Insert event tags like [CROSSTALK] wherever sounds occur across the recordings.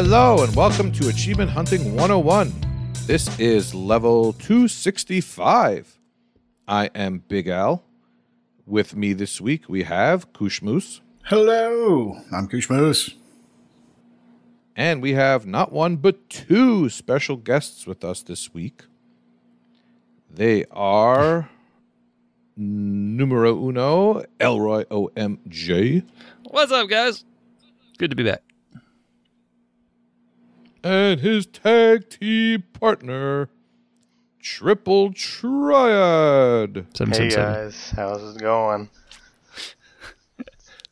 Hello and welcome to Achievement Hunting 101. This is level 265. I am Big Ell. With me this week we have KooshMoose Hello, I'm Koosh Moose. and we have not one but two special guests with us this week. They are numero uno, Elroy OMJ, What's up, guys? Good to be back. And his tag team partner, Triple Triad. Seven, Hey seven, seven. guys, how's it going? [LAUGHS]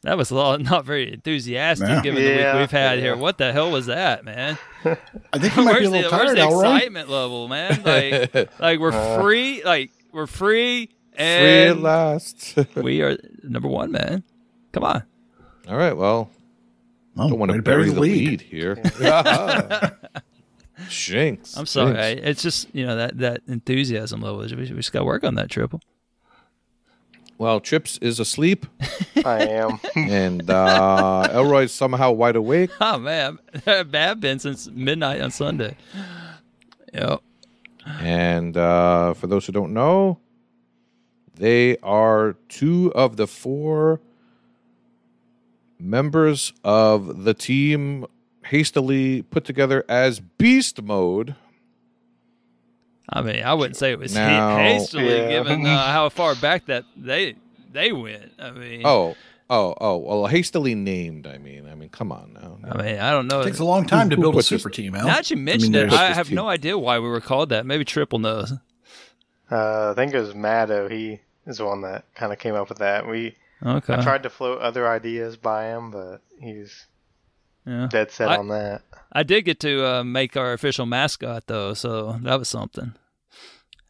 That was a lot, not very enthusiastic Yeah. given the week we've had yeah. here. What the hell was that, man? [LAUGHS] I think you [LAUGHS] might be Where's a the, little where's tired, the Elroy. excitement level, man? Like, like we're Uh. free, like we're free, and free at and last. we are number one, man. Come on. All right, well, Oh, don't want to to bury bury the the lead. lead here. [LAUGHS] Jinx. I'm sorry. Jinx. It's just you know that that enthusiasm level. We, we just got to work on that triple. Well, Chips is asleep, [LAUGHS] I am. and uh, Elroy's somehow wide awake. [LAUGHS] Oh man, I've been since midnight on Sunday. Yep. And uh, for those who don't know, they are two of the four members of the team hastily put together as Beast Mode. I mean, I wouldn't say it was Now- hastily Yeah. given uh, how far back that they they went. I mean, Oh, oh, oh. Well, hastily named. I mean, I mean, come on now. I mean, I don't know. It takes a long time to build a put this- super team, Al. now that you mentioned I it, mean, there's- I have team. no idea why we were called that. Maybe Triple knows. Uh, I think it was Maddo. He is the one that kind of came up with that. We Okay. I tried to float other ideas by him, but he's yeah. dead set I- on that. I did get to uh, make our official mascot though, so that was something.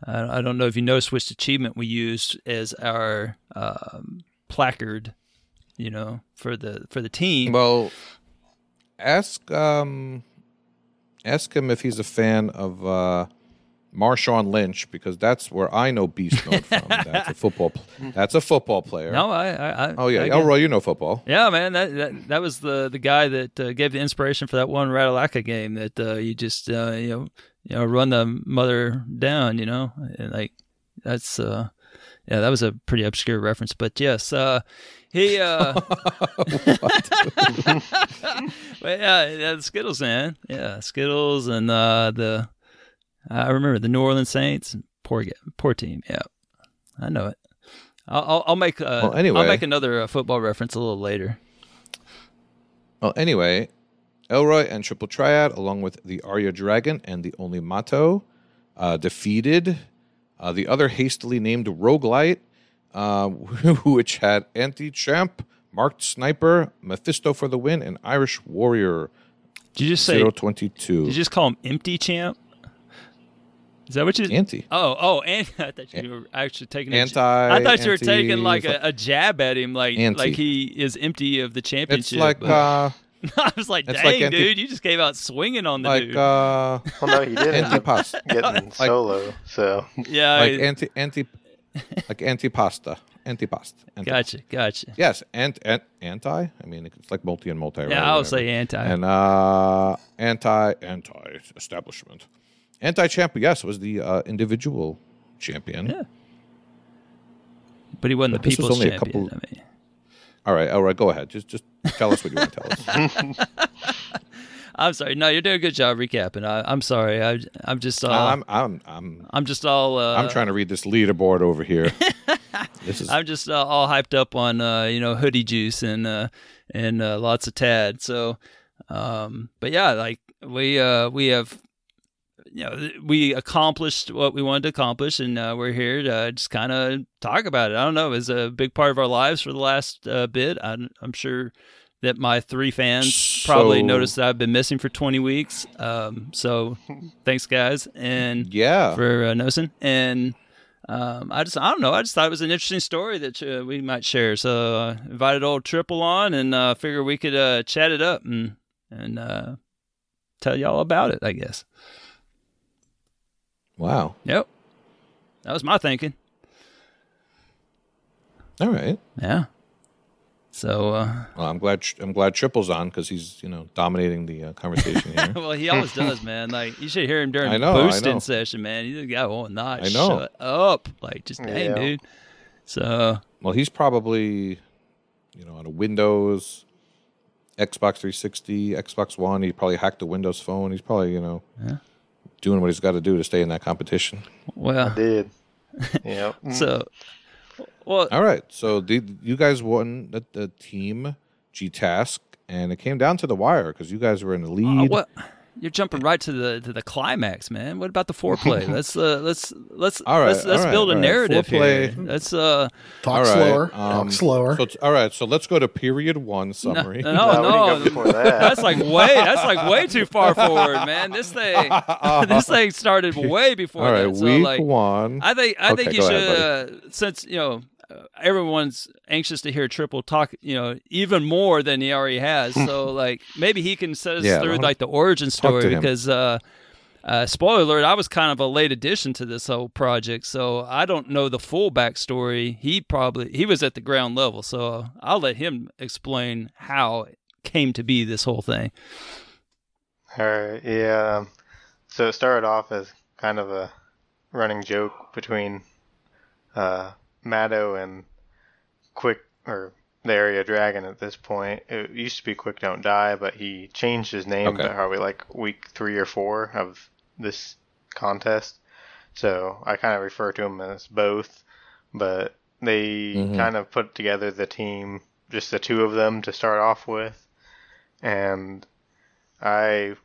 I, I don't know if you noticed which achievement we used as our um, placard, you know, for the for the team. Well, ask um, ask him if he's a fan of uh, Marshawn Lynch because that's where I know Beast Mode from. [LAUGHS] that's a football. That's a football player. no, I, I, Oh yeah, I, Elroy, you know football. Yeah, man, that, that that was the the guy that uh, gave the inspiration for that one Radalaka game that uh, you just uh, you know you know run the mother down, you know, and like that's uh yeah that was a pretty obscure reference, but yes, uh, he uh, [LAUGHS] [LAUGHS] but yeah, yeah, the Skittles man, yeah, Skittles and uh, the I remember the New Orleans Saints, poor poor team, yeah, I know it. I'll, I'll, make uh, Well, anyway. I'll make another uh, football reference a little later. Well, anyway, Elroy and Triple Triad, along with the Arya Dragon and the Only Mato, uh, defeated uh, the other hastily named Roguelite, uh, [LAUGHS] which had Anti Champ, Marked Sniper, Mephisto for the win, and Irish Warrior Did you just say? 022. Did you just call him Empty Champ? Is that what you? Anti. Oh, oh, and [LAUGHS] I thought you were actually taking a- Anti- I thought you were anti- taking like a, a jab at him, like Anti. like he is empty of the championship. It's championship. like, [LAUGHS] uh, I was like, dang, like anti- dude, you just came out swinging on the like, dude. uh, [LAUGHS] Well, no, he didn't. up Antipas. getting solo. So yeah, like I- anti, anti, like antipasta. Antipasta. Anti- gotcha, gotcha. Yes, and, and anti. I mean, it's like multi and multi. right, Yeah, I'll whatever. say anti. and uh, anti anti establishment. Anti champ, yes, was the uh, individual champion. Yeah. but he wasn't but the this was people's only a champion. couple- I mean, All right, all right, go ahead. Just just tell us what you want to tell us. [LAUGHS] I'm sorry. No, you're doing a good job recapping. I, I'm sorry. I, I'm just all. I'm I'm I'm I'm just all. Uh, I'm trying to read this leaderboard over here. [LAUGHS] this is I'm just uh, all hyped up on uh, you know hoodie juice and uh, and uh, lots of tad. So, um, but yeah, like we uh, we have you know we accomplished what we wanted to accomplish, and uh, we're here to just kind of talk about it. I don't know, it's a big part of our lives for the last uh, bit. I'm, I'm sure that my three fans probably noticed that I've been missing for 20 weeks. Um, so [LAUGHS] thanks guys, and yeah. for uh, noticing. And um, I just I don't know. I just thought it was an interesting story that uh, we might share. So uh, invited old Triple on and uh, figure we could uh, chat it up and and uh, tell y'all about it. I guess. Wow. Yep. That was my thinking. All right. Yeah. So, uh, Well, I'm glad I'm glad Triple's on because he's you know dominating the uh, conversation here. [LAUGHS] well, he always [LAUGHS] does, man. Like you should hear him during I the know, I boosting know. session, man. He's a guy will not I know. shut up. Like just dang, Yeah. dude. So well, he's probably you know on a Windows, Xbox 360, Xbox One. He probably hacked a Windows phone. He's probably you know Yeah. Doing what he's got to do to stay in that competition. well, I Did. [LAUGHS] yeah. so well, All right, so did you guys won the, the team GTASC, and it came down to the wire because you guys were in the uh, lead. what you're jumping right to the to the climax, man. What about the foreplay? [LAUGHS] let's uh, let's let's All right, let's, let's all right, build a all right. narrative here. Let's uh Talk All right, slower. um, talk slower. So it's, all right, so let's go to period one summary. no, No, [LAUGHS] we no, that. that's like way that's like way too far forward, man. This thing [LAUGHS] this thing started way before all right, that. So week like one. I think I Okay, think you should ahead, uh, since you know everyone's anxious to hear Triple talk, you know, even more than he already has. so [LAUGHS] like maybe he can set us Yeah, through like the origin story because uh, uh, spoiler alert, I was kind of a late addition to this whole project, so I don't know the full backstory. He probably he was at the ground level, so I'll let him explain how it came to be this whole thing. All right, yeah. um, So it started off as kind of a running joke between uh, Matto and Quick, or the Area Dragon at this point. It used to be Quick Don't Die, but he changed his name Okay. to probably like week three or four of this contest. So I kind of refer to him as both, but they Mhm. kind of put together the team, just the two of them to start off with. And I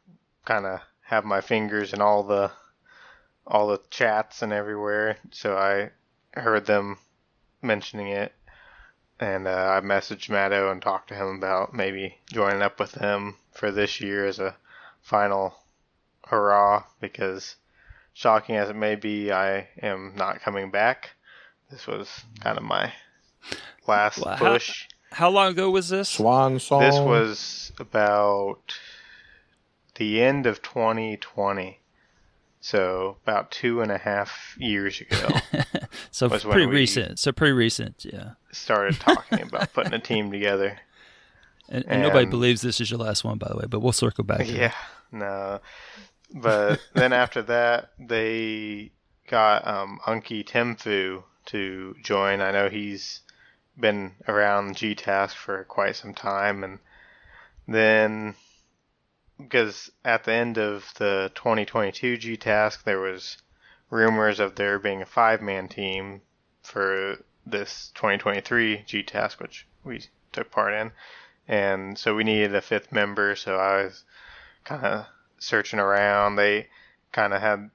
kind of have my fingers in all the all the chats and everywhere, so I heard them mentioning it, and uh, I messaged Matto and talked to him about maybe joining up with him for this year as a final hurrah. Because shocking as it may be, I am not coming back. This was kind of my last Well, how- push. How long ago was this? Swan song. This was about the end of 2020. So about two and a half years ago, [LAUGHS] So was pretty recent. So pretty recent, yeah. started talking about putting a team together. [LAUGHS] And, and nobody believes this is your last one, by the way. But we'll circle back. that. Yeah, no. But then after that, they got um, Unky Timfu to join. I know he's been around GTASC for quite some time, and then because at the end of the 2022 GTASC, there was rumors of there being a five-man team for this 2023 GTASC, which we took part in, and so we needed a fifth member. So I was kind of searching around. They kind of had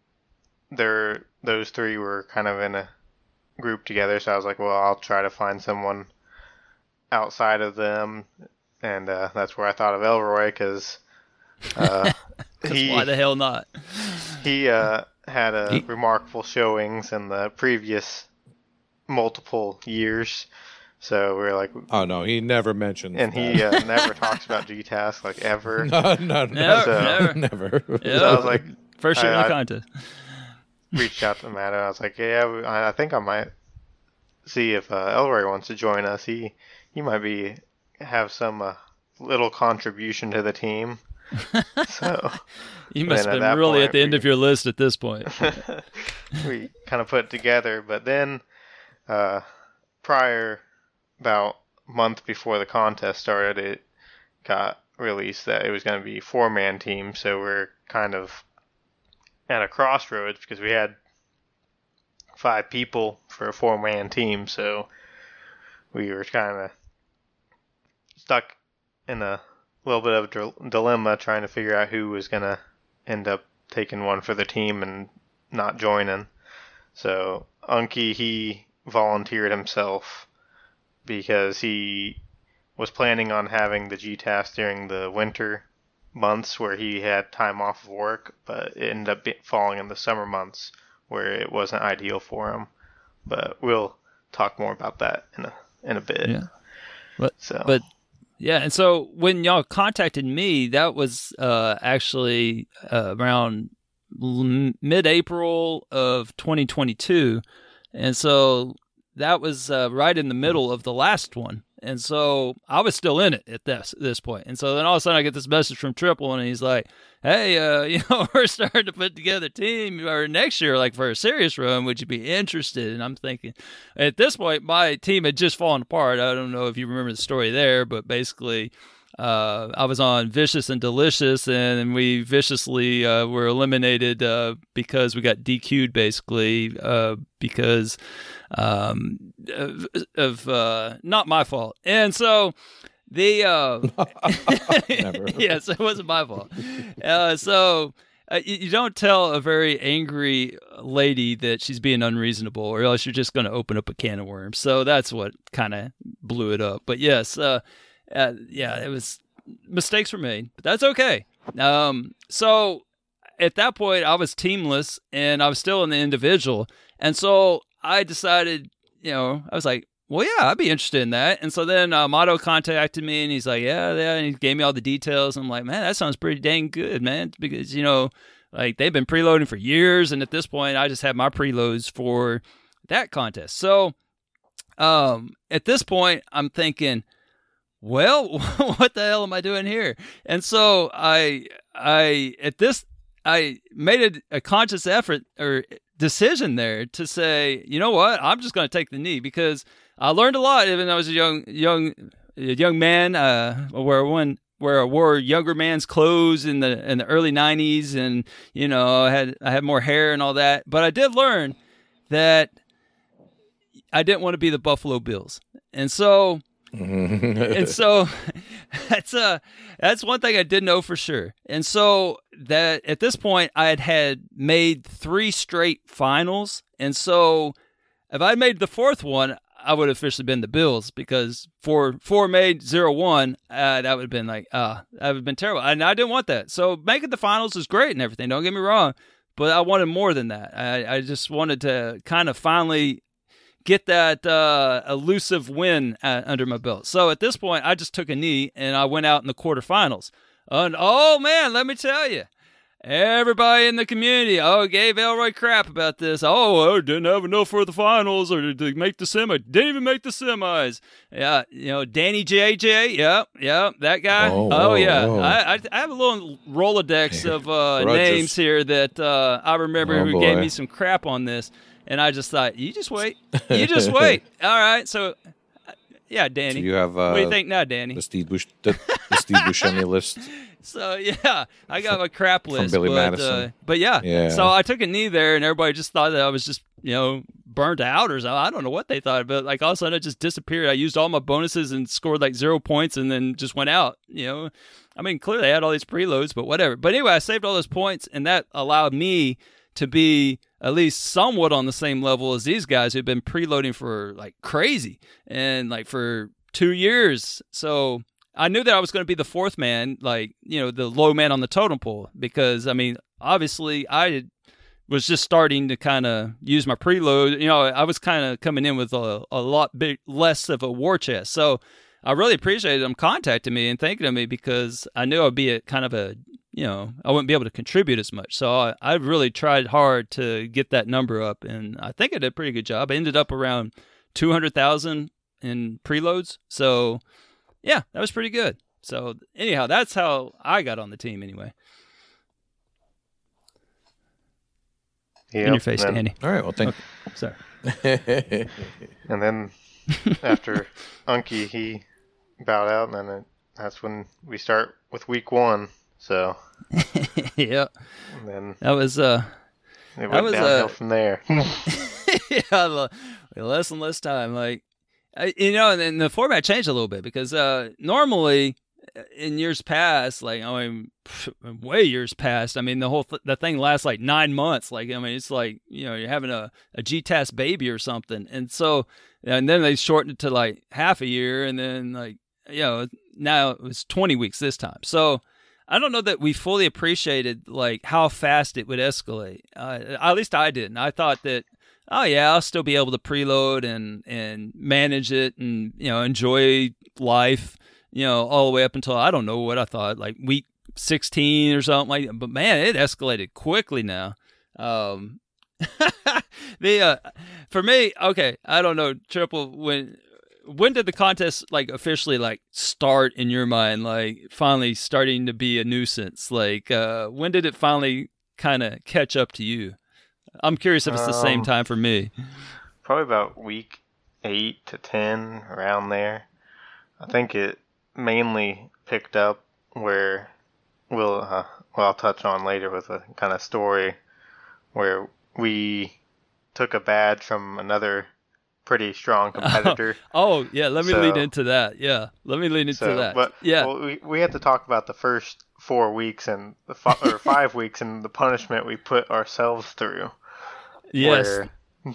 their those three were kind of in a group together. So I was like, well, I'll try to find someone outside of them, and uh, that's where I thought of Elroy because uh, [LAUGHS] he why the hell not? he uh, had a He- remarkable showings in the previous multiple years. So we were like, Oh no, he never mentioned. and he uh, never [LAUGHS] talks about GTASC like ever. [LAUGHS] no, no, Never, So- never. never. [LAUGHS] Yeah. So I was like, First year in I- the contest. reached out to Matt and I was like, yeah, I I think I might see if uh, Elroy wants to join us. He he might be have some uh, little contribution to the team. So [LAUGHS] You must have been really at point, the end we- of your list at this point. [LAUGHS] we kind of put it together. But then, uh, prior about month before the contest started, it got released that it was going to be four man team. So we're kind of at a crossroads because we had five people for a four man team. So we were kind of stuck in a little bit of a dilemma trying to figure out who was going to end up taking one for the team and not joining. So Unky he volunteered himself because he was planning on having the GTASC during the winter months where he had time off of work, but it ended up falling in the summer months where it wasn't ideal for him. But we'll talk more about that in a in a bit. Yeah. But- so but yeah, and so when y'all contacted me, that was uh, actually uh, around mid-April of 2022, and so that was uh, right in the middle of the last one. And so I was still in it at this this point. And so then all of a sudden I get this message from Triple, and he's like, "Hey, uh, [LAUGHS] you know, we're starting to put together a team or next year, like for a serious run. Would you be interested?" And I'm thinking, at this point, my team had just fallen apart. I don't know if you remember the story there, but basically uh, I was on Vicious and Delicious, and we viciously uh, were eliminated uh, because we got DQ'd, basically uh, because um, of, of uh, not my fault. And so the [LAUGHS] Never. [LAUGHS] yes, it wasn't my fault. Uh, so. Uh, you, you don't tell a very angry lady that she's being unreasonable, or else you're just going to open up a can of worms. So that's what kind of blew it up. But yes, uh, yeah, it was mistakes were made, but that's okay. Um, so at that point, I was teamless and I was still in the individual, and so I decided, you know, I was like, well, yeah, I'd be interested in that. And so then uh, Motto contacted me and he's like, yeah, yeah, and he gave me all the details. I'm like, man, that sounds pretty dang good, man, because you know, like they've been preloading for years, and at this point, I just have my preloads for that contest. So, um, at this point, I'm thinking well, [LAUGHS] what the hell am I doing here? And so I, I at this, I made a, a conscious effort or decision there to say, you know what, I'm just going to take the knee because I learned a lot even though I was a young, young, a young man. Uh, where one where I wore younger man's clothes in the in the early '90s, and you know, I had I had more hair and all that. But I did learn that I didn't want to be the Buffalo Bills, and so and so [LAUGHS] that's a that's one thing I did know for sure. And so that at this point I had had made three straight finals, and so if I made the fourth one, I would have officially been the Bills because four four made zero one. Uh, that would have been like uh that would have been terrible, and I didn't want that. So making the finals is great and everything. Don't get me wrong, but I wanted more than that. I, I just wanted to kind of finally get that uh, elusive win uh, under my belt. So at this point, I just took a knee and I went out in the quarterfinals. And oh man, let me tell you, everybody in the community oh gave Elroy crap about this. Oh, I didn't have enough for the finals or to make the semi. Didn't even make the semis. Yeah, you know Danny JJ. Yeah, yeah, that guy. Oh, Oh, yeah, whoa. I, I I have a little rolodex [LAUGHS] of uh, names here that uh, I remember Oh, who gave me some crap on this. And I just thought, you just wait. You [LAUGHS] just wait. All right. So, uh, yeah, Danny. Do you have uh, what do you think now, Danny? the Steve Bush the, the Steve [LAUGHS] Buscemi list? So yeah, I got my crap list. From Billy but, Madison. Uh, but yeah. Yeah. So I took a knee there, and everybody just thought that I was just you know burnt out or something. I don't know what they thought, but like all of a sudden it just disappeared. I used all my bonuses and scored like zero points, and then just went out. You know, I mean clearly I had all these preloads, but whatever. But anyway, I saved all those points, and that allowed me to be at least somewhat on the same level as these guys who've been preloading for like crazy and like for two years. So I knew that I was going to be the fourth man, like, you know, the low man on the totem pole, because I mean, obviously I was just starting to kind of use my preload. You know, I was kind of coming in with a, a lot big, less of a war chest. So I really appreciated them contacting me and thinking of me because I knew I'd be a kind of a, you know, I wouldn't be able to contribute as much. So I, I really tried hard to get that number up, and I think I did a pretty good job. I ended up around 200,000 in preloads. So yeah, that was pretty good. So anyhow, that's how I got on the team anyway. Yep. In your face, and then, Danny. All right. Well, thank. You. Sorry. [LAUGHS] And then after Unky, he bowed out, and then it, that's when we start with week one. So [LAUGHS] yeah, and then that was uh, it went was, downhill uh, from there. [LAUGHS] [LAUGHS] yeah, less and less time. Like, I, you know, and then the format changed a little bit because uh, normally uh, in years past, like I mean, way years past, I mean, the whole th- the thing lasts like nine months. Like, I mean, it's like you know, you're having a a GTAS baby or something, and so and then they shortened it to like half a year, and then like you know, now it was twenty weeks this time. So. I don't know that we fully appreciated like how fast it would escalate. Uh, at least I didn't. I thought that oh yeah, I'll still be able to preload and and manage it and you know enjoy life, you know, all the way up until I don't know what I thought like week 16 or something like that. But man, it escalated quickly now. Um [LAUGHS] the uh, for me, okay, I don't know, triple when when did the contest like officially like start in your mind? Like finally starting to be a nuisance. Like uh, when did it finally kind of catch up to you? I'm curious if it's the same Um, time for me. Probably about week eight to ten, around there. I think it mainly picked up where we'll uh, well I'll touch on later with a kind of story where we took a badge from another pretty strong [LAUGHS] competitor. Oh yeah, let me So- lead into that. Yeah, let me lead into So, that. but yeah, well, we we had to talk about the first four weeks and the fi- or [LAUGHS] five weeks and the punishment we put ourselves through. yes, where- [LAUGHS]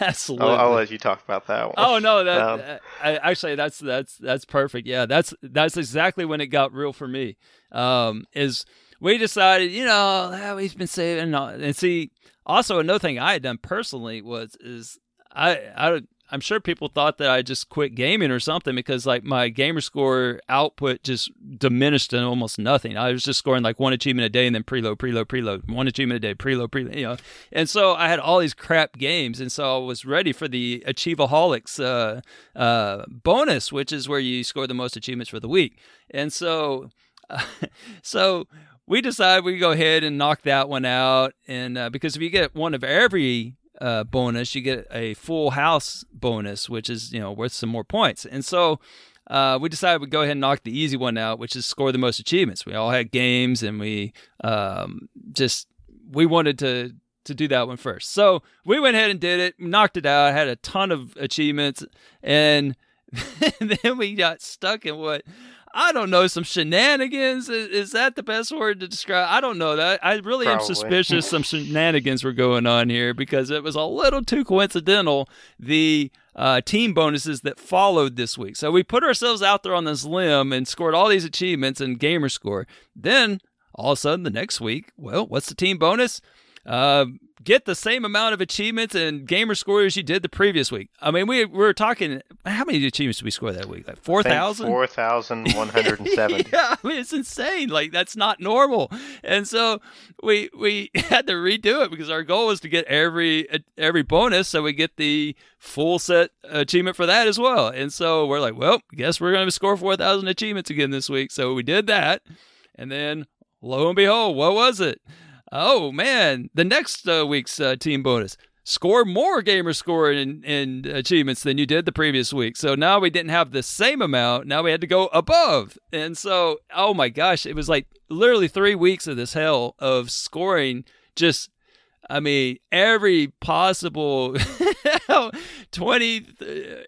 absolutely. I'll, I'll let you talk about that one. Oh no, that Um, I, actually that's that's that's perfect. Yeah, that's that's exactly when it got real for me. Um, is we decided, you know, ah, we've been saving, and see. Also, another thing I had done personally was is I I I'm sure people thought that I just quit gaming or something because like my gamer score output just diminished to almost nothing. I was just scoring like one achievement a day and then preload, preload, preload, one achievement a day, preload, preload, you know. And so I had all these crap games, and so I was ready for the Achievaholics uh, uh, bonus, which is where you score the most achievements for the week. And so, [LAUGHS] so we decide we go ahead and knock that one out, and uh, because if you get one of every uh, bonus, you get a full house bonus, which is you know worth some more points. And so uh, we decided we'd go ahead and knock the easy one out, which is score the most achievements. We all had games, and we um, just we wanted to to do that one first. So we went ahead and did it, knocked it out, had a ton of achievements, and [LAUGHS] then we got stuck in what I don't know, some shenanigans. Is, is that the best word to describe? I don't know that. I really am suspicious some [LAUGHS] shenanigans were going on here because it was a little too coincidental. The uh, team bonuses that followed this week. So we put ourselves out there on this limb and scored all these achievements and gamer score. Then all of a sudden the next week, well, what's the team bonus? Uh, get the same amount of achievements and gamer score as you did the previous week. I mean, we, we were talking, how many achievements did we score that week? Like 4,000? Four thousand one hundred and seventy. [LAUGHS] yeah, I mean, it's insane. Like that's not normal. And so we we [LAUGHS] had to redo it because our goal was to get every every bonus, so we get the full set achievement for that as well. And so we're like, well, guess we're going to score four thousand achievements again this week. So we did that, and then lo and behold, what was it? Oh man, the next uh, week's uh, team bonus score more gamer score and, and achievements than you did the previous week. So now we didn't have the same amount. Now we had to go above. And so, oh my gosh, it was like literally three weeks of this hell of scoring just. I mean, every possible [LAUGHS] 20,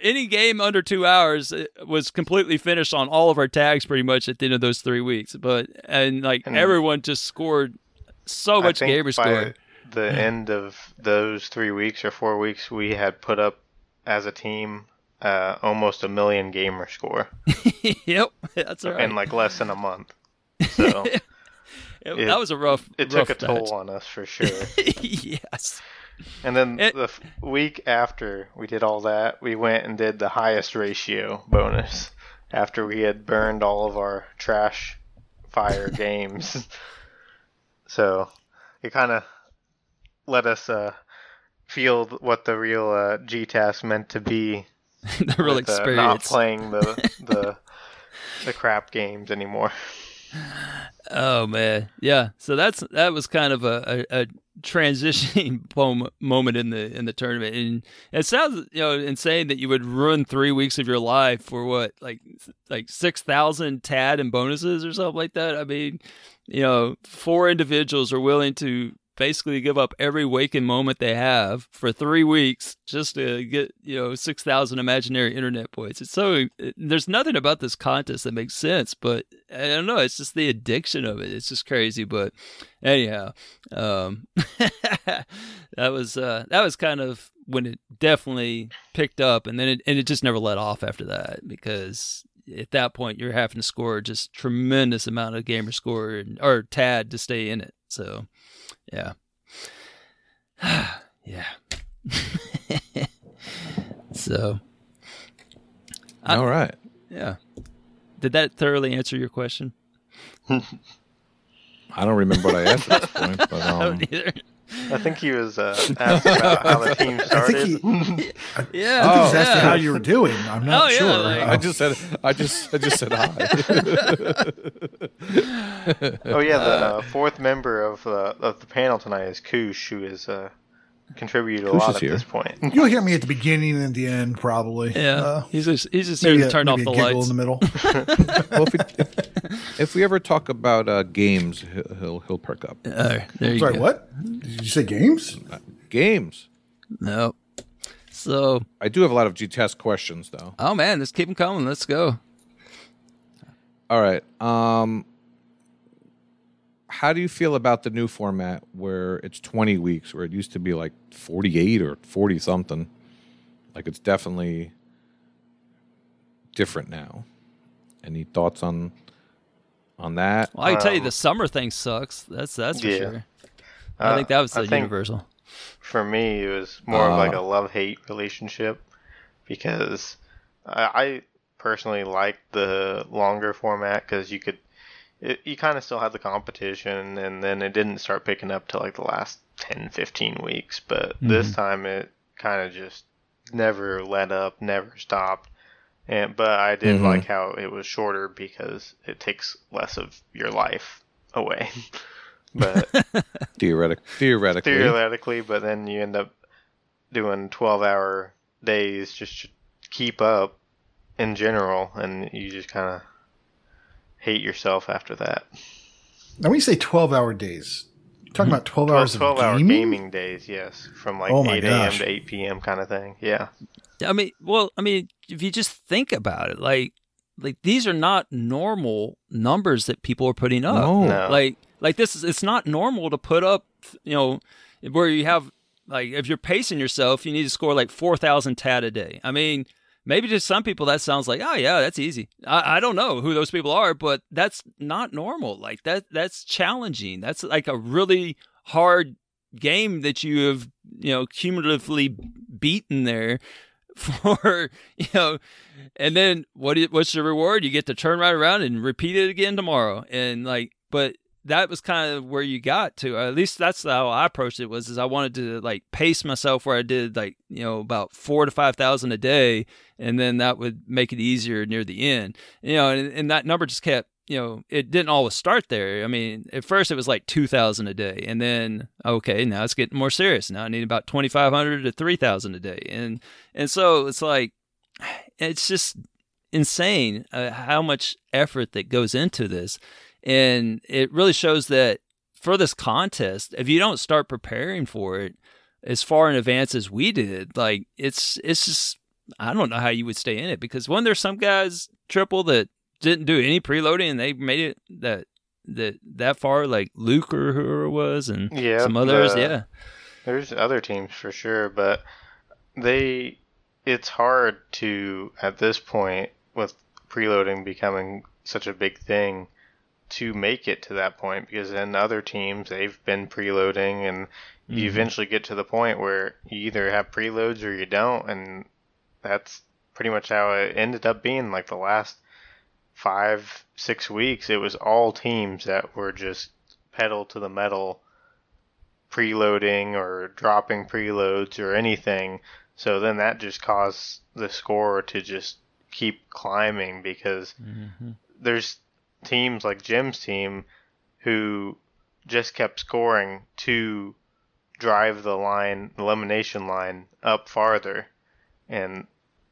any game under two hours uh, was completely finished on all of our tags pretty much at the end of those three weeks. But, and like And- everyone just scored so I much think gamer by score. The end of those three weeks or four weeks, we had put up as a team uh, almost a million gamer score [LAUGHS] yep, that's all right. in like less than a month. [LAUGHS] So It- it- that was a rough. it rough took a patch. toll on us for [LAUGHS] sure. yes. And then It- the f- week after we did all that, we went and did the highest ratio bonus after we had burned all of our trash fire games. So it kind of let us uh, feel what the real uh, GTASC meant to be. [LAUGHS] the real with, uh, not playing the the [LAUGHS] the crap games anymore. Oh man, yeah. So that's that was kind of a, a, a transitioning [LAUGHS] mom- moment in the in the tournament, and it sounds you know insane that you would ruin three weeks of your life for what like like six thousand tad and bonuses or something like that. I mean, you know, four individuals are willing to basically give up every waking moment they have for three weeks just to get you know 6000 imaginary internet points. It's so it, there's nothing about this contest that makes sense but i don't know it's just the addiction of it. It's just crazy but anyhow um [LAUGHS] that was uh that was kind of when it definitely picked up and then it and it just never let off after that because at that point you're having to score just tremendous amount of gamer score or tad to stay in it so yeah. [SIGHS] yeah. [LAUGHS] so, I- All right. yeah. Did that thoroughly answer your question? [LAUGHS] I don't remember what I asked at this point, but [LAUGHS] I um, don't either. I think he was uh, [LAUGHS] asked about how the team I started. think he, [LAUGHS] [LAUGHS] Yeah. I think he's Oh, asking yeah. how you were doing. I'm not Oh, yeah, sure. like- I just said I just I just said hi. oh yeah, the uh, fourth member of uh, of the panel tonight is Koosh, who is has uh, contributed a Koosh lot is at here. this point. [LAUGHS] You'll hear me at the beginning and the end, probably. Yeah. Uh, he's just he's just here to turn off the lights. in the middle. [LAUGHS] well, if we, if, if we ever talk about uh, games, he'll, he'll he'll perk up. Uh, there you Sorry, go. what? Did you say games? Games. No. So, I do have a lot of GTS questions though. oh man, let's keep them coming. Let's go. All right. Um, how do you feel about the new format where it's 20 weeks, where it used to be like 48 or 40 something? Like it's definitely different now. Any thoughts on on that? Well, I can tell you Um, the summer thing sucks. That's that's for Yeah. sure. I Uh, think that was I the universal. For me, it was more of like Uh. a love hate relationship because I, I personally liked the longer format because you could, it, you kind of still had the competition, and then it didn't start picking up till like the last 10, 15 weeks. But this time it kind of just never let up, never stopped. And but I did Mhm. like how it was shorter because it takes less of your life away. [LAUGHS] but [LAUGHS] Theoretic, theoretically. theoretically, but then you end up doing 12 hour days just to keep up in general, and you just kind of hate yourself after that. Now, when you say 12 hour days, you're talking about 12 12, hours 12 of hour gaming? gaming days, yes, from like Oh my 8 a.m. to 8 p.m. kind of thing. Yeah. I mean, well, I mean, if you just think about it, like, like these are not normal numbers that people are putting up. No. No. Like, like this is it's not normal to put up, you know, where you have like if you're pacing yourself, you need to score like four thousand tat a day. I mean, maybe to some people that sounds like, oh yeah, that's easy. I, I don't know who those people are, but that's not normal. Like that, that's challenging. That's like a really hard game that you have, you know, cumulatively beaten there [LAUGHS] for you know and then what what's the reward you get to turn right around and repeat it again tomorrow and like but that was kind of where you got to. At least that's how i approached it was is i wanted to like pace myself where i did like you know about four to five thousand a day and then that would make it easier near the end. You know and, and that number just kept you know it didn't always start there. I mean at first it was like 2000 a day and then okay now it's getting more serious. Now i need about 2500 to 3000 a day and and so it's like [SIGHS] it's just insane uh, how much effort that goes into this and it really shows that for this contest if you don't start preparing for it as far in advance as we did like it's it's just i don't know how you would stay in it because when there's some guys triple that didn't do any preloading and they made it that that that far like luke or whoever it was and Yeah. some others the- yeah There's other teams for sure, but they it's hard to at this point with preloading becoming such a big thing to make it to that point because then other teams they've been preloading and you Mhm. eventually get to the point where you either have preloads or you don't and that's pretty much how it ended up being like the last five six weeks it was all teams that were just pedal to the metal preloading or dropping preloads or anything. So then that just caused the score to just keep climbing because Mhm. there's teams like Jim's team who just kept scoring to drive the line, elimination line up farther. And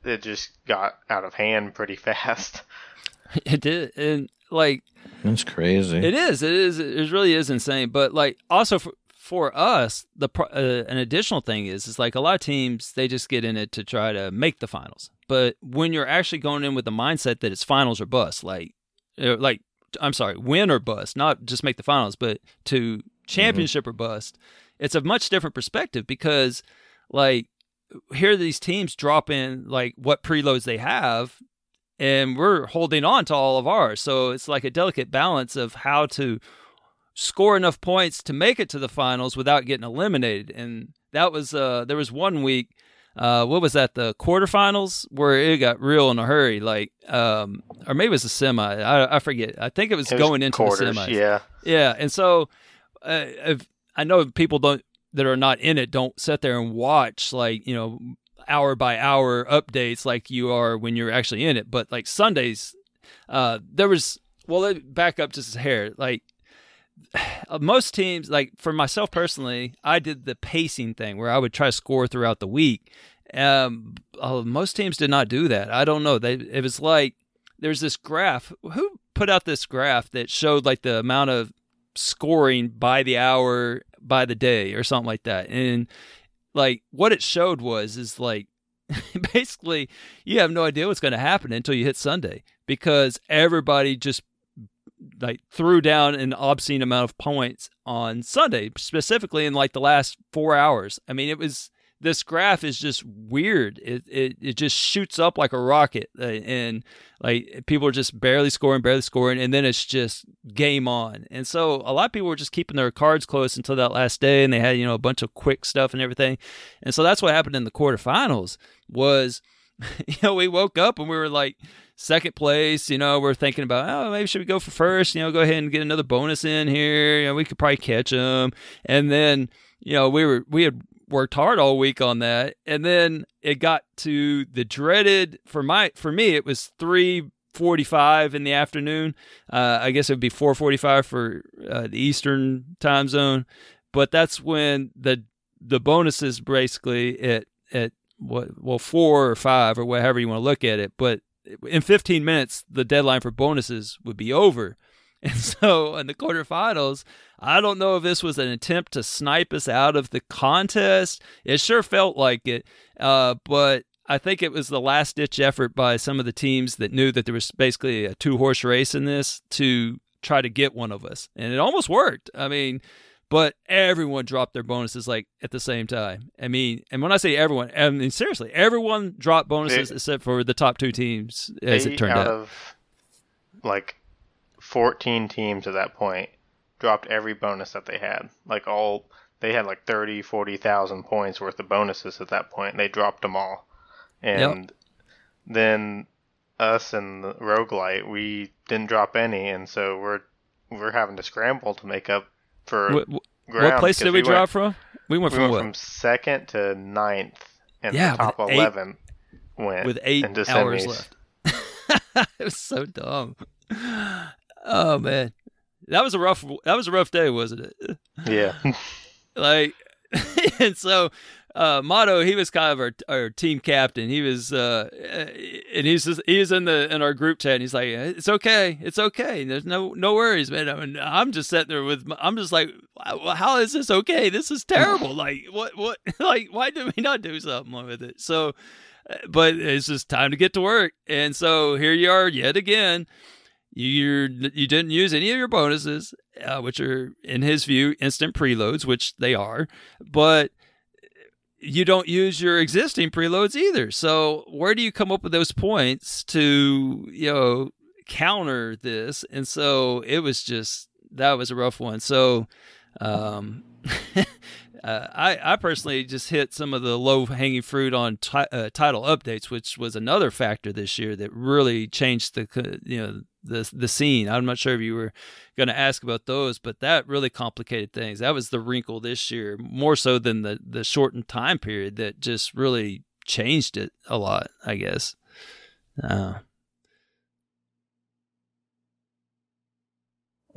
it just got out of hand pretty [LAUGHS] fast. [LAUGHS] it did and like That's crazy. It is. It is. It really is insane. But like, also for for us, the pro- uh, an additional thing is is like a lot of teams they just get in it to try to make the finals. But when you're actually going in with the mindset that it's finals or bust, like like I'm sorry, win or bust, not just make the finals, but to championship or bust, it's a much different perspective because like here these teams drop in like what preloads they have and we're holding on to all of ours. So it's like a delicate balance of how to score enough points to make it to the finals without getting eliminated. And that was uh there was one week uh what was that the quarterfinals where it got real in a hurry like um or maybe it was a semi I, I forget I think it was It was going into quarters, the semi yeah. yeah, and so uh, if, I know people don't that are not in it don't sit there and watch like you know hour by hour updates like you are when you're actually in it. But like Sundays, uh, there was well, let back up just a hair. Like [SIGHS] most teams, like for myself personally, I did the pacing thing where I would try to score throughout the week. Um, uh, most teams did not do that. I don't know. They it was like there's this graph. Who put out this graph that showed like the amount of scoring by the hour, by the day, or something like that? And like what it showed was is like [LAUGHS] basically you have no idea what's going to happen until you hit Sunday because everybody just like threw down an obscene amount of points on Sunday, specifically in like the last four hours. I mean, it was this graph is just weird. It it it just shoots up like a rocket, uh, and like people are just barely scoring, barely scoring, and then it's just game on. And so a lot of people were just keeping their cards close until that last day, and they had you know a bunch of quick stuff and everything. And so that's what happened in the quarterfinals. Was [LAUGHS] you know we woke up and we were like second place. You know, we're thinking about, oh, maybe should we go for first? You know, go ahead and get another bonus in here. You know, we could probably catch them. And then, you know, we were we had worked hard all week on that, and then it got to the dreaded for my for me it was three. 45 in the afternoon. Uh, I guess it would be 4:45 for uh, the Eastern time zone, but that's when the the bonuses basically at at what well four or five or whatever you want to look at it. But in 15 minutes, the deadline for bonuses would be over. [LAUGHS] And so in the quarterfinals, I don't know if this was an attempt to snipe us out of the contest. It sure felt like it. Uh, but I think it was the last ditch effort by some of the teams that knew that there was basically a two horse race in this to try to get one of us. And it almost worked. I mean, but everyone dropped their bonuses like at the same time. I mean, and when I say everyone, I mean seriously, everyone dropped bonuses except for the top two teams, as it turned out. out. Of, like 14 teams at that point dropped every bonus that they had. Like all, they had like 30, 40,000 points worth of bonuses at that point. They dropped them all. And yep. then us and the roguelite, we didn't drop any, and so we're we're having to scramble to make up for what, what place did we, we drop went, from? We went we from went from second to ninth, and yeah, the top eleven eight, went with eight hours left. [LAUGHS] it was so dumb. Oh man, that was a rough. That was a rough day, wasn't it? Yeah. [LAUGHS] like, [LAUGHS] and so uh, Motto, he was kind of our, our team captain. He was, uh, and he's just, he was in the in our group chat. and He's like, "It's okay, it's okay. There's no no worries, man." I mean, I'm just sitting there with, I'm just like, "How is this okay? This is terrible. [LAUGHS] like, what what [LAUGHS] like why did we not do something with it?" So, uh, but it's just time to get to work, and so here you are yet again. You're, you didn't use any of your bonuses, uh, which are in his view instant preloads, which they are, but you don't use your existing preloads either. So where do you come up with those points to, you know, counter this? And so it was just that was a rough one. So um [LAUGHS] uh, I I personally just hit some of the low hanging fruit on t- uh, title updates, which was another factor this year that really changed the you know the the scene. I'm not sure if you were going to ask about those, but that really complicated things. That was the wrinkle this year, more so than the the shortened time period that just really changed it a lot. I guess. Uh,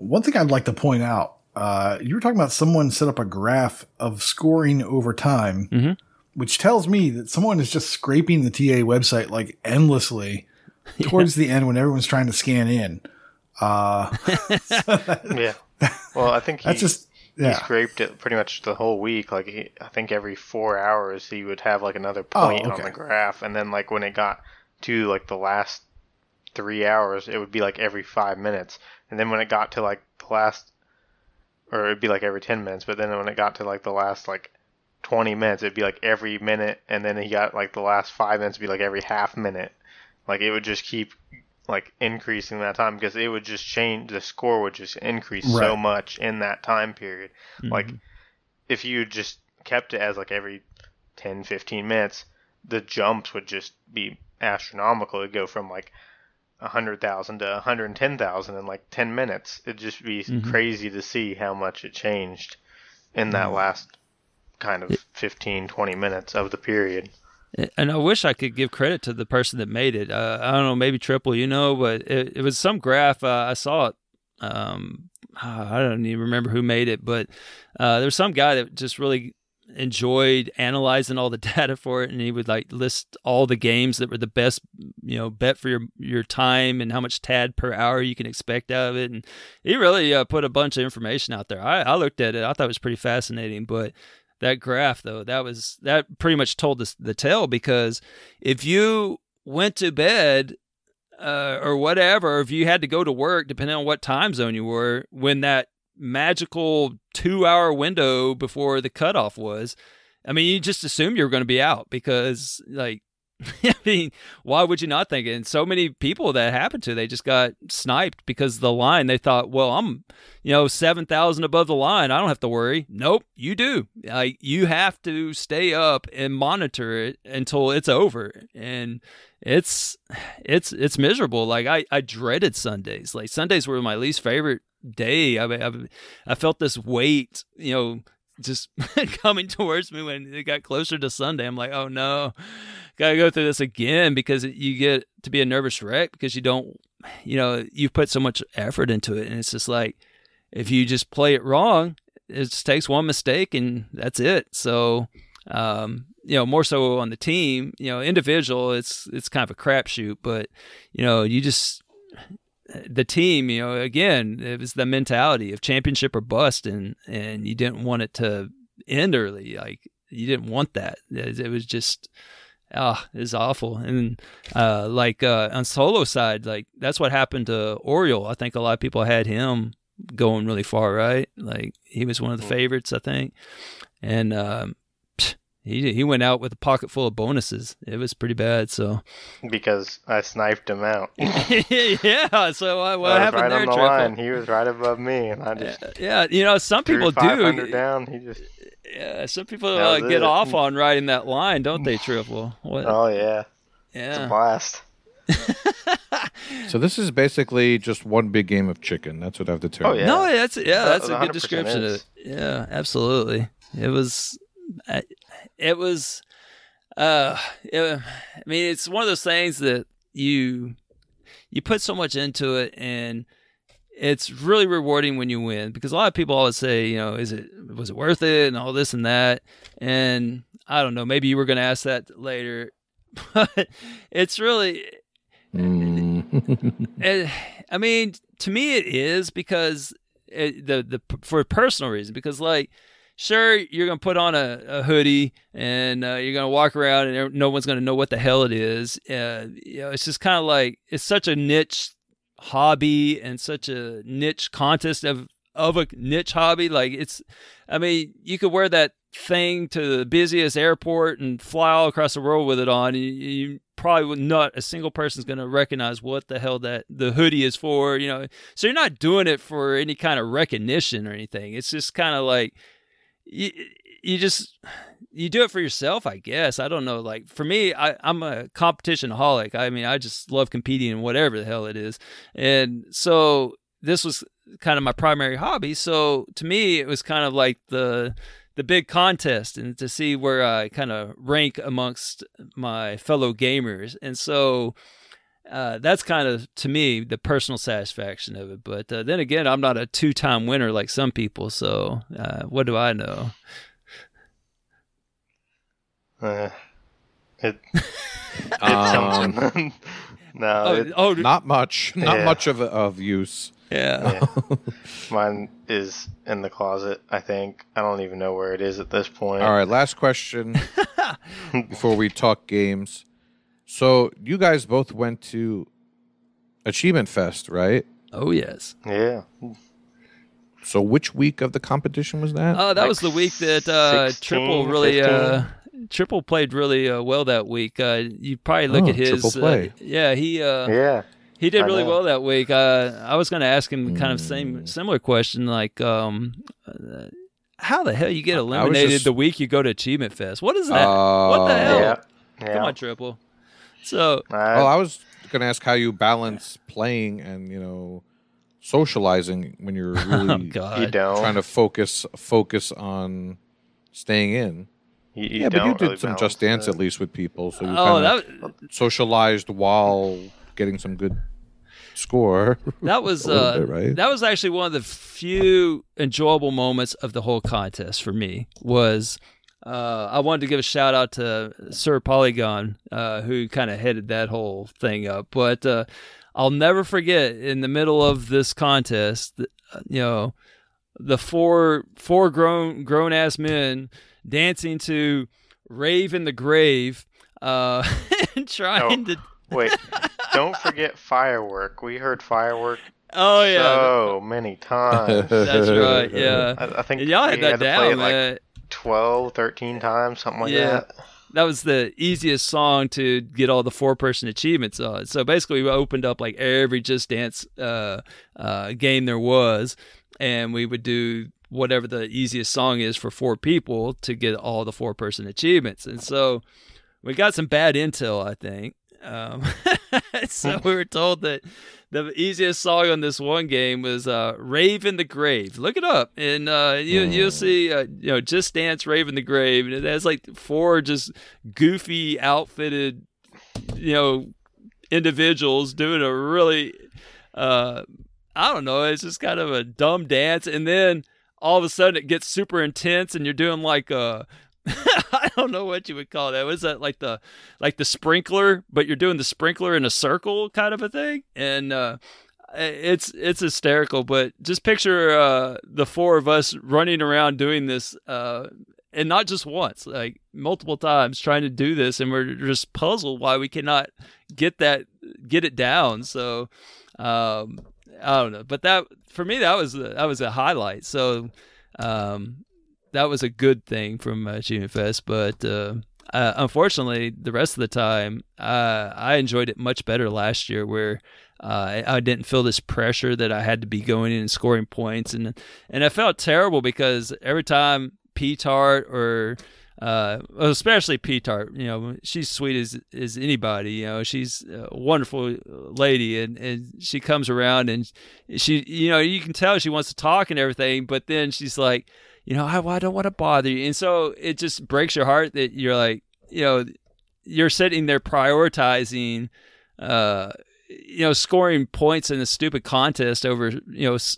One thing I'd like to point out, uh, you were talking about someone set up a graph of scoring over time, mm-hmm. which tells me that someone is just scraping the TA website like endlessly [LAUGHS] towards the end when everyone's trying to scan in. Uh, [LAUGHS] yeah. Well, I think [LAUGHS] he, that's just yeah. he scraped it pretty much the whole week. Like he, I think every four hours he would have like another point oh, okay. on the graph, and then like when it got to like the last three hours, it would be like every five minutes, and then when it got to like the last, or it'd be like every ten minutes, but then when it got to like the last like 20 minutes it'd be like every minute and then he got like the last five minutes would be like every half minute like it would just keep like increasing that time because it would just change the score would just increase right. so much in that time period. Mm-hmm. Like if you just kept it as like every 10 15 minutes, the jumps would just be astronomical. It'd go from like 100,000 to 110,000 in like 10 minutes. It'd just be mm-hmm. crazy to see how much it changed in that mm-hmm. last kind of 15, 20 minutes of the period. And I wish I could give credit to the person that made it. Uh, I don't know, maybe triple, you know, but it, it was some graph. Uh, I saw it. Um, I don't even remember who made it, but uh, there was some guy that just really enjoyed analyzing all the [LAUGHS] data for it and he would like list all the games that were the best you know bet for your your time and how much tad per hour you can expect out of it. And he really uh, put a bunch of information out there. I, I looked at it. I thought it was pretty fascinating. But that graph though that was that pretty much told the, the tale because if you went to bed uh, or whatever if you had to go to work depending on what time zone you were when that magical two hour window before the cutoff was. I mean, you just assumed you were going to be out because, like, [LAUGHS] I mean, why would you not think? And so many people that happened to, they just got sniped because the line. They thought, well, I'm, you know, seven thousand above the line. I don't have to worry. Nope, you do. Like, you have to stay up and monitor it until it's over. And it's, [SIGHS] it's, it's miserable. Like, I, I dreaded Sundays. Like Sundays were my least favorite day. I, I, I felt this weight, you know, just [LAUGHS] coming towards me when it got closer to Sunday. I'm like, oh no, gotta go through this again because you get to be a nervous wreck because you don't, you know, you put so much effort into it, and it's just like if you just play it wrong, it just takes one mistake and that's it. So, um, you know, more so on the team, you know, individual, it's it's kind of a crapshoot, but you know, you just the team, you know, again, it was the mentality of championship or bust, and and you didn't want it to end early. Like you didn't want that. It, was just, ah, oh, it was awful. And uh, like uh, on solo side, like that's what happened to Oriole. I think a lot of people had him going really far, right? Like he was one of the mm-hmm. favorites, I think. And um, he he went out with a pocket full of bonuses. It was pretty bad. So because I sniped him out. [LAUGHS] [LAUGHS] yeah. So what, what happened right there? On the Triple? line. He was right above me, and I just yeah. You know, some people do. down. He just yeah. Some people uh, get it. off on riding that line, don't they? Triple. [LAUGHS] What? Oh yeah. Yeah. It's a blast. so this is basically just one big game of chicken. That's what I've determined. Oh yeah. No, that's yeah. That's a good description is. of it. Yeah, absolutely. It was it was uh it, i mean it's one of those things that you you put so much into it and it's really rewarding when you win because a lot of people always say you know is it was it worth it and all this and that and i don't know maybe you were going to ask that later [LAUGHS] but it's really mm. it, i mean to me it is because it, the the for a personal reason because like sure you're gonna put on a, a hoodie and uh, you're gonna walk around and no one's gonna know what the hell it is. Uh, you know, it's just kind of like it's such a niche hobby and such a niche contest of of a niche hobby. Like it's, I mean, you could wear that thing to the busiest airport and fly all across the world with it on. You, you probably would not a single person's going to recognize what the hell that the hoodie is for. You know, so you're not doing it for any kind of recognition or anything. It's just kind of like you, you just you do it for yourself i guess. I don't know like for me I, i'm a competition holic i mean i just love competing in whatever the hell it is. And so this was kind of my primary hobby. So to me it was kind of like the the big contest and to see where i kind of rank amongst my fellow gamers. And so uh, that's kind of to me the personal satisfaction of it. But uh, then again, I'm not a two-time winner like some people, so uh, what do I know? Uh, it, [LAUGHS] it um, [LAUGHS] no, oh, it, oh, not much, not yeah. much of of use. Yeah. yeah. Mine is in the closet, I think. I don't even know where it is at this point. All right, last question [LAUGHS] before we talk games. So you guys both went to Achievement Fest, right? Oh yes. Yeah. So which week of the competition was that? Oh, that like was the week that uh, 16, Triple really uh, Triple played really uh, well that week. Uh, you probably look oh, at his triple play. Uh, yeah, he uh, Yeah. He did really well that week. I was going to ask him kind of same hmm. similar question like um, how the hell you get eliminated just... the week you go to Achievement Fest? What is that? what the hell? Yeah. Yeah. Come on, Triple. So, well, I was going to ask how you balance playing and you know socializing when you're [LAUGHS] really oh, you trying to focus focus on staying in. You, you yeah, but you did really some Just Dance that. at least with people, so you Oh, kind of socialized while getting some good score. [LAUGHS] that was uh, bit, right? that was actually one of the few enjoyable moments of the whole contest for me. Was uh, I wanted to give a shout out to Sir Polygon, uh, who kind of headed that whole thing up. But uh, I'll never forget in the middle of this contest, you know, the four four grown grown ass men dancing to "Rave in the Grave," uh, [LAUGHS] and trying to. Wait, [LAUGHS] don't forget firework. We heard firework Oh yeah, so many times. that's right. Yeah. I, I think And y'all had that had down, like man. 12, 13 times, something like Yeah. that. that was the easiest song to get all the four person achievements on. So basically, we opened up like every Just Dance uh, uh, game there was, and we would do whatever the easiest song is for four people to get all the four person achievements. And so we got some bad intel, I think. Um, [LAUGHS] so we were told that the easiest song on this one game was uh, "Rave in the Grave." Look it up, and uh, you you'll see uh, you know just dance "Rave in the Grave," and it has like four just goofy outfitted you know individuals doing a really uh, I don't know, it's just kind of a dumb dance, and then all of a sudden it gets super intense, and you're doing like a [LAUGHS] I don't know what you would call that. Was that like the like the sprinkler, but you're doing the sprinkler in a circle kind of a thing? And uh it's it's hysterical, but just picture uh the four of us running around doing this uh and not just once, like multiple times trying to do this and we're just puzzled why we cannot get that get it down. So um I don't know, but that for me that was that was a highlight. So um that was a good thing from uh, Achievement Fest, but uh, uh, unfortunately, the rest of the time, uh, I enjoyed it much better last year, where uh, I, I didn't feel this pressure that I had to be going in and scoring points, and and I felt terrible because every time P Tart or uh, especially P Tart, you know, she's sweet as as anybody. You know, she's a wonderful lady, and and she comes around and she, you know, you can tell she wants to talk and everything, but then she's like you know, I, I don't want to bother you. And so it just breaks your heart that you're like, you know, you're sitting there prioritizing, uh, you know, scoring points in a stupid contest over, you know, s-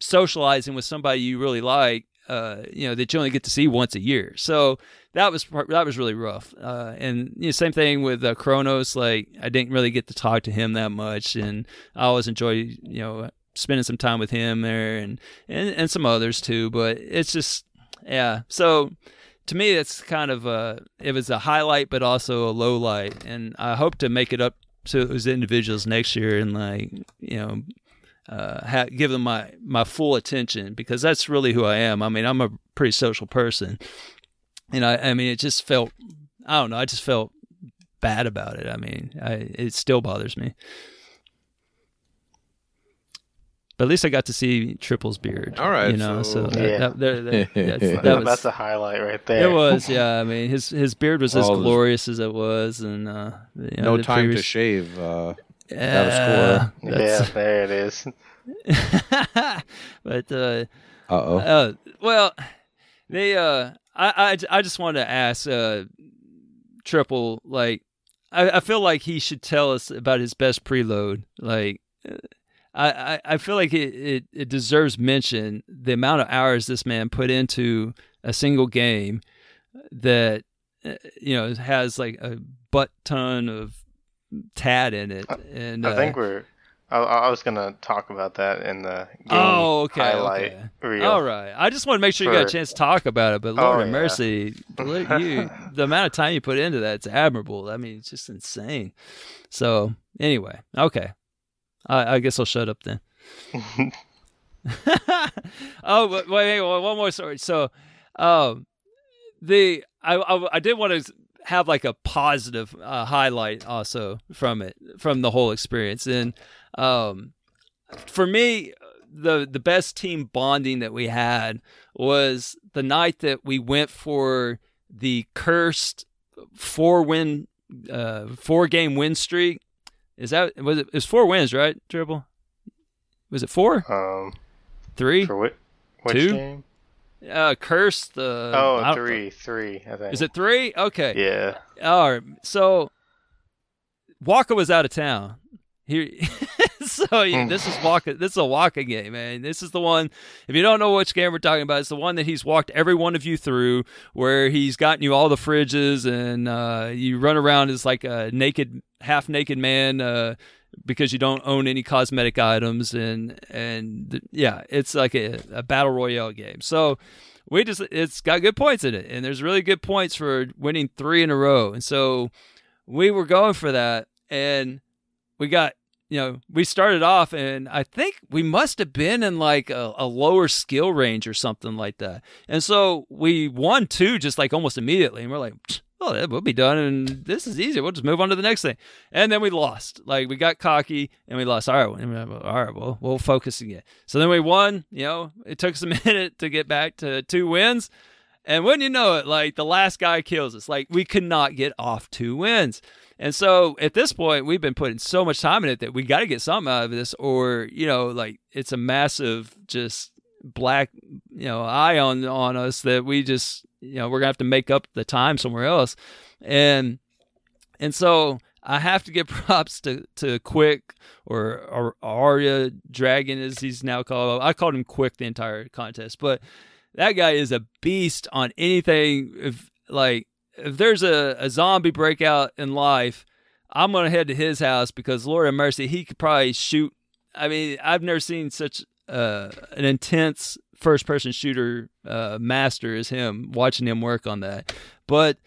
socializing with somebody you really like, uh, you know, that you only get to see once a year. So that was that was really rough. Uh, and you know, same thing with uh, Kronos. Like I didn't really get to talk to him that much, and I always enjoy, you know, spending some time with him there and, and, and some others too. But it's just, yeah. So to me, it's kind of a, it was a highlight, but also a low light. And I hope to make it up to those individuals next year and like, you know, uh, ha- give them my, my full attention because that's really who I am. I mean, I'm a pretty social person and I, I mean, it just felt, I don't know. I just felt bad about it. I mean, I, it still bothers me. But at least I got to see Triple's beard. All right, you know. So, so- that, Yeah. that, there- [LAUGHS] that- that's- That that was That's a highlight right there. it was, yeah. I mean, his his beard was as All glorious as it was, and uh, you know, no the time to shave. Uh, Yeah, score. [LAUGHS] Yeah, there it is. [LAUGHS] but uh, uh-oh. uh, well, they uh, I, I I just wanted to ask uh, Triple like, I, I feel like he should tell us about his best preload. Like, uh, I I, feel like it, it it deserves mention the amount of hours this man put into a single game that uh, you know has like a butt ton of tad in it and I uh, think we're. I, I was gonna talk about that in the game Oh, okay, highlight okay. reel. All right. I just want to make sure you got a chance to talk about it. But Lord Oh, have yeah. mercy, you [LAUGHS] the amount of time you put into that, it's admirable. I mean, it's just insane. So anyway, okay. I, I guess I'll shut up then. [LAUGHS] [LAUGHS] oh, wait, one more story. So, um, the I, I I did want to have like a positive uh, highlight also from it from the whole experience, and um, for me, the the best team bonding that we had was the night that we went for the cursed four win uh four game win streak. Is that was it? It was four wins, right? Triple. Was it four? Um, Three? for which, which Two? game? uh, curse the. Oh, three, three. I think. Is it three? Okay. Yeah. All right. So Walker was out of town. He, [LAUGHS] [LAUGHS] so yeah, this is Walker. This is a walking game, man. This is the one. If you don't know which game we're talking about, it's the one that he's walked every one of you through, where he's gotten you all the fridges, and uh, you run around as like a naked, half naked man. Uh, because you don't own any cosmetic items and and yeah it's like a, a battle royale game so we just it's got good points in it and there's really good points for winning three in a row and so we were going for that and we got you know we started off and i think we must have been in like a, a lower skill range or something like that. And so we won two just like almost immediately and we're like oh we'll be done and this is easy. We'll just move on to the next thing. And then we lost. Like we got cocky and we lost. All right all right well we'll focus again. So then we won you know it took us a [LAUGHS] minute to get back to two wins. And when you know it, like the last guy kills us. Like we could not get off two wins. And so at this point, we've been putting so much time in it that we got to get something out of this, or you know, like it's a massive just black, you know, eye on on us that we just, you know, we're gonna have to make up the time somewhere else. And and so I have to give [LAUGHS] props to to Quick or, or Arya Dragon as he's now called. I called him Quick the entire contest, but that guy is a beast on anything. If like if there's a, a zombie breakout in life, I'm gonna head to his house because Lord have mercy, he could probably shoot. I mean, I've never seen such uh, an intense first person shooter uh, master as him. Watching him work on that, but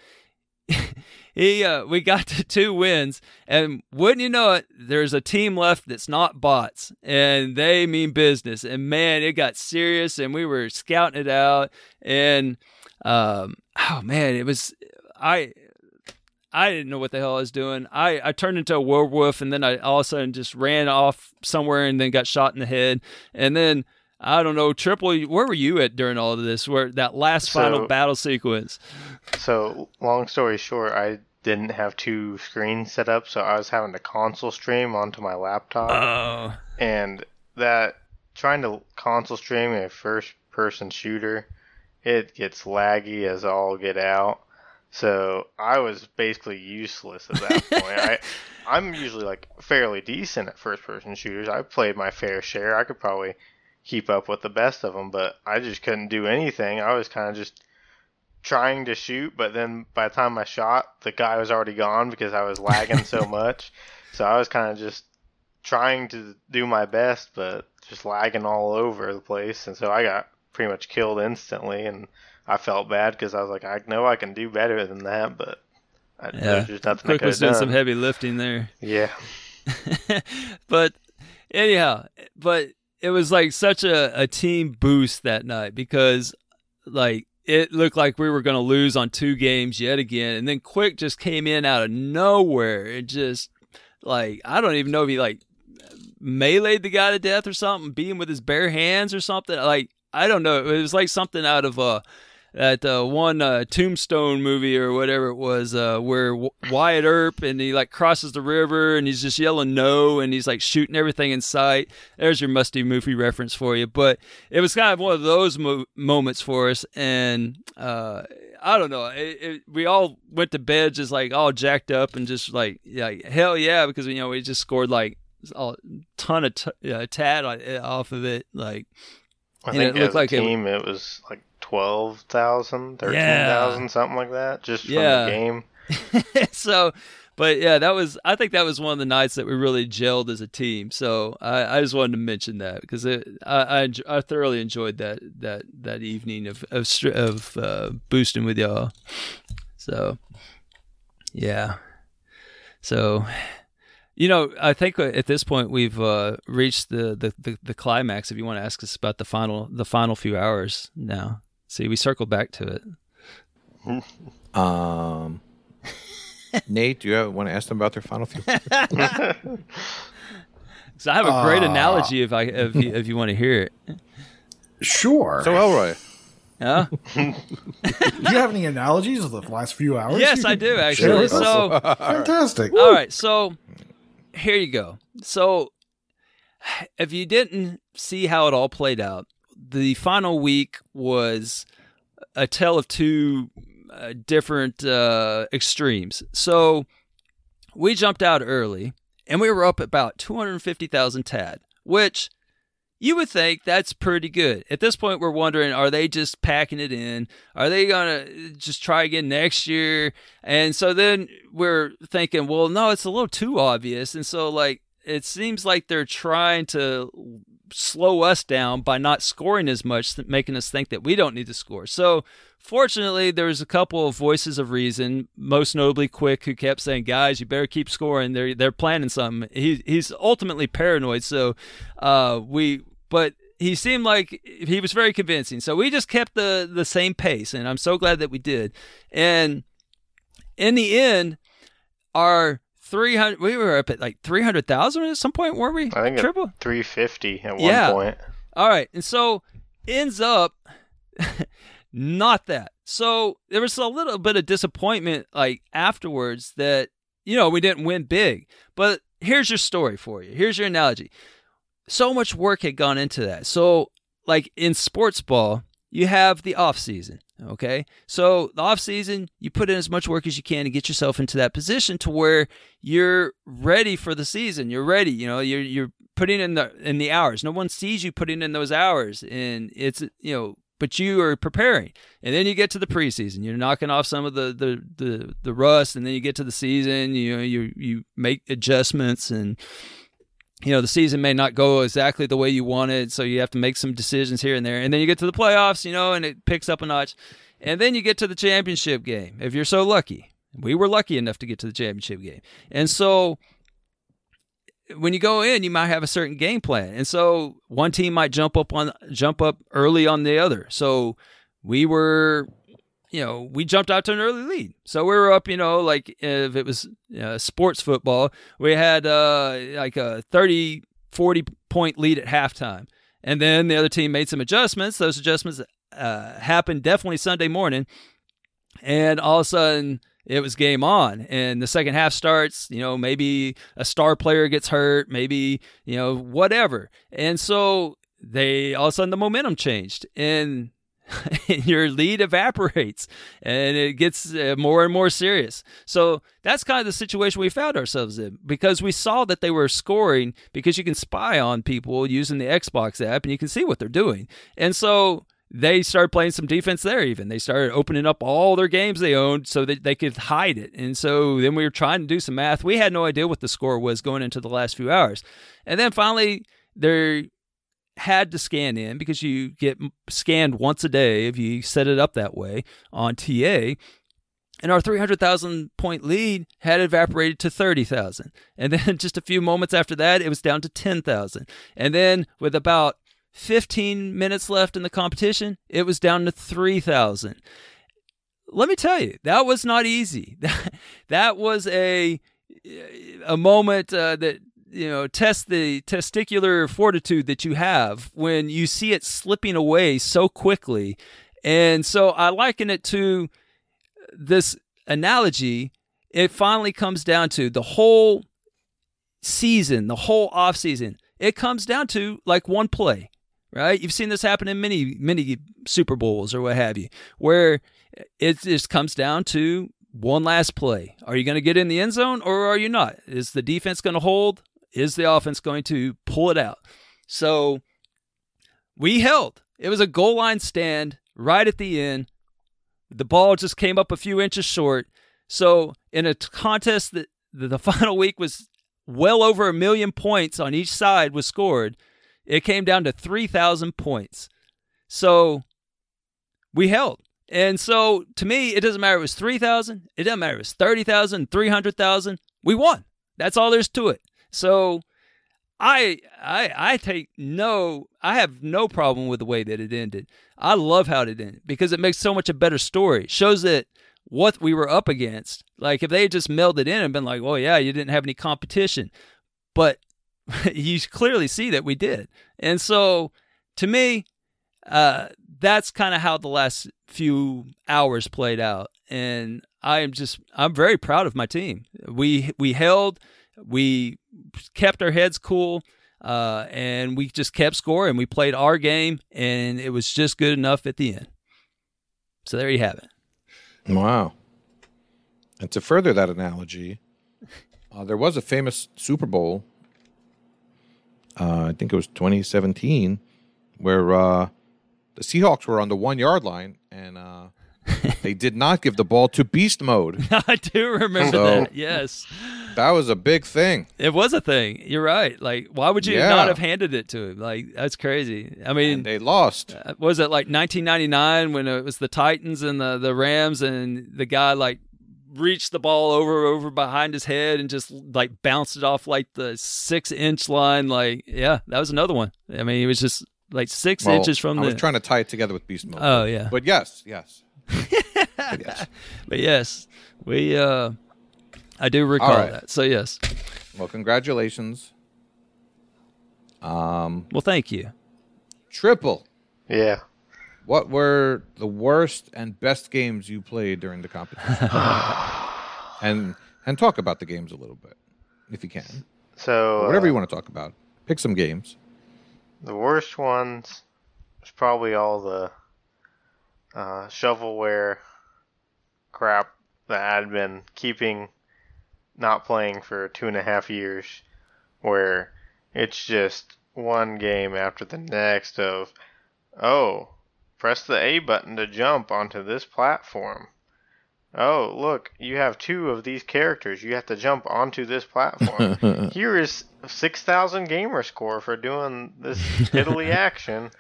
[LAUGHS] he uh, we got to two wins, and wouldn't you know it, there's a team left that's not bots, and they mean business. And man, it got serious, and we were scouting it out, and um, oh man, it was I. I didn't know what the hell I was doing. I, I turned into a werewolf and then I all of a sudden just ran off somewhere and then got shot in the head. And then I don't know, Triple, where were you at during all of this? Where that last final battle sequence? So, long story short, I didn't have two screens set up, so I was having to console stream onto my laptop. Oh, and that trying to console stream a first person shooter, it gets laggy as all get out. So I was basically useless at that [LAUGHS] point. I I'm usually like fairly decent at first person shooters. I played my fair share. I could probably keep up with the best of them, but I just couldn't do anything. I was kind of just trying to shoot, but then by the time I shot, the guy was already gone because I was lagging so [LAUGHS] much. So I was kind of just trying to do my best, but just lagging all over the place. And so I got pretty much killed instantly, and I felt bad because I was like, I know I can do better than that, but I, yeah. there's just nothing Quick was doing done. some heavy lifting there. yeah, [LAUGHS] but anyhow, but it was like such a, a team boost that night because like it looked like we were going to lose on two games yet again. And then Quick just came in out of nowhere. It just like, I don't even know if he like meleeed the guy to death or something, beat him with his bare hands or something. Like, I don't know. It was like something out of uh, that uh, one uh, Tombstone movie or whatever it was, uh, where w- Wyatt Earp and he like crosses the river and he's just yelling no and he's like shooting everything in sight. There's your musty movie reference for you. But it was kind of one of those mo- moments for us, and uh, I don't know. It, it, we all went to bed just like all jacked up and just like yeah, hell yeah, because you know we just scored like a ton of t- uh, tad off of it, like. I And think it looked like it- team it, was like 12,000, 13,000, something like that, just from the game. [LAUGHS] so but yeah that was i think that was one of the nights that we really gelled as a team. So i, I just wanted to mention that because it, I, I I thoroughly enjoyed that that that evening of of, of uh, boosting with y'all. So yeah. So you know i think at this point we've uh, reached the, the, the, the climax if you want to ask us about the final the final few hours now see we circled back to it Um, [LAUGHS] Nate, do you want to ask them about their final few? [LAUGHS] So I have a great Ah. analogy if I if you, if you want to hear it. Sure. so, Elroy, Yeah. do [LAUGHS] you have any analogies of the last few hours? yes, I do actually. with us? So fantastic. all right, so here you go. So if you didn't see how it all played out, the final week was a tale of two uh, different uh, extremes. So we jumped out early and we were up about 250,000 TAD, which you would think that's pretty good. At this point, we're wondering are they just packing it in? Are they going to just try again next year? And so then we're thinking, well, no, it's a little too obvious. And so, like, it seems like they're trying to slow us down by not scoring as much, making us think that we don't need to score. So, fortunately, there was a couple of voices of reason, most notably Quick, who kept saying, "Guys, you better keep scoring. They're they're planning something." He he's ultimately paranoid, so uh, we but he seemed like he was very convincing. So we just kept the the same pace, and I'm so glad that we did. And in the end, our 300 we were up at like 300,000 at some point weren't we? I think triple? 350 at Yeah. one point. all right and so ends up [LAUGHS] not that. So there was a little bit of disappointment like afterwards that you know we didn't win big. But here's your story for you. Here's your analogy. So much work had gone into that. So like in sports ball you have the off season okay? So the off season you put in as much work as you can to get yourself into that position to where you're ready for the season. You're ready you know? You're you're putting in the in the hours. No one sees you putting in those hours and it's you know but you are preparing. And then you get to the preseason. You're knocking off some of the the the, the rust and then you get to the season you know you you make adjustments and you know the season may not go exactly the way you wanted so you have to make some decisions here and there. And then you get to the playoffs you know and it picks up a notch. And then you get to the championship game if you're so lucky. We were lucky enough to get to the championship game. And so when you go in you might have a certain game plan. And so one team might jump up on jump up early on the other. So we were you know, we jumped out to an early lead. So we were up, you know, like if it was uh, sports football, we had uh, like a 30, 40 point lead at halftime. And then the other team made some adjustments. Those adjustments uh, happened definitely Sunday morning. And all of a sudden, it was game on. And the second half starts, you know, maybe a star player gets hurt, maybe, you know, whatever. And so they all of a sudden the momentum changed. And [LAUGHS] your lead evaporates and it gets uh, more and more serious. So that's kind of the situation we found ourselves in because we saw that they were scoring because you can spy on people using the Xbox app and you can see what they're doing. And so they started playing some defense there even they started opening up all their games they owned so that they could hide it and so then we were trying to do some math we had no idea what the score was going into the last few hours and then finally they had to scan in because you get scanned once a day if you set it up that way on TA. And our 300,000 point lead had evaporated to 30,000. [LAUGHS] And then just a few moments after that, it was down to 10,000. And then with about 15 minutes left in the competition, it was down to 3,000. Let me tell you, that was not easy. That, [LAUGHS] that was a a moment uh, that you know test the testicular fortitude that you have when you see it slipping away so quickly and so i liken it to this analogy it finally comes down to the whole season the whole off season it comes down to like one play right you've seen this happen in many many super bowls or what have you where it just comes down to one last play. Are you going to get in the end zone or are you not? Is the defense going to hold? Is the offense going to pull it out? So we held. It was a goal line stand right at the end. The ball just came up a few inches short. So in a contest that the, the [LAUGHS] final week was well over a million points on each side was scored, it came down to 3,000 points. So we held. And so to me, it doesn't matter if it was 3,000, it doesn't matter if it was 30,000, 300,000. We won. That's all there's to it. So I I I take no I have no problem with the way that it ended. I love how it ended because it makes so much a better story. Shows that what we were up against. Like if they just melded in and been like, "Oh yeah, you didn't have any competition." But [LAUGHS] you clearly see that we did. And so to me, uh, that's kind of how the last few hours played out. And I am just I'm very proud of my team. We we held, we kept our heads cool. uh, and we just kept scoring. We played our game, and it was just good enough at the end. So there you have it. Wow. And to further that analogy, uh, there was a famous Super Bowl, uh, I think it was 2017, where uh, the Seahawks were on the one yard line and uh, [LAUGHS] they did not give the ball to beast mode. [LAUGHS] I do remember So- that. Yes, That was a big thing. it was a thing. You're right. Like, why would you Yeah. not have handed it to him? Like, that's crazy. I mean, And they lost. uh, was it like 1999 when it was the Titans and the the Rams and the guy like reached the ball over over behind his head and just like bounced it off like the six inch line like yeah that was another one I mean it was just like six Well, inches from I the was trying to tie it together with beast mode. oh yeah But yes, yes. [LAUGHS] But yes. we uh I do recall All right. that so yes Well, congratulations. Um, well thank you triple. Yeah. What were the worst and best games you played during the competition? [SIGHS] and and talk about the games a little bit, if you can. So Whatever uh, you want to talk about. Pick some games. The worst ones was probably all the uh, shovelware crap that I'd been keeping, not playing for two and a half years, where it's just one game after the next of, oh, press the A button to jump onto this platform. Oh, look, you have two of these characters. You have to jump onto this platform. [LAUGHS] Here is 6,000 gamer score for doing this [LAUGHS] Italy action.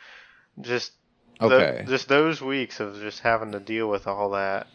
Just tho- Okay. just those weeks of just having to deal with all that.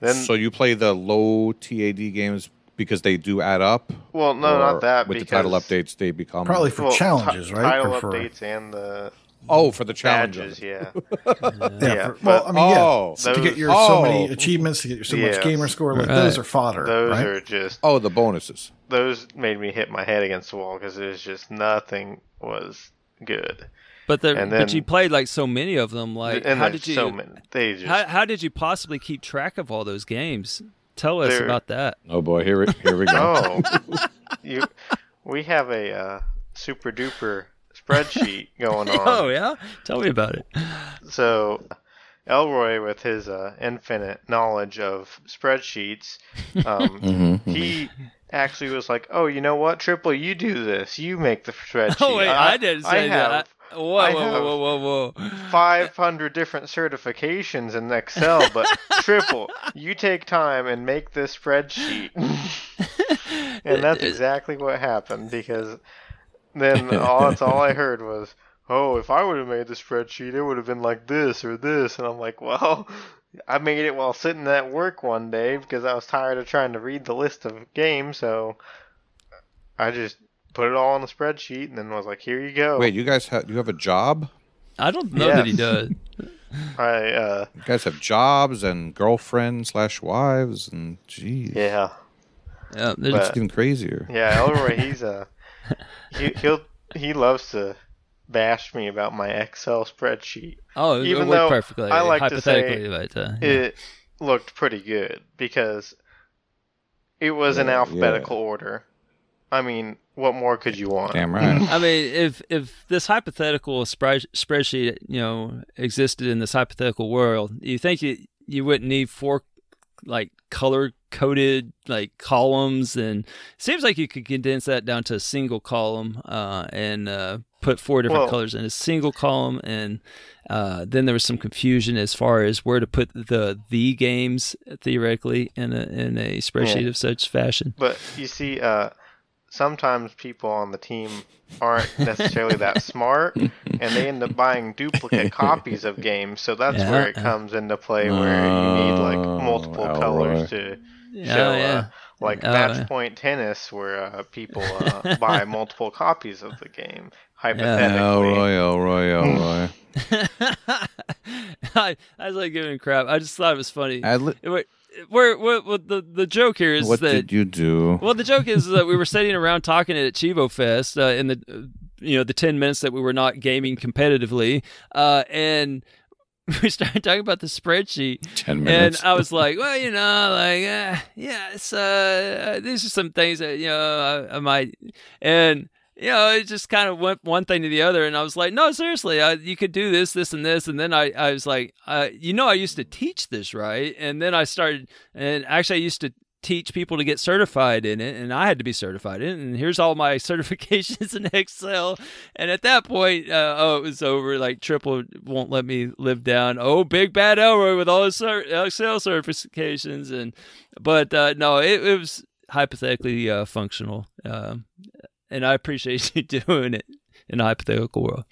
Then, so you play the low TAD games because they do add up? well, no, not that. With because, the title updates, they become Probably for well, challenges, ti- right? Title for- updates and the Oh, for the challenges, badges, yeah. [LAUGHS] Yeah. Yeah, for- well, I mean, yeah. Oh. to get Those- your so Oh. many achievements, to get your so much gamer score, like Right. those are fodder, Those right? are just Oh, the bonuses. those made me hit my head against the wall because it was just nothing was good. But the And but you played like so many of them like and how did you so many. They just how, how did you possibly keep track of all those games tell us about that Oh boy, here we, here we go. Oh, [LAUGHS] you. We have a uh, super duper spreadsheet [LAUGHS] going on. oh yeah tell me about it So, Elroy, with his uh, infinite knowledge of spreadsheets, [LAUGHS] um, Mm-hmm, he actually was like, "Oh, you know what, Triple, you do this. You make the spreadsheet." oh wait I, didn't say that have I- whoa I whoa, have- whoa whoa whoa whoa 500 different certifications in Excel, but [LAUGHS] Triple, you take time and make this spreadsheet. [LAUGHS] and that's uh, uh, exactly what happened because then [LAUGHS] all that's all I heard was, "Oh, if I would have made the spreadsheet, it would have been like this or this." And I'm like, "Well, I made it while sitting at work one day because I was tired of trying to read the list of games, so I just put it all on the spreadsheet and then was like, "Here you go." Wait, you guys have you have a job? I don't know that he does [LAUGHS] I uh You guys have jobs and girlfriends slash wives and geez, yeah. yeah there's- it's But- getting crazier. Yeah, Elroy, he's uh, [LAUGHS] he he'll he loves to bash me about my Excel spreadsheet. oh it even worked though perfectly I like to say but uh, yeah. It looked pretty good because it was in Yeah, alphabetical order. I mean, what more could you want? Damn right. I mean, if if this hypothetical spread, spreadsheet, you know, existed in this hypothetical world, you think you you wouldn't need four like color coded like columns, and it seems like you could condense that down to a single column uh, and uh, put four different Well- colors in a single column, and uh, then there was some confusion as far as where to put the the games theoretically in a in a spreadsheet Yeah. of such fashion. But you see, uh, sometimes people on the team aren't necessarily that smart, and they end up buying duplicate [LAUGHS] copies of games. So that's Yeah. where it comes into play, where you need like multiple Oh, colors Elroy. to Yeah, show, yeah. uh, like Oh, match point tennis, where uh, people uh, [LAUGHS] buy multiple copies of the game. Elroy, Hypothetically, Elroy, Elroy. [LAUGHS] I, I was like giving crap. I just thought it was funny. Adli- Where, where, the the joke here is what that did you do? well, the joke is that we were sitting around talking at Chivo Fest uh, in the uh, you know the ten minutes that we were not gaming competitively, uh, and [LAUGHS] we started talking about the spreadsheet. Ten minutes. And. I was like, well, you know, like, uh, yeah, it's, uh, uh, these are some things that, you know, I, I might, and you know, it just kind of went one thing to the other, and I was like, no, seriously, I, you could do this, this, and this, and then I, I was like, uh, you know, I used to teach this, right? And then I started, and actually, I used to teach people to get certified in it and I had to be certified in it and here's all my [LAUGHS] certifications in Excel and at that point uh, oh it was over like triple won't let me live down oh big bad Elroy with all his Excel certifications and but uh, no it, it, was hypothetically uh, functional um, and I appreciate [LAUGHS] you doing it in a hypothetical world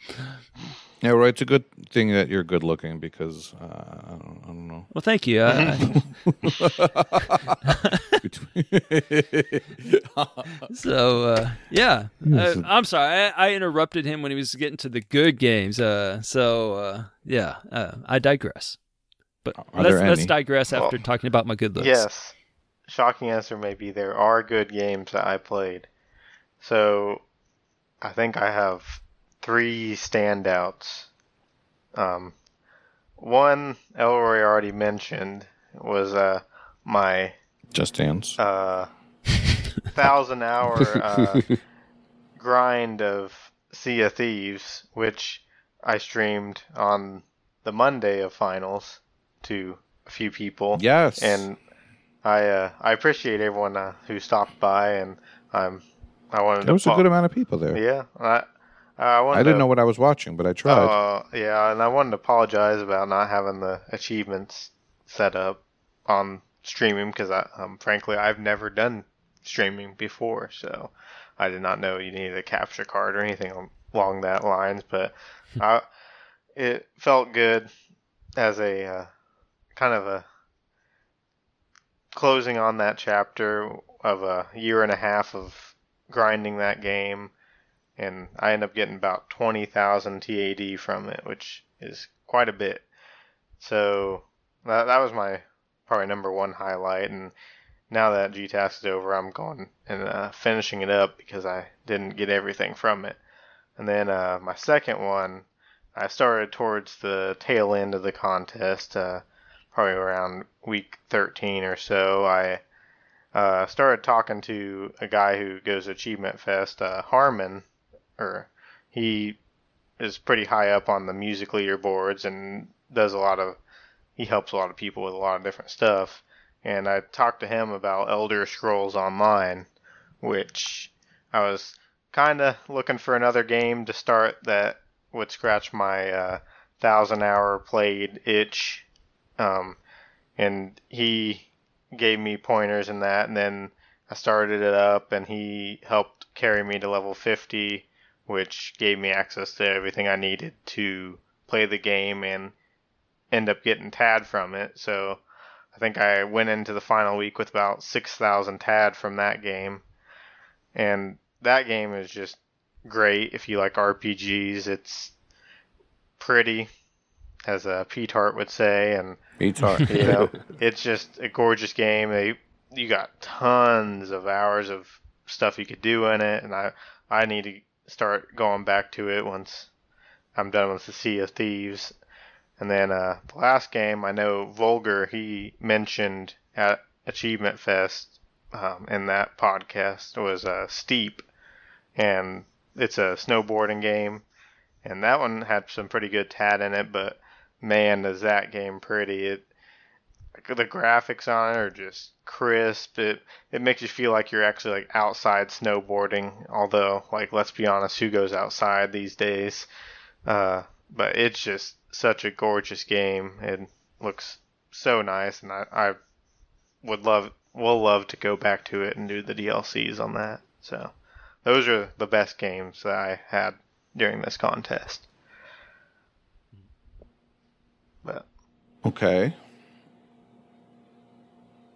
yeah, right. It's a good thing that you're good looking because uh, I, don't, I, don't, know. Well, thank you. I, [LAUGHS] so uh, yeah, uh, I'm sorry. I, interrupted him when he was getting to the good games. Uh, so uh, yeah, uh, I digress. But let's, let's digress after well, talking about my good looks. Yes, shocking answer maybe there are good games that I played. So I think I have three standouts. Um, one Elroy already mentioned was uh, my Just Dance uh, [LAUGHS] thousand hour uh, [LAUGHS] grind of Sea of Thieves, which I streamed on the Monday of finals to a few people. Yes, and I uh, I appreciate everyone uh, who stopped by, and I'm I wanted. There was a good amount of people there. Yeah, I I, I didn't to, know what I was watching, but I tried. Uh, yeah, and I wanted to apologize about not having the achievements set up on streaming because, I, um, frankly, I've never done streaming before, so I did not know you needed a capture card or anything along that lines. But I, it felt good as a uh, kind of a closing on that chapter of a year and a half of grinding that game and I end up getting about 20,000 TAD from it, which is quite a bit. So that, that was my probably number one highlight, and now that GTAS is over, I'm going and uh, finishing it up because I didn't get everything from it. And then uh, my second one, I started towards the tail end of the contest, uh, probably around week 13 or so. I uh, started talking to a guy who goes Achievement Fest, uh, Harmon, or he is pretty high up on the music leaderboards and does a lot of he helps a lot of people with a lot of different stuff. And I talked to him about Elder Scrolls Online, which I was kind of looking for another game to start that would scratch my uh, thousand hour played itch. Um, and he gave me pointers and that, and then I started it up, and he helped carry me to level 50 which gave me access to everything I needed to play the game and end up getting TAD from it. So I think I went into the final week with about 6,000 TAD from that game. And that game is just great if you like RPGs. It's pretty, as a P Tart would say, and Hart. you know, [LAUGHS] it's just a gorgeous game. They, you got tons of hours of stuff you could do in it, and I I need to start going back to it once I'm done with the Sea of Thieves. And then uh, the last game, I know Vulgar, he mentioned at Achievement Fest um, in that podcast was uh, Steep. And it's a snowboarding game. And that one had some pretty good tat in it, but man, is that game pretty. It the graphics on it are just crisp. It it makes you feel like you're actually like outside snowboarding. Although, like let's be honest, who goes outside these days? Uh, but it's just such a gorgeous game. It looks so nice, and I, I would love will love to go back to it and do the DLCs on that. So those are the best games that I had during this contest. But okay.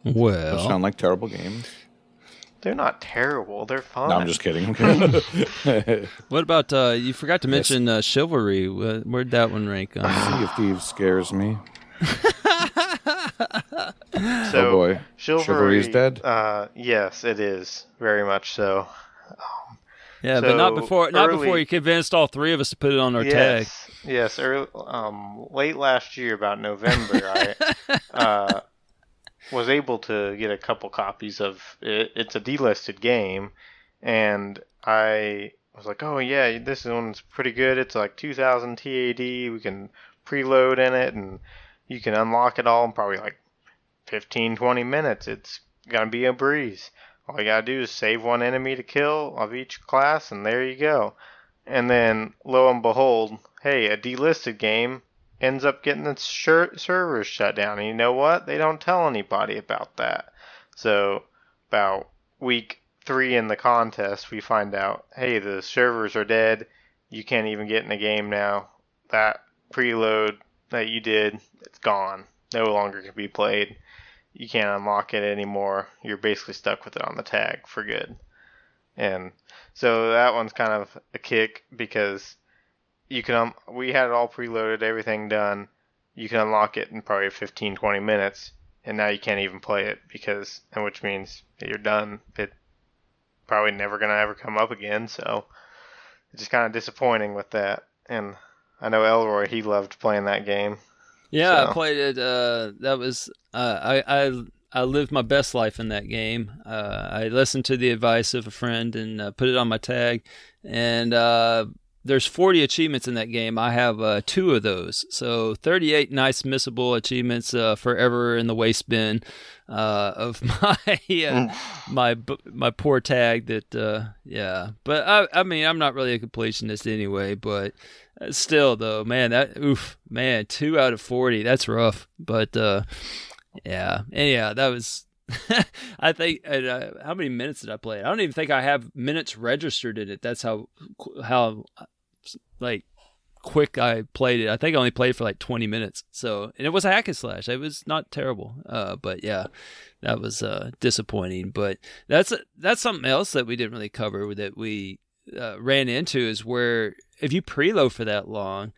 Well, Those sound like terrible games. They're not terrible. They're fun. No, I'm just kidding. [LAUGHS] what about uh, you? Forgot to mention uh, chivalry. Where'd that one rank? On? Sea of Thieves scares me. [LAUGHS] so, oh boy, chivalry is dead. Uh, yes, it is very much so. Um, yeah, so but not before. Not early, before you convinced all three of us to put it on our yes, tag. Yes, early, um, late last year, about November, I [LAUGHS] uh, was able to get a couple copies of it. It's a delisted game, and I I was like, oh yeah, this one's pretty good. It's like 2000 TAD. We can preload in it, and you can unlock it all in probably like 15, 20 minutes. It's gonna be a breeze. All you gotta do is save one enemy to kill of each class, and there you go. And then, lo and behold, hey, a delisted game ends up getting its shir- servers shut down. And you know what? They don't tell anybody about that. So, about week three in the contest, we find out, hey, the servers are dead. You can't even get in the game now. That preload that you did, it's gone. No longer can be played. You can't unlock it anymore. You're basically stuck with it on the tag for good. And so that one's kind of a kick because you can um, we had it all preloaded, everything done. You can unlock it in probably 15 20 minutes and now you can't even play it because and which means you're done. It probably never going to ever come up again, so it's just kind of disappointing with that. And I know Elroy, he loved playing that game. Yeah, So- I played it. Uh, that was uh, I I I lived my best life in that game. Uh, I listened to the advice of a friend and uh, put it on my tag. And uh, there's 40 achievements in that game. I have uh, two of those, so 38 nice missable achievements uh, forever in the waste bin uh, of [LAUGHS] my uh, my my poor tag. That uh, yeah, but I I mean I'm not really a completionist anyway, but. Still though, man, that oof, man, two out of forty, that's rough. But uh, yeah, and yeah, that was. [LAUGHS] I think uh, how many minutes did I play? I don't even think I have minutes registered in it. That's how how like quick I played it. I think I only played for like 20 minutes. So, and it was a hack and slash. It was not terrible. Uh, but yeah, that was uh, disappointing. But that's that's something else that we didn't really cover that we uh, ran into is where if you preload for that long,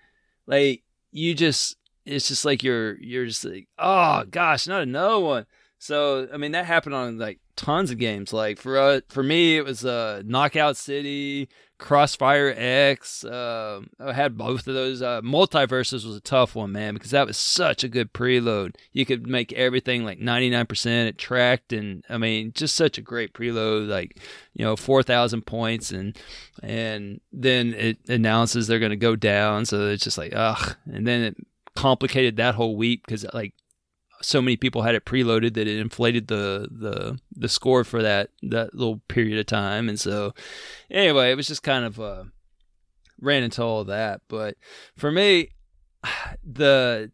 like you just it's just like you're you're just like oh gosh, not another one. So I mean that happened on like tons of games. Like for uh, for me, it was uh, Knockout City, Crossfire X. Uh, I had both of those. Uh, MultiVersus was a tough one, man, because that was such a good preload. You could make everything like ninety nine percent. It tracked, and I mean, just such a great preload. Like you know, four thousand points, and and then it announces they're going to go down. So it's just like ugh, and then it complicated that whole week because like so many people had it preloaded that it inflated the the the score for that that little period of time and so anyway it was just kind of uh ran into all of that but for me [SIGHS] the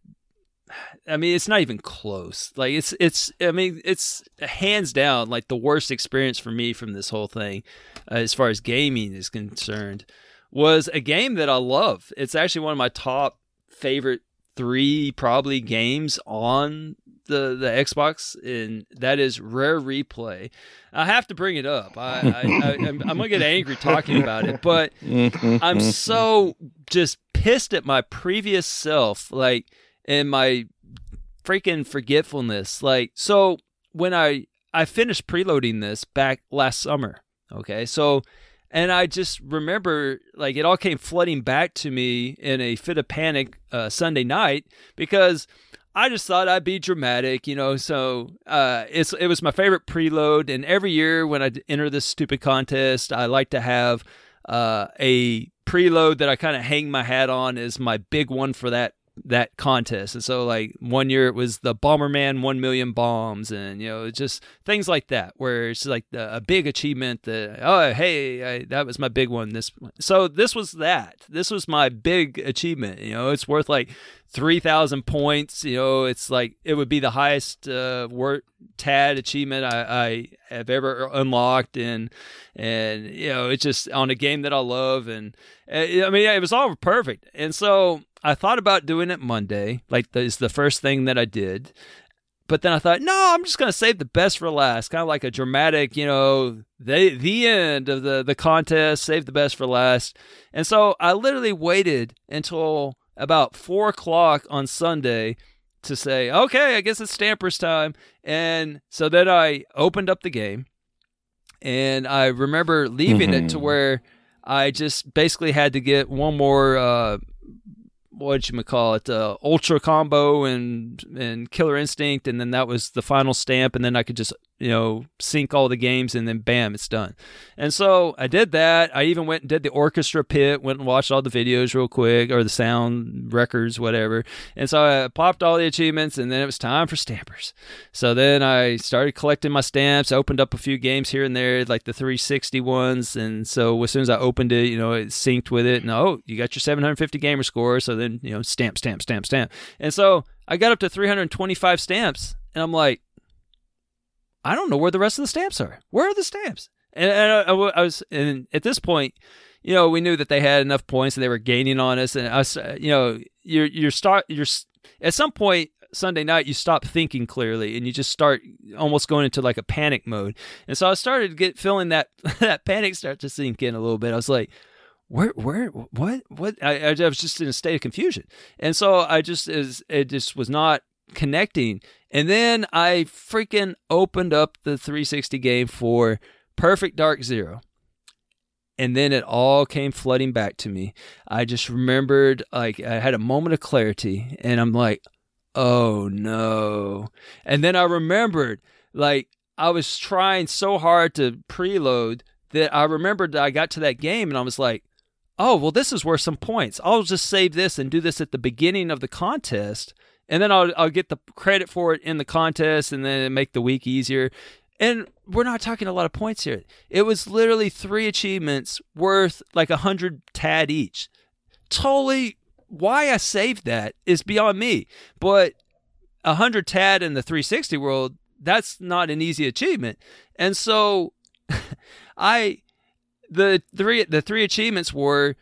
I mean, it's not even close. Like it's it's. I mean, it's hands down like the worst experience for me from this whole thing, uh, as far as gaming is concerned, was a game that I love. It's actually one of my top favorite three probably games on the the Xbox, and that is Rare Replay. I have to bring it up. I, I, I'm gonna get angry talking about it, but [LAUGHS] I'm so just pissed at my previous self, like and my freaking forgetfulness. Like so, when I I finished preloading this back last summer. Okay, so and I just remember like it all came flooding back to me in a fit of panic uh, Sunday night because I just thought I'd be dramatic, you know. So uh, it's it was my favorite preload, and every year when I enter this stupid contest, I like to have uh, a preload that I kind of hang my hat on as my big one for that that contest. And so like one year it was the Bomberman 1 million bombs and you know just things like that where it's like a big achievement that oh hey I, that was my big one this so this was that. This was my big achievement, you know. It's worth like 3000 points, you know, it's like it would be the highest uh word tad achievement I, I have ever unlocked and and you know it's just on a game that I love and uh, I mean it was all perfect and so I thought about doing it Monday like is the first thing that I did but then I thought no I'm just gonna save the best for last kind of like a dramatic you know the the end of the the contest save the best for last and so I literally waited until about four o'clock on Sunday to say, okay, I guess it's Stampers time. And so then I opened up the game and I remember leaving it to Mhm. where I just basically had to get one more, uh, what you call it, uh, ultra combo and and killer instinct, and then that was the final stamp, and then I could just you know, sync all the games, and then bam, it's done. And so I did that. I even went and did the orchestra pit, went and watched all the videos real quick, or the sound records, whatever. And so I popped all the achievements, and then it was time for stampers. So then I started collecting my stamps, I opened up a few games here and there, like the 360 ones. And so as soon as I opened it, you know, it synced with it, and oh, you got your 750 gamer score. So then, you know, stamp, stamp, stamp, stamp. And so I got up to 325 stamps, and I'm like, I don't know where the rest of the stamps are. Where are the stamps? And, and I, I, was, and at this point, you know, we knew that they had enough points and they were gaining on us. And us, uh, you know, you're you're start you're at some point Sunday night you stop thinking clearly and you just start almost going into like a panic mode. And so I started to get feeling that [LAUGHS] that panic start to sink in a little bit. I was like, where where what what I, I was just in a state of confusion. And so I just is it just was not connecting. And then I freaking opened up the 360 game for Perfect Dark Zero. And then it all came flooding back to me. I just remembered, like, I had a moment of clarity, and I'm like, oh no. And then I remembered, like, I was trying so hard to preload that I remembered that I got to that game and I was like, oh, well, this is worth some points. I'll just save this and do this at the beginning of the contest and then I'll I'll get the credit for it in the contest, and then make the week easier. And we're not talking a lot of points here. It was literally three achievements worth like a hundred tad each. Totally, why I saved that is beyond me. But a hundred tad in the 360 world, that's not an easy achievement. And so, [LAUGHS] I the three the three achievements were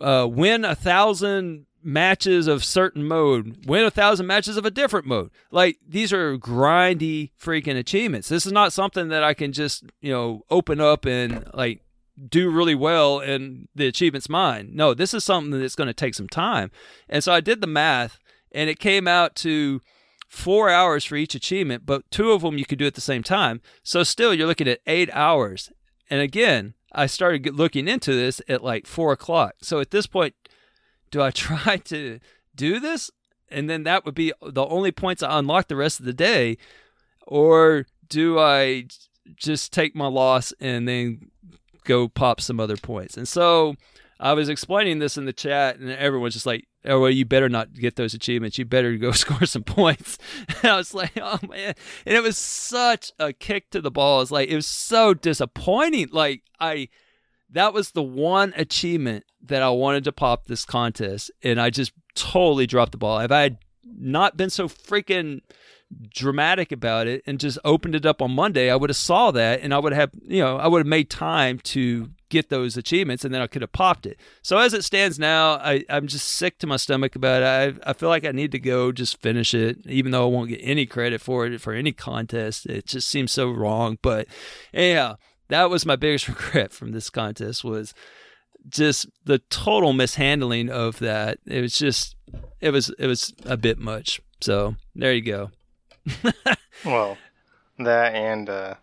uh, win a thousand matches of certain mode, win a thousand matches of a different mode. Like these are grindy freaking achievements. This is not something that I can just, you know, open up and like do really well and the achievement's mine. No, this is something that's going to take some time. And so I did the math and it came out to four hours for each achievement, but two of them you could do at the same time. So still you're looking at eight hours. And again, I started looking into this at like four o'clock. So at this point, do I [LAUGHS] try to do this? And then that would be the only points I unlock the rest of the day. Or do I just take my loss and then go pop some other points? And so I was explaining this in the chat, and everyone's just like, "Oh well, you better not get those achievements. You better go [LAUGHS] score some points." And [LAUGHS] I was like, "Oh man!" And it was such a kick to the balls. Like it was so disappointing. Like I that was the one achievement that I wanted to pop this contest, and I just totally dropped the ball. If I had not been so freaking dramatic about it and just opened it up on Monday, I would have saw that and I would have, you know, I would have made time to get those achievements and then I could have popped it. So as it stands now, I, I'm just sick to my stomach about it. I, I feel like I need to go just finish it, even though I won't get any credit for it for any contest. It just seems so wrong. But yeah, that was my biggest [LAUGHS] regret from this contest was just the total mishandling of that. It was just it was it was a bit much. So there you go. [LAUGHS] well, that and uh,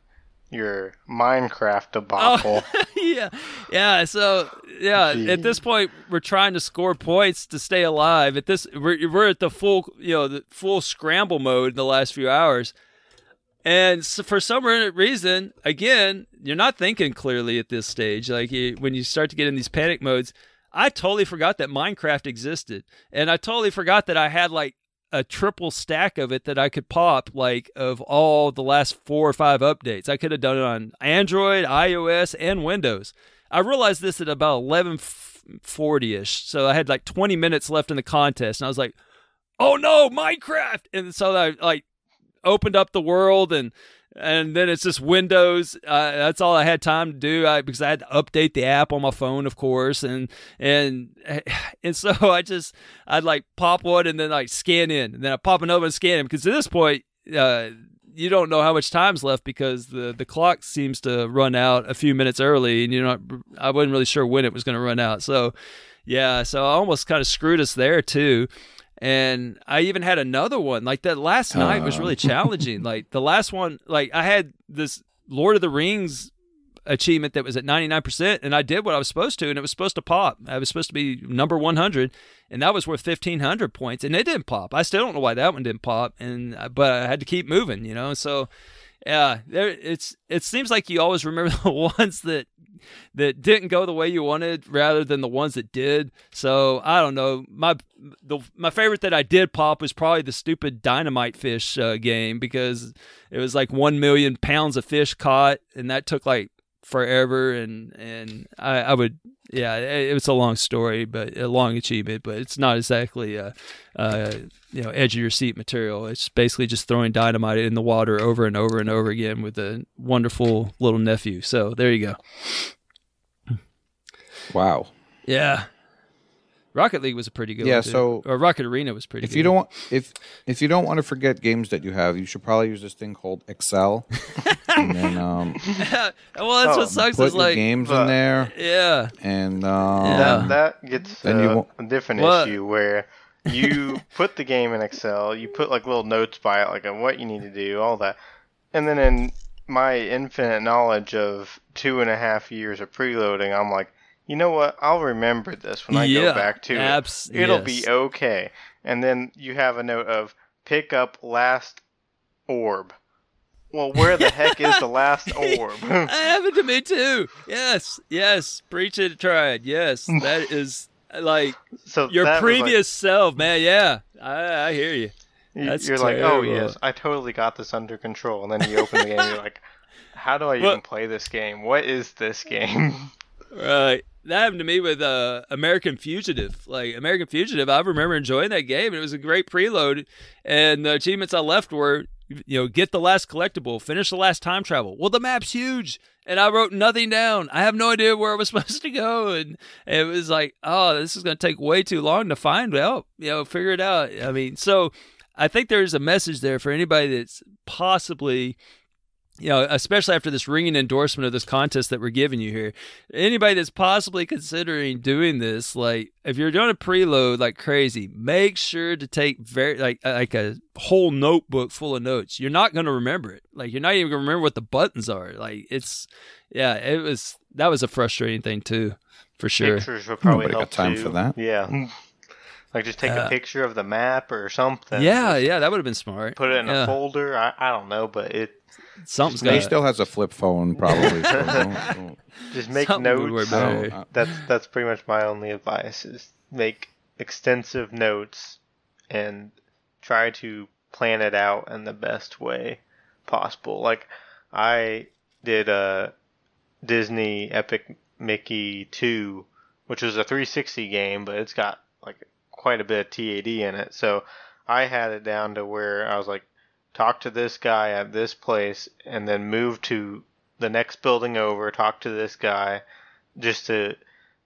your Minecraft debacle. Oh, [LAUGHS] yeah, yeah. So yeah, Gee. at this point, we're trying to score points to stay alive. At this, we're we're at the full you know the full scramble mode in the last few hours. And so for some reason, again, you're not thinking clearly at this stage. Like you, when you start to get in these panic modes, I totally forgot that Minecraft existed, and I totally forgot that I had like a triple stack of it that I could pop, like of all the last four or five updates. I could have done it on Android, iOS, and Windows. I realized this at about 11:40 ish, so I had like 20 minutes left in the contest, and I was like, "Oh no, Minecraft!" And so I like opened up the world and and then it's just Windows. Uh, that's all I had time to do I, because I had to update the app on my phone, of course, and and [SIGHS] and so I just I'd like pop one and then like scan in, and then I pop another and scan in because at this point. Uh, you don't know how much time's left because the, the clock seems to run out a few minutes early, and you're not. I wasn't really sure when it was going to run out. So, yeah, so I almost kind of screwed us there too and I even had another one like that last night was really oh. challenging. [LAUGHS] like the last one, like I had this Lord of the Rings achievement that was at 99% and I did what I was supposed to and it was supposed to pop. I was supposed to be number 100 and that was worth 1500 points and it didn't pop. I still don't know why that one didn't pop and uh, but I had to keep moving, you know. So Yeah, there it's it seems like you always remember [LAUGHS] the ones that that didn't go the way you wanted rather than the ones that did. So I don't know. My the my favorite that I did pop was probably the stupid dynamite fish uh, game because it was like one million pounds of fish caught, and that took like forever. And and I, I would yeah, it, was a long story, but a long achievement, but it's not exactly a, a you know edge of your seat material. It's basically just throwing dynamite in the water over and over and over again with a wonderful little nephew. So there you go. Wow. Yeah. Rocket League was a pretty good Yeah, one. too. so- or Rocket Arena was pretty If good. you don't want if if you don't want to forget games that you have, you should probably use this thing called Excel. [LAUGHS] and then um, [LAUGHS] well, that's Oh, what sucks put is your like, games in there, yeah, and um, Yeah. That, that gets Then uh, won't- a different What? issue where you [LAUGHS] put the game in Excel, you put like little notes by it, like on what you need to do, all that, and then in my infinite knowledge of two and a half years of preloading, I'm like, you know what? I'll remember this when I yeah, go back to abs- it. It'll yes. be okay. And then you have a note of pick up last orb. Well, where the heck is the last [LAUGHS] orb? [LAUGHS] That happened to me too. Yes, yes. Preach it, tried. Yes, that [LAUGHS] is like so your was, like- previous self, man. Yeah, I, I hear you. That's you're like, oh terrible. yes, I totally got this under control. And then you open the game, you're like, how do I even Well- play this game? What is this game? Right. That happened to me with uh, American Fugitive. Like American Fugitive, I remember enjoying that game. It was a great preload, and the achievements I left were, you know, get the last collectible, finish the last time travel. Well, the map's huge, and I wrote nothing down. I have no idea where I was [LAUGHS] supposed to go, and it was like, oh, this is going to take way too long to find out. You know, figure it out. I mean, so I think there's a message there for anybody that's possibly you know, especially after this ringing endorsement of this contest that we're giving you here, anybody that's possibly considering doing this, like if you're doing a preload like crazy, make sure to take very like like a whole notebook full of notes. You're not going to remember it. Like you're not even going to remember what the buttons are. Like it's yeah, it was that was a frustrating thing too, for sure. Pictures would probably Nobody got time too. for that. Yeah. Like just take Uh, a picture of the map or something. Yeah, Just yeah, that would have been smart. Put it in yeah. a folder. I, I don't know, but it Something's he got still has a flip phone, probably. so [LAUGHS] don't- don't- just make Something notes. I uh, That's that's pretty much my only advice is make extensive notes and try to plan it out in the best way possible. Like I did a Disney Epic Mickey 2, which was a 360 game, but it's got like quite a bit of TAD in it. So I had it down to where I was like talk to this guy at this place and then move to the next building over, talk to this guy just to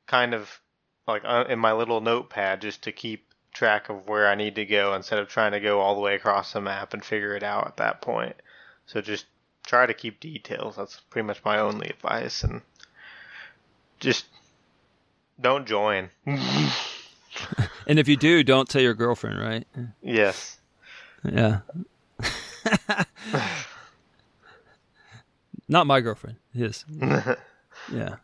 kind of like uh, in my little notepad just to keep track of where I need to go instead of trying to go all the way across the map and figure it out at that point. So just try to keep details. That's pretty much my only advice and just don't join. [LAUGHS] And if you do, don't tell your girlfriend, right? yes. Yeah. [LAUGHS] Not my girlfriend. His. [LAUGHS] Yeah.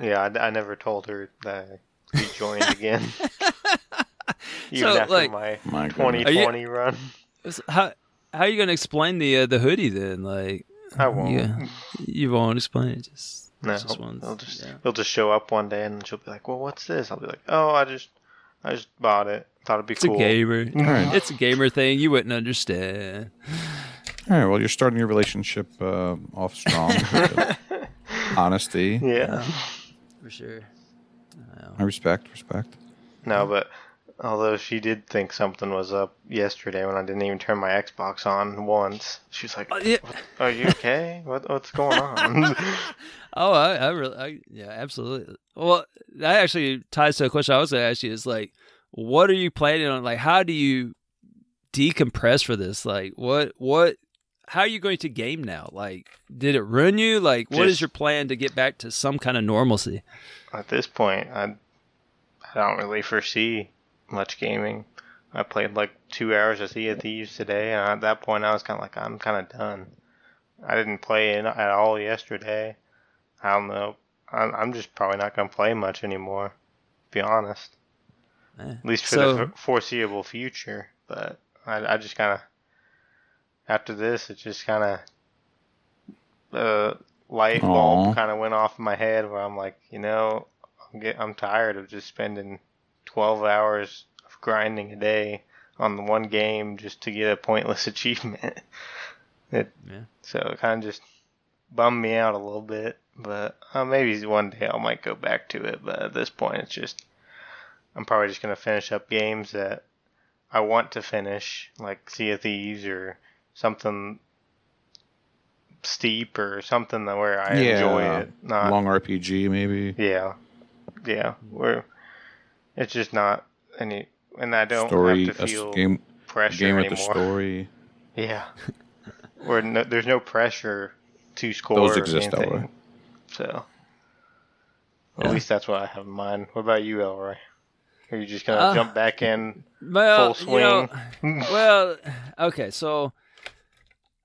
Yeah, I, I never told her that we joined again. [LAUGHS] Even So, after like- my My goodness. 2020 run. How how are you gonna explain the uh, the hoodie then? Like I won't. Yeah, you won't explain it. Just No, it's just one. he'll just yeah. he'll just show up one day and she'll be like, "Well, what's this?" I'll be like, "Oh, I just I just bought it. Thought it'd be It's cool." a gamer. [LAUGHS] right. It's a gamer thing. You wouldn't understand. All right. Well, you're starting your relationship uh, off strong. [LAUGHS] Honesty. Yeah. For sure. I respect. Respect. No, but although she did think something was up yesterday when I didn't even turn my Xbox on once, she was like, Uh, yeah. "Are you okay? What what's going on?" [LAUGHS] Oh, I, I really, I, yeah, absolutely. Well, that actually ties to a question I was going to ask you. Is like, what are you planning on? Like, how do you decompress for this? Like, what, what, how are you going to game now? Like, did it ruin you? Like, what is Just- your plan to get back to some kind of normalcy? At this point, I I don't really foresee much gaming. I played like two hours of Sea of Thieves today, and at that point, I was kind of like, I'm kind of done. I didn't play it at all yesterday. I don't know. I'm, I'm just probably not gonna play much anymore. To be honest. At least for So- the f- foreseeable future. But I, I just kind of after this, it just kind of a light bulb kind of went off in my head where I'm like, you know, I'm get I'm tired of just spending 12 hours of grinding a day on the one game just to get a pointless [LAUGHS] achievement. it Yeah. so it kind of just bummed me out a little bit, but uh, maybe one day I might go back to it. But at this point, it's just I'm probably just gonna finish up games that I want to finish, like Sea of Thieves or something steep or something that where I Yeah, enjoy it. Not Long RPG, maybe. yeah, yeah. Where it's just not any, and I don't story, have to feel game, pressure game with a anymore. story. [LAUGHS] Yeah. Where no, there's no pressure to score. Those exist. Elroy. So, Yeah. at least that's what I have in mind. What about you, Elroy? Are you just gonna Uh, jump back in Well, full you know, swing? [LAUGHS] well, okay. So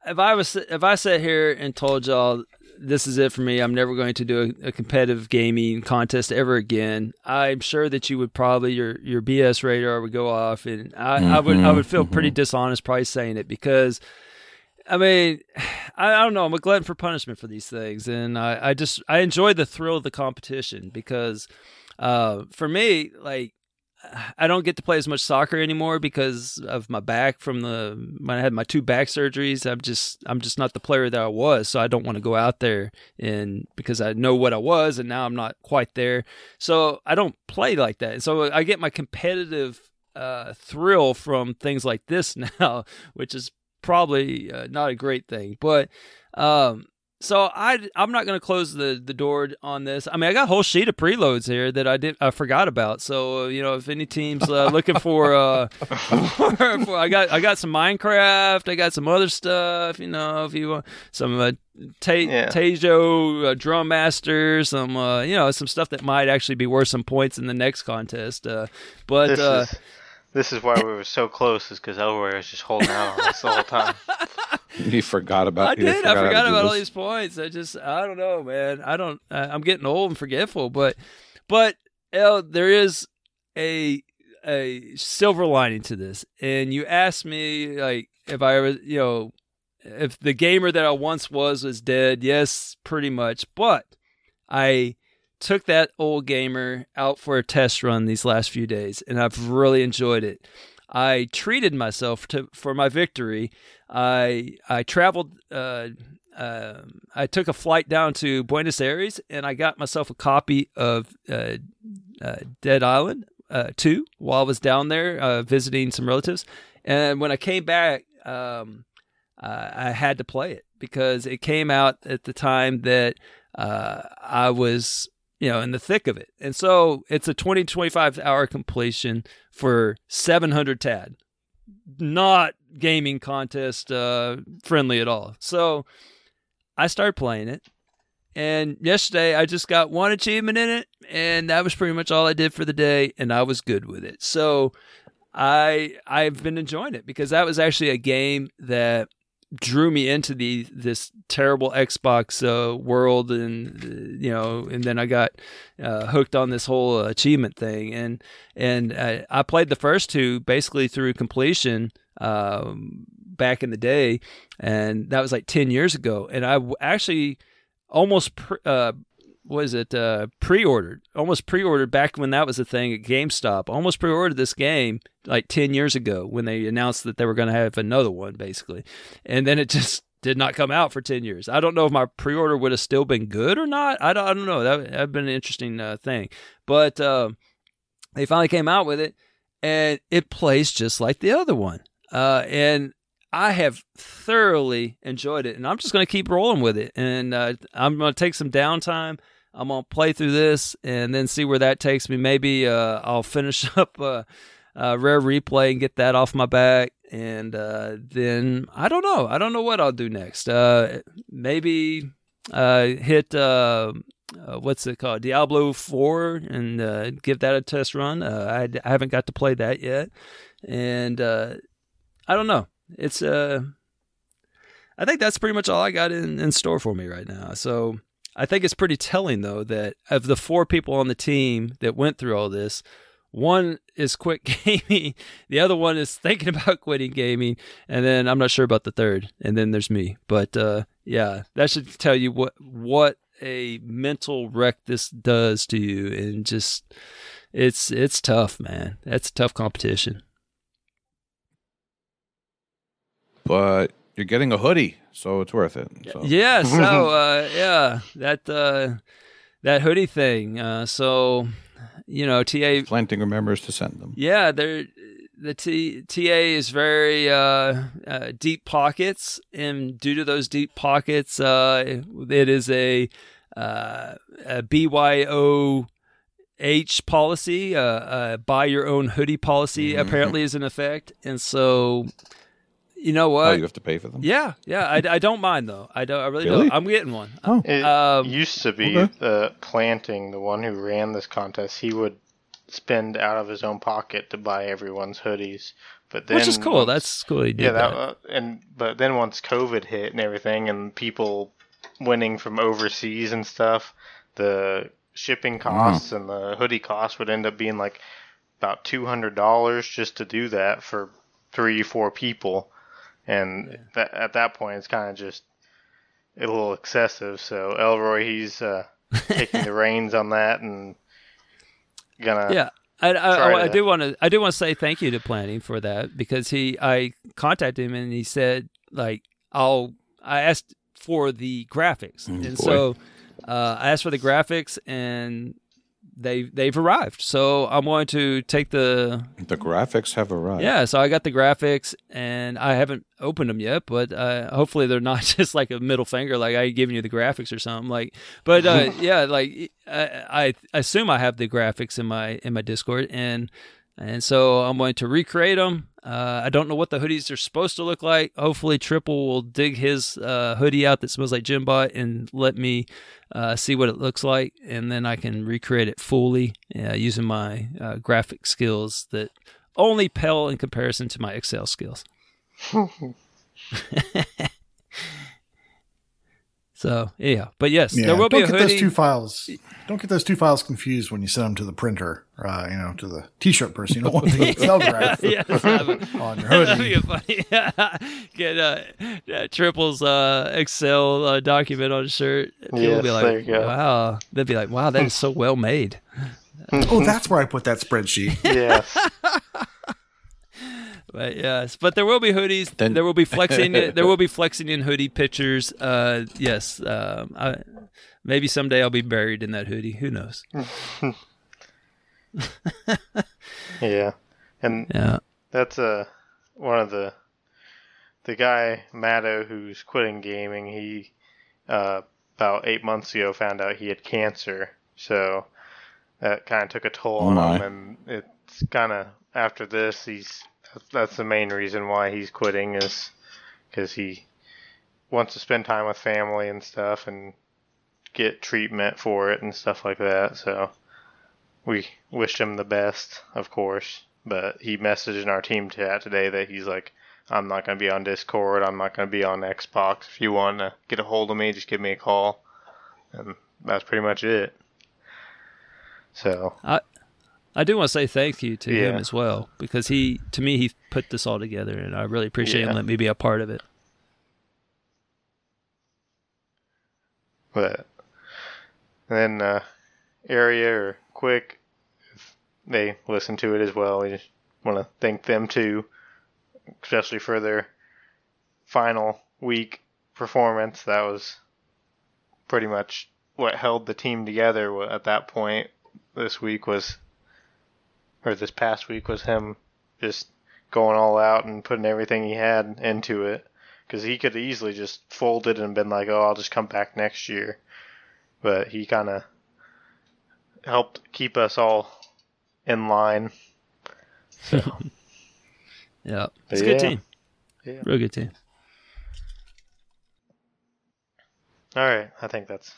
if I was if I sat here and told y'all this is it for me, I'm never going to do a, a competitive gaming contest ever again. I'm sure that you would probably your your BS radar would go off, and I, I would I would feel pretty dishonest probably saying it because. I mean, I, I don't know. I'm a glutton for punishment for these things, and I, I just I enjoy the thrill of the competition because, uh, for me, like I don't get to play as much soccer anymore because of my back from the when I had my two back surgeries. I'm just I'm just not the player that I was, so I don't want to go out there and because I know what I was and now I'm not quite there. So I don't play like that. So I get my competitive uh, thrill from things like this [LAUGHS] now, which is probably uh, not a great thing. But um, so I I'm not going to close the the door on this. I mean, I got a whole sheet of preloads here that I did I forgot about. So uh, you know, if any teams uh, looking for uh, for, [LAUGHS] for- I got I got some Minecraft, I got some other stuff. You know, if you want some uh, Ta- Yeah. Taiko uh, Drum Master, some uh, you know some stuff that might actually be worth some points in the next contest. Uh, but uh, is this is why we were so close, is because Elroy was just holding out on us the whole time. [LAUGHS] You forgot about. I you did. I how to forgot do about all these points. I just, I don't know, man. I don't. I- I'm getting old and forgetful. But, but El, there is a a silver lining to this. And you asked me like if I ever, you know, if the gamer that I once was was dead. Yes, pretty much. But I took that old gamer out for a test run these last few days, and I've really enjoyed it. I treated myself to for my victory. I I traveled. Uh, uh, I took a flight down to Buenos Aires, and I got myself a copy of uh, uh, Dead Island uh, 2 while I was down there uh, visiting some relatives. And when I came back, um, I had to play it because it came out at the time that I was, you know, in the thick of it. And so it's a 20 25 hour completion for 700 TAD. Not gaming contest uh, friendly at all. So I started playing it. And yesterday I just got one achievement in it, and that was pretty much all I did for the day, and I was good with it. So I I've been enjoying it because that was actually a game that drew me into the this terrible Xbox uh, world, and you know, and then I got uh, hooked on this whole uh, achievement thing, and and uh, I played the first two basically through completion um, back in the day, and that was like ten years ago, and I actually almost pre- uh, was it uh, pre-ordered almost pre-ordered back when that was a thing at GameStop almost pre-ordered this game like 10 years ago when they announced that they were going to have another one basically. And then it [LAUGHS] just did not come out for 10 years. I don't know if my pre-order would have still been good or not. I don't, I don't know. That have been an interesting uh, thing. But um, they finally came out with it and it plays just like the other one. Uh, and I have thoroughly enjoyed it, and I'm just going to keep rolling with it. And uh, I'm going to take some downtime. I'm going to play through this and then see where that takes me. Maybe uh, I'll finish [LAUGHS] up uh, uh, Rare Replay and get that off my back. And uh, then I don't know. I don't know what I'll do next. Uh, maybe hit. What's it called? Diablo 4 and give that a test run. I, I haven't got to play that yet. And I don't know it's uh I think that's pretty much all I got in, in store for me right now. So I think it's pretty telling though that of the four people on the team that went through all this, one is quit [LAUGHS] gaming, the other one is thinking about quitting gaming, and then I'm not sure about the third, and then there's me. But uh yeah, that should tell you what what a mental wreck this does to you, and just it's it's tough, man. That's tough competition. But you're getting a hoodie, so it's worth it. So. Yeah. So [LAUGHS] uh, yeah, that uh, that hoodie thing. Uh, so you know, TA Planting remembers to send them. Yeah, they're the T, TA is very uh, uh, deep pockets, and due to those deep pockets, uh, it is a, uh, a BYOH policy, uh, uh, buy your own hoodie policy. Mhm. Apparently, is in effect, and so you know what? Oh, you have to pay for them. yeah, yeah, I, I don't mind though. I don't. I really, Really? don't. I'm getting one. Oh, It Um, used to be okay. the planting, the one who ran this contest, he would spend out of his own pocket to buy everyone's hoodies. But then which is cool. once- That's cool. He did yeah, that. that, uh, and but then once COVID hit and everything, and people winning from overseas and stuff, the shipping costs and the hoodie costs would end up being like about two hundred dollars just to do that for three, four people, and that, at that point, it's kind of just a little excessive. So Elroy, he's uh, [LAUGHS] taking the reins on that and gonna yeah. I, I, try I, I do want to I do want to say thank you to planning for that because he I contacted him and he said like I'll I asked for the graphics Mm, and boy. so uh, I asked for the graphics and they they've arrived so I'm going to take the the graphics have arrived. yeah so I got the graphics and I haven't opened them yet but uh, hopefully they're not [LAUGHS] just like a middle finger like I giving you the graphics or something like but uh, [LAUGHS] yeah like I, I assume I have the graphics in my in my Discord and and so I'm going to recreate them. Uh, I don't know what the hoodies are supposed to look like. Hopefully, Triple will dig his uh, hoodie out that smells like Jimbot and let me uh, see what it looks like, and then I can recreate it fully uh, using my uh, graphic skills that only pale in comparison to my Excel skills. [LAUGHS] so yeah, but yes, Yeah, there will be don't a get hoodie. those two files. Don't get those two files confused when you send them to the printer. Uh, you know, to the T-shirt person. You don't want the Excel graph yes, that would- [LAUGHS] on your [LAUGHS] That'd be a funny. [LAUGHS] Get uh, uh, triples uh, Excel uh, document on a shirt. People Yes, be like, there you go. wow. They'd be like, wow, that is so well made. Oh, that's where I put that spreadsheet. yes. But yes, but there will be hoodies. Then- there will be flexing. there will be [LAUGHS] flexing in hoodie pictures. Uh, yes. Um, I, maybe someday I'll be buried in that hoodie. Who knows? [LAUGHS] [LAUGHS] Yeah. And Yeah. That's uh one of the the guy Matto who's quitting gaming. He uh, about eight months ago found out he had cancer, so that kind of took a toll Oh on him. And it's kind of after this, he's that's the main reason why he's quitting is because he wants to spend time with family and stuff and get treatment for it and stuff like that. So we wished him the best, of course. But he messaged in our team chat today that he's like, I'm not going to be on Discord. I'm not going to be on Xbox. If you want to get a hold of me, just give me a call. And that's pretty much it. So, I do want to say thank you to him as well because he, to me, he put this all together, and I really appreciate him Yeah. letting me be a part of it. but and then uh, area or quick, if they listen to it as well, we just want to thank them too, especially for their final week performance. That was pretty much what held the team together at that point. This week was, or this past week was him just going all out and putting everything he had into it. Because he could easily just folded and been like, "Oh, I'll just come back next year," but he kind of helped keep us all in line. So [LAUGHS] Yeah, it's a good Yeah. team. Yeah. Real good team. All right, I think that's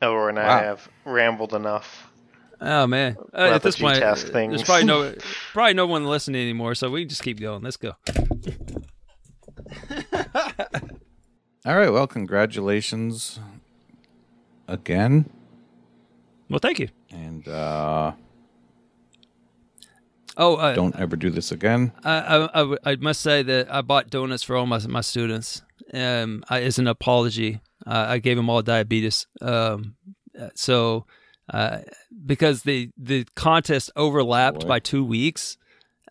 Elroy and I Wow. have rambled enough. Oh man! Uh, at this point, GTASC things. there's probably no, [LAUGHS] probably no one listening anymore. So we can just keep going. Let's go. All right. Well, congratulations again, Well, thank you. and uh, Oh, uh, don't ever do this again. I I I must say that I bought donuts for all my my students, um, I, as an apology. Uh, I gave them all diabetes. Um, so uh, because the the contest overlapped by two weeks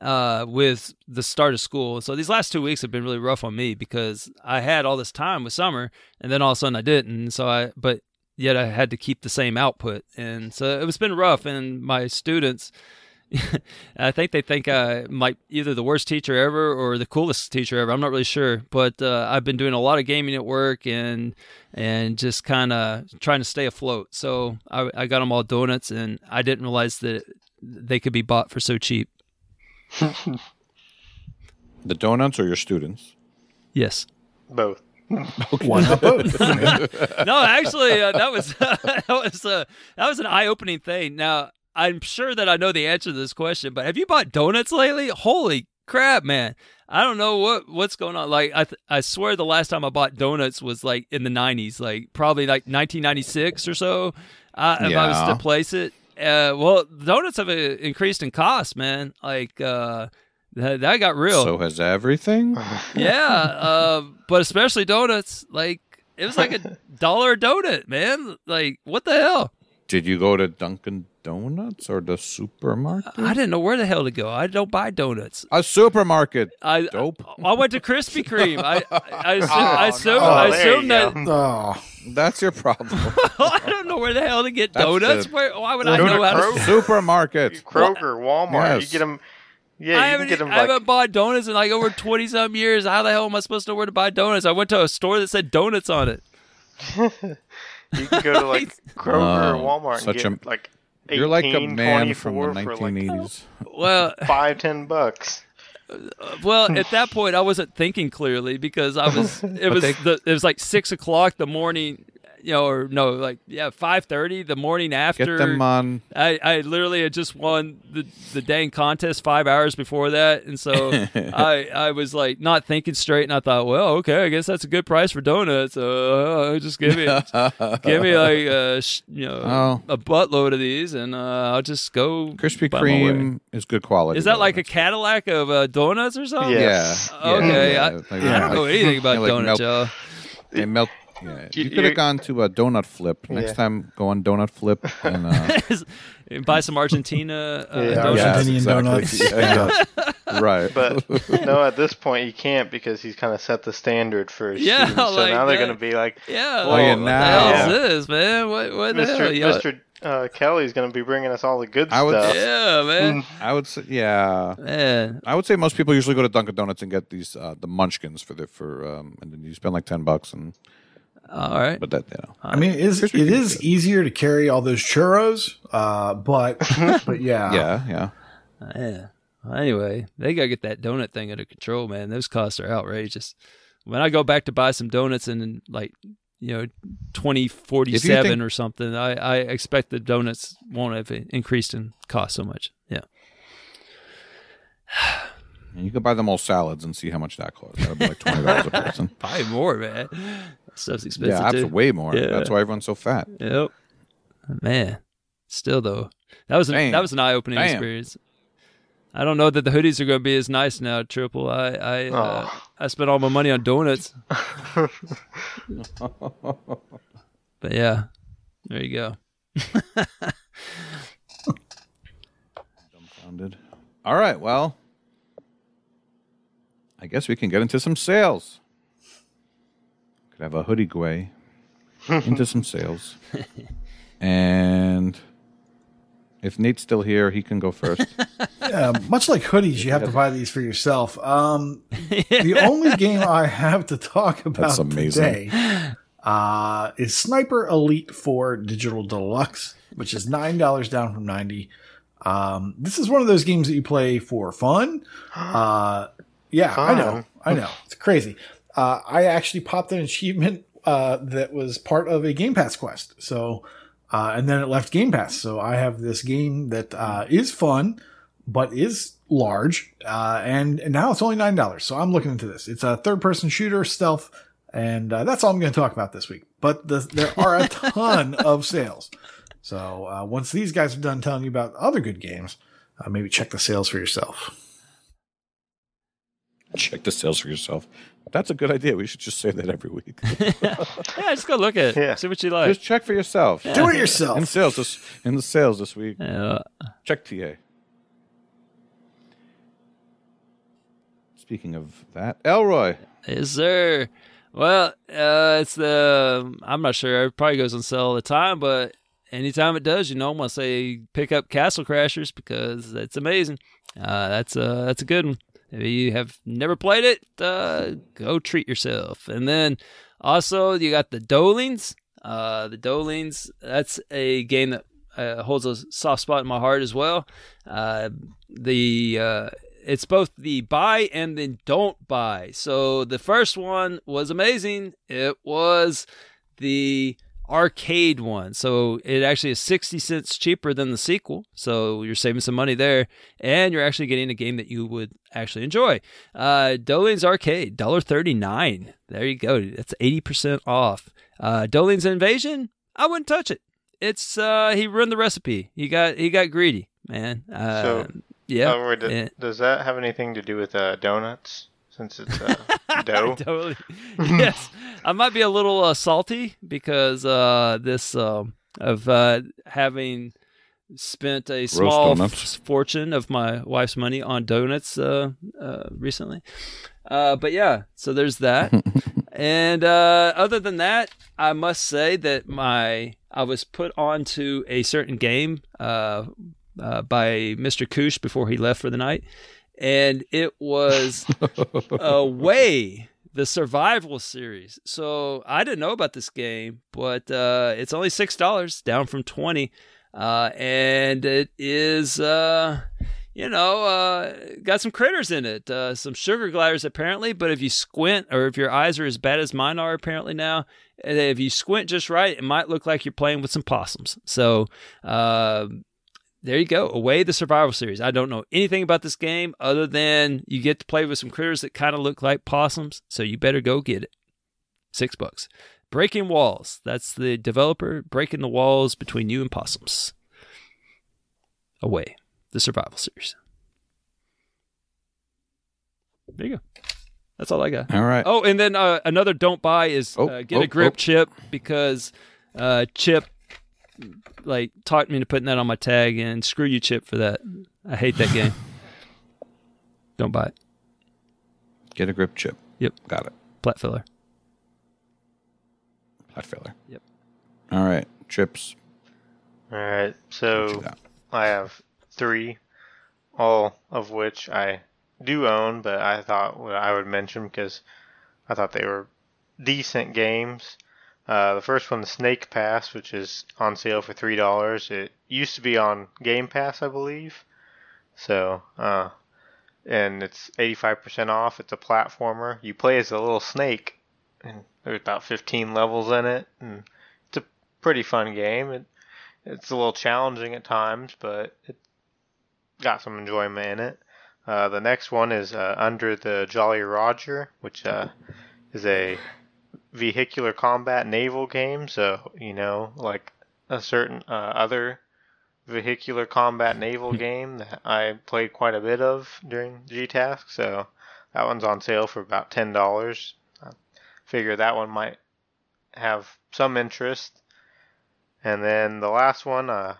uh, with the start of school. So these last two weeks have been really rough on me because I had all this time with summer, and then all of a sudden I didn't. So I, but yet I had to keep the same output, and so it was been rough. And my students. [LAUGHS] I think they think I'm like either the worst teacher ever or the coolest teacher ever. I'm not really sure, but uh, I've been doing a lot of gaming at work and and just kind of trying to stay afloat. So I, I got them all donuts, and I didn't realize that they could be bought for so cheap. [LAUGHS] The donuts or your students? Yes. Both. Why not both? [LAUGHS] no, actually, uh, that was that was uh, that was an eye-opening thing. Now, I'm sure that I know the answer to this question, but have you bought donuts lately? Holy crap, man! I don't know what what's going on. Like, I th- I swear the last time I bought donuts was like in the '90s, like probably like 1996 or so. Uh, If I was to place it, uh, well, donuts have uh, increased in cost, man. Like, uh, that, that got real. So has everything. [SIGHS] Yeah, uh, but especially donuts. Like it was like a [LAUGHS] dollar a donut, man. Like what the hell? Did you go to Dunkin' Donuts or the supermarket? I didn't know where the hell to go. I don't buy donuts. A supermarket. I Dope. I went to Krispy Kreme. I I [LAUGHS] assume, Oh, I assume, no. I Oh, assume you that go. [LAUGHS] oh, That's your problem. [LAUGHS] I don't know where the hell to get That's donuts. the- where why would I Go to know how to? Supermarket. Kroger, Walmart. You get them. Yeah, I you haven't, can get them I haven't bought donuts in like over twenty some years. How the hell am I supposed to know where to buy donuts? I went to a store that said donuts on it. You can go to like Kroger or Walmart and get a- like You're like a man from the 24 for like 1980s. [LAUGHS] Well, [LAUGHS] five, ten bucks. Uh, well, at that point, I wasn't thinking clearly because I was. [LAUGHS] It was they- the, it was like six o'clock the morning, you know, or no, like yeah, five thirty the morning after. Get after. them on. I, I literally had just won the the dang contest five hours before that, and so [LAUGHS] I I was like not thinking straight, and I thought, well, okay, I guess that's a good price for donuts. Uh, just give me [LAUGHS] give me like a you know Oh. a buttload of these, and uh, I'll just go Krispy buy my way. Kreme is good quality. Is that like a. Cadillac of uh, donuts or something? Yeah. Yeah. Okay, yeah, I, like- I don't know anything about like donuts, melt- y'all. They melt. Yeah. You- You could have gone to a donut flip. Next Yeah. time, go on donut flip. And, uh, [LAUGHS] Buy some Argentina uh, Yeah. donuts. Yeah. Argentinian donuts. [LAUGHS] Yeah, yeah. [LAUGHS] right. But no, at this point you can't because he's kind of set the standard for his Yeah, students. So like now they're going to be like, Yeah. Oh, yeah, what now. the hell is this, man? What, what the hell? Mr. Mr. Uh, Kelly's going to be bringing us all the good I would- stuff. Yeah, man. I would say, yeah. Man. I would say most people usually go to Dunkin' Donuts and get these uh, the Munchkins for the for um, and then you spend like ten bucks and All right. but that you know I mean, it is it is good. easier to carry all those churros, uh, but [LAUGHS] but yeah, yeah yeah Yeah. Well, anyway, they got to get that donut thing under control, man. Those costs are outrageous. When I go back to buy some donuts in like, you know, 2047 think- or something, I, I expect the donuts won't have increased in cost so much. Yeah. [SIGHS] [SIGHS] [SIGHS] and you could buy them all salads and see how much that costs. That'd be like twenty dollars a person. [LAUGHS] Probably more, man. That stuff's expensive yeah, too. absolutely way more. Yeah. That's why everyone's so fat. Yep. Man, still though, that was an, Damn. that was an eye opening experience. I don't know that the hoodies are going to be as nice now, Triple. I I uh, Oh. I spent all my money on donuts. [LAUGHS] but yeah, there you go. [LAUGHS] Dumbfounded. All right, well, I guess we can get into some sales. Could have a hoodie guay [LAUGHS] into some sales, and if Nate's still here, he can go first. [LAUGHS] Yeah, much like hoodies, you have to buy these for yourself. Um, the [LAUGHS] only game I have to talk about That's amazing. today uh, is Sniper Elite 4 Digital Deluxe, which is nine dollars down from ninety. Um, this is one of those games that you play for fun. [GASPS] Uh, yeah, I know, I know, it's crazy. Uh, I actually popped an achievement uh, that was part of a Game Pass quest. So, uh, and then it left Game Pass. So I have this game that uh, is fun, but is large, uh, and, and now it's only nine dollars. So I'm looking into this. It's a third-person shooter, stealth, and uh, that's all I'm going to talk about this week. But the, there are a [LAUGHS] ton of sales. So uh, once these guys are done telling you about other good games, uh, maybe check the sales for yourself. Check the sales for yourself. That's a good idea. We should just say that every week. [LAUGHS] Yeah, just go look at it. Yeah. See what you like. just check for yourself. Do it yourself. In yourself. sales this in the sales this week. Yeah. Check TA. Speaking of that, Elroy. Yes, sir. Well, uh, it's the I'm not sure. It probably goes on sale all the time, but anytime it does, you know, I'm gonna say pick up Castle Crashers because it's amazing. Uh, that's a that's a good one. If you have never played it, uh, go treat yourself. And then also you got the Doughlings. Uh, the Doughlings. That's a game that uh, holds a soft spot in my heart as well. Uh, the uh, it's both the buy and the don't buy. So the first one was amazing. It was the arcade one. So it actually is 60 cents cheaper than the sequel. So you're saving some money there and you're actually getting a game that you would actually enjoy. Uh Doughlings Arcade, $1.39. There you go. That's 80% off. Uh Doughlings Invasion, I wouldn't touch it. It's uh he ruined the recipe. He got he got greedy, man. Uh So, yeah. Oh, wait, does, yeah. does that have anything to do with uh, donuts? Since it's uh, [LAUGHS] dough. totally. [LAUGHS] yes, I might be a little uh, salty because uh, this um, of uh, having spent a small f- fortune of my wife's money on donuts uh, uh, recently. Uh, but yeah, so there's that. [LAUGHS] and uh, other than that, I must say that my I was put onto a certain game uh, uh, by Mr. Koosh before he left for the night, and it was [LAUGHS] Away, the survival series. So I didn't know about this game, but uh, it's only six dollars, down from twenty, uh, and it is. Uh, you know, uh, got some critters in it, uh, some sugar gliders apparently. But if you squint, or if your eyes are as bad as mine are apparently now, if you squint just right, it might look like you're playing with some possums. So, uh, there you go. Away the survival series. I don't know anything about this game other than you get to play with some critters that kind of look like possums. So you better go get it. Six bucks. Breaking Walls. That's the developer breaking the walls between you and possums. Away the survival series. There you go. That's all I got. All right. Oh, and then uh, another don't buy is Oh, uh, get oh, a grip oh. chip because uh, Chip like talked me into putting that on my tag and screw you Chip for that. I hate that game. [LAUGHS] Don't buy it. Get a grip chip. Yep. Got it. Plat filler. Plat filler. Yep. All right. Chips. All right, so? I have three, all of which I do own, but I thought I would mention because I thought they were decent games. Uh, the first one, Snake Pass, which is on sale for three dollars. It used to be on Game Pass, I believe. So, uh, and it's eighty-five percent off. It's a platformer. You play as a little snake, and there's about fifteen levels in it, and it's a pretty fun game. It, it's a little challenging at times, but it got some enjoyment in it. Uh, the next one is uh, Under the Jolly Roger, which uh, is a vehicular combat naval game. So you know, like a certain uh, other vehicular combat naval game that I played quite a bit of during GTASC. So that one's on sale for about ten dollars. I figure that one might have some interest. And then the last one, uh,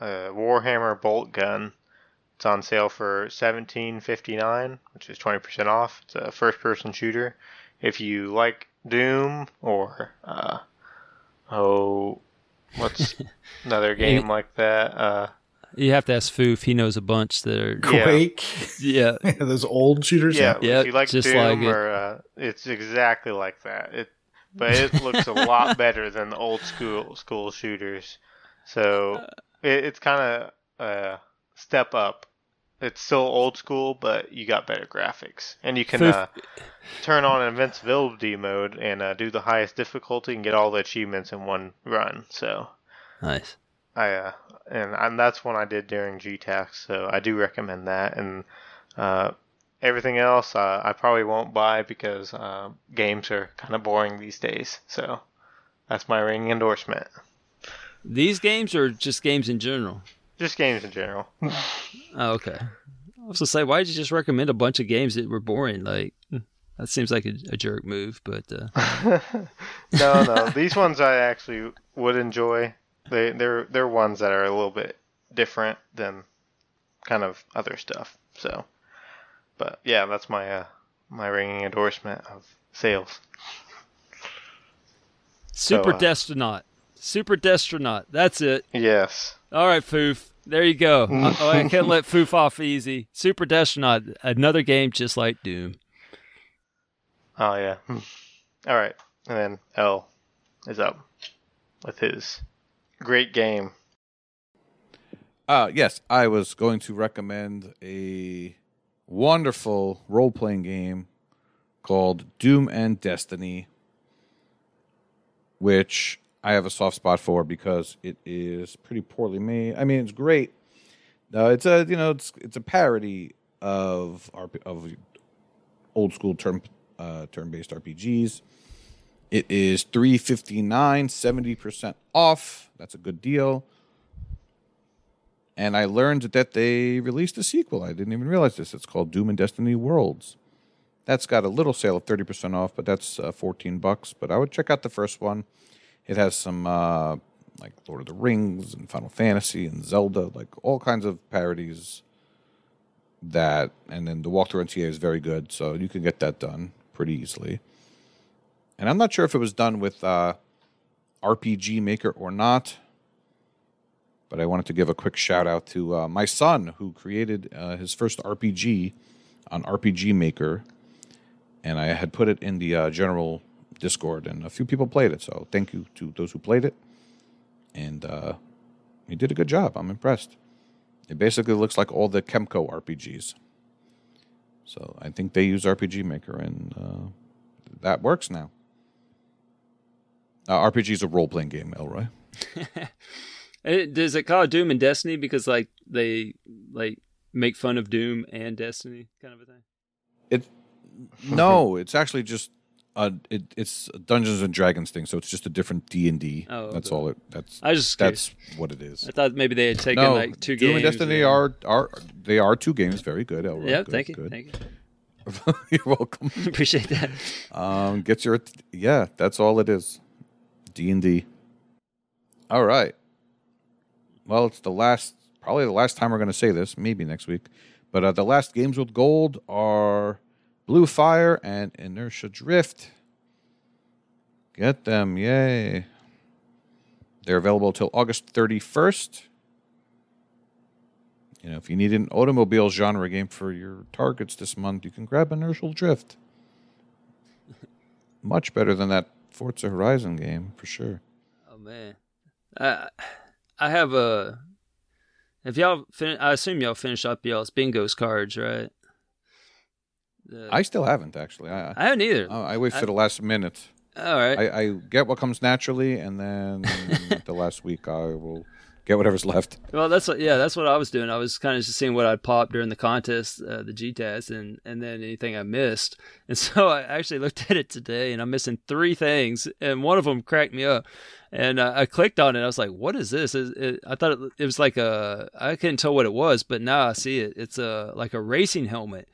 uh, Warhammer Bolt Gun. It's on sale for seventeen fifty nine, which is twenty percent off. It's a first person shooter. If you like Doom or uh, oh, what's [LAUGHS] another game like that? Uh, You have to ask Foof. He knows a bunch that are. Yeah. Quake. [LAUGHS] Yeah. Those old shooters. yeah, Yeah, if you like just Doom like it. or uh, it's exactly like that. It, but it looks a lot [LAUGHS] better than the old school school shooters. So it, it's kind of a step up. It's still old school, but you got better graphics, and you can Foof- uh, turn on invincibility mode and uh, do the highest difficulty and get all the achievements in one run. So Nice. I uh, and, and that's one I did during GTASC, so I do recommend that. And uh, everything else, uh, I probably won't buy because uh, games are kind of boring these days. So that's my ring endorsement. These games are just games in general. Just games in general. [LAUGHS] Oh, okay. I was gonna say, why did you just recommend a bunch of games that were boring? Like that seems like a, a jerk move, but uh, [LAUGHS] no, no, these ones I actually would enjoy. They they're they're ones that are a little bit different than kind of other stuff. So, but yeah, that's my uh, my ringing endorsement of sales. Super So, uh, Destronaut. Super Destronaut. That's it. Yes. All right, Foof. There you go. I, oh, I can't [LAUGHS] let Foof off easy. Super Destronaut. Another game just like Doom. Oh yeah. Hmm. All right, and then L is up with his great game. Uh, yes, I was going to recommend a wonderful role playing game called Doom and Destiny, which I have a soft spot for because it is pretty poorly made. I mean, it's great. Uh, it's a you know it's it's a parody of RP, of old school turn uh, turn based RPGs. It is three fifty nine, seventy percent off. That's a good deal and I learned that they released a sequel. I didn't even realize this. It's called Doom and Destiny Worlds. That's got a little sale of thirty percent off, but that's uh, fourteen bucks. But I would check out the first one. It has some uh, like Lord of the Rings and Final Fantasy and Zelda, like all kinds of parodies. That and then the walkthrough NTA is very good, so you can get that done pretty easily. And I'm not sure if it was done with uh, RPG Maker or not but I wanted to give a quick shout out to uh, my son who created uh, his first RPG on RPG Maker, and I had put it in the uh, general Discord, and a few people played it. So thank you to those who played it, and uh, he did a good job. I'm impressed. It basically looks like all the Kemco RPGs. So I think they use RPG Maker, and uh, that works now. Uh, RPG is a role playing game, Elroy. [LAUGHS] [LAUGHS] It, does it call it Doom and Destiny because like they like make fun of Doom and Destiny kind of a thing? It no, it's actually just uh, it, it's a Dungeons and Dragons thing, so it's just a different D and D. Oh, That's all it. That's I just that's what it is. I thought maybe they had taken No, like two Doom games. and Destiny are are they are two games. Very good. Elroy. Yeah, thank you, good. thank you. [LAUGHS] You're welcome. [LAUGHS] Appreciate that. Um, get your yeah. That's all it is. D and D. All right. Well, it's the last, probably the last time we're going to say this. Maybe next week, but uh, the last games with gold are Blue Fire and Inertial Drift. Get them, yay! They're available till August thirty first. You know, if you need an automobile genre game for your targets this month, you can grab Inertial Drift [LAUGHS] much better than that Forza Horizon game for sure. Oh man, I I have a. If y'all, fin- I assume y'all finish up y'all's bingo's cards, right? The- I still haven't actually. I I haven't either. I, I wait for the last minute. All right. I, I get what comes naturally, and then the last week I will get whatever's left. Well, that's what, yeah, that's what I was doing. I was kind of just seeing what I'd pop during the contest, uh, the GTASC, and and then anything I missed. [LAUGHS] And so I actually looked at it today, and I'm missing three things, and one of them cracked me up. And uh, I clicked on it. I was like, "What is this?" It, it, I thought it, it was like a. I couldn't tell what it was, but now I see it. It's a like a racing helmet,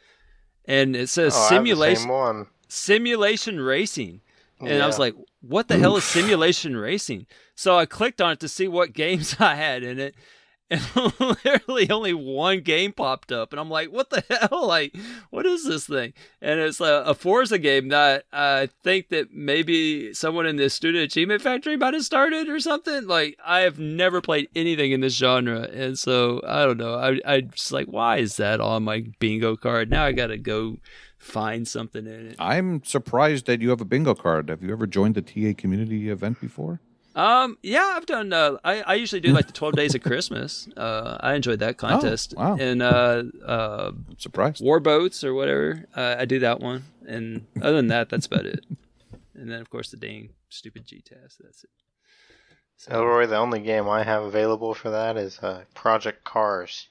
and it says Oh, I have the simulation simulation racing. And I was like, what the hell is [LAUGHS] simulation racing? So I clicked on it to see what [LAUGHS] games I had in it. And [LAUGHS] literally only one game popped up. And I'm like, what the hell? [LAUGHS] Like, what is this thing? And it's a, a Forza game that I think that maybe someone in the Student Achievement Factory might have started or something. Like, I have never played anything in this genre. And so, I don't know. I, I just like, why is that on my bingo card? Now I got to go find something in it. I'm surprised that you have a bingo card. Have you ever joined the TA community event before? Um, yeah, I've done. Uh, I I usually do like the Twelve Days of Christmas. Uh, I enjoyed that contest. Oh, wow. And uh, uh, I'm. War Boats or whatever. Uh, I do that one. And other than that, that's about it. And then of course the dang stupid GTASC. That's it. So, Elroy, the only game I have available for that is uh, Project Cars.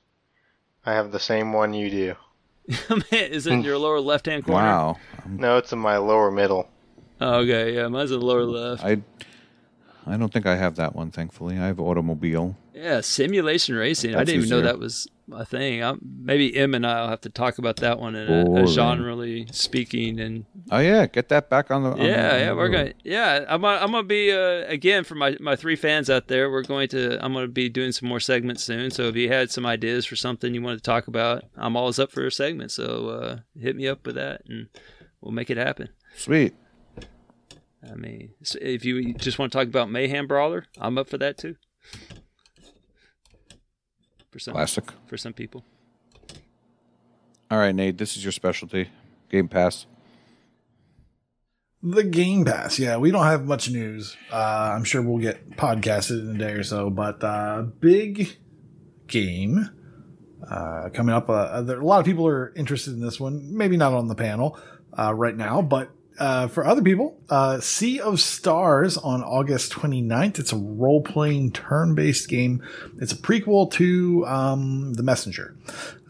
I have the same one you do. [LAUGHS] Man, is it in your lower left hand corner? Wow. No, it's in my lower middle. Oh, okay, yeah, mine's in the lower left. I I don't think I have that one. Thankfully, I have automobile. Yeah, simulation racing. I didn't even know that was a thing. i maybe Em and I'll have to talk about that one in a, a generally speaking. And Oh yeah, get that back on the. on the- yeah, on yeah, the we're gonna. Yeah, I'm. I'm gonna be uh, again for my my three fans out there. We're going to. I'm gonna be doing some more segments soon. So if you had some ideas for something you wanted to talk about, I'm always up for a segment. So uh, hit me up with that, and we'll make it happen. Sweet. I mean, s- if you just want to talk about Mayhem Brawler, I'm up for that too. For some Classic. for some people. All right, Nate, this is your specialty. Game Pass. The Game Pass. Yeah, we don't have much news. Uh, I'm sure we'll get podcasted in a day or so, but uh, big game uh, coming up. Uh, there, a lot of people are interested in this one. Maybe not on the panel uh, right now, but uh, for other people, uh, Sea of Stars on August 29th. It's a role playing turn based game. It's a prequel to um, The Messenger.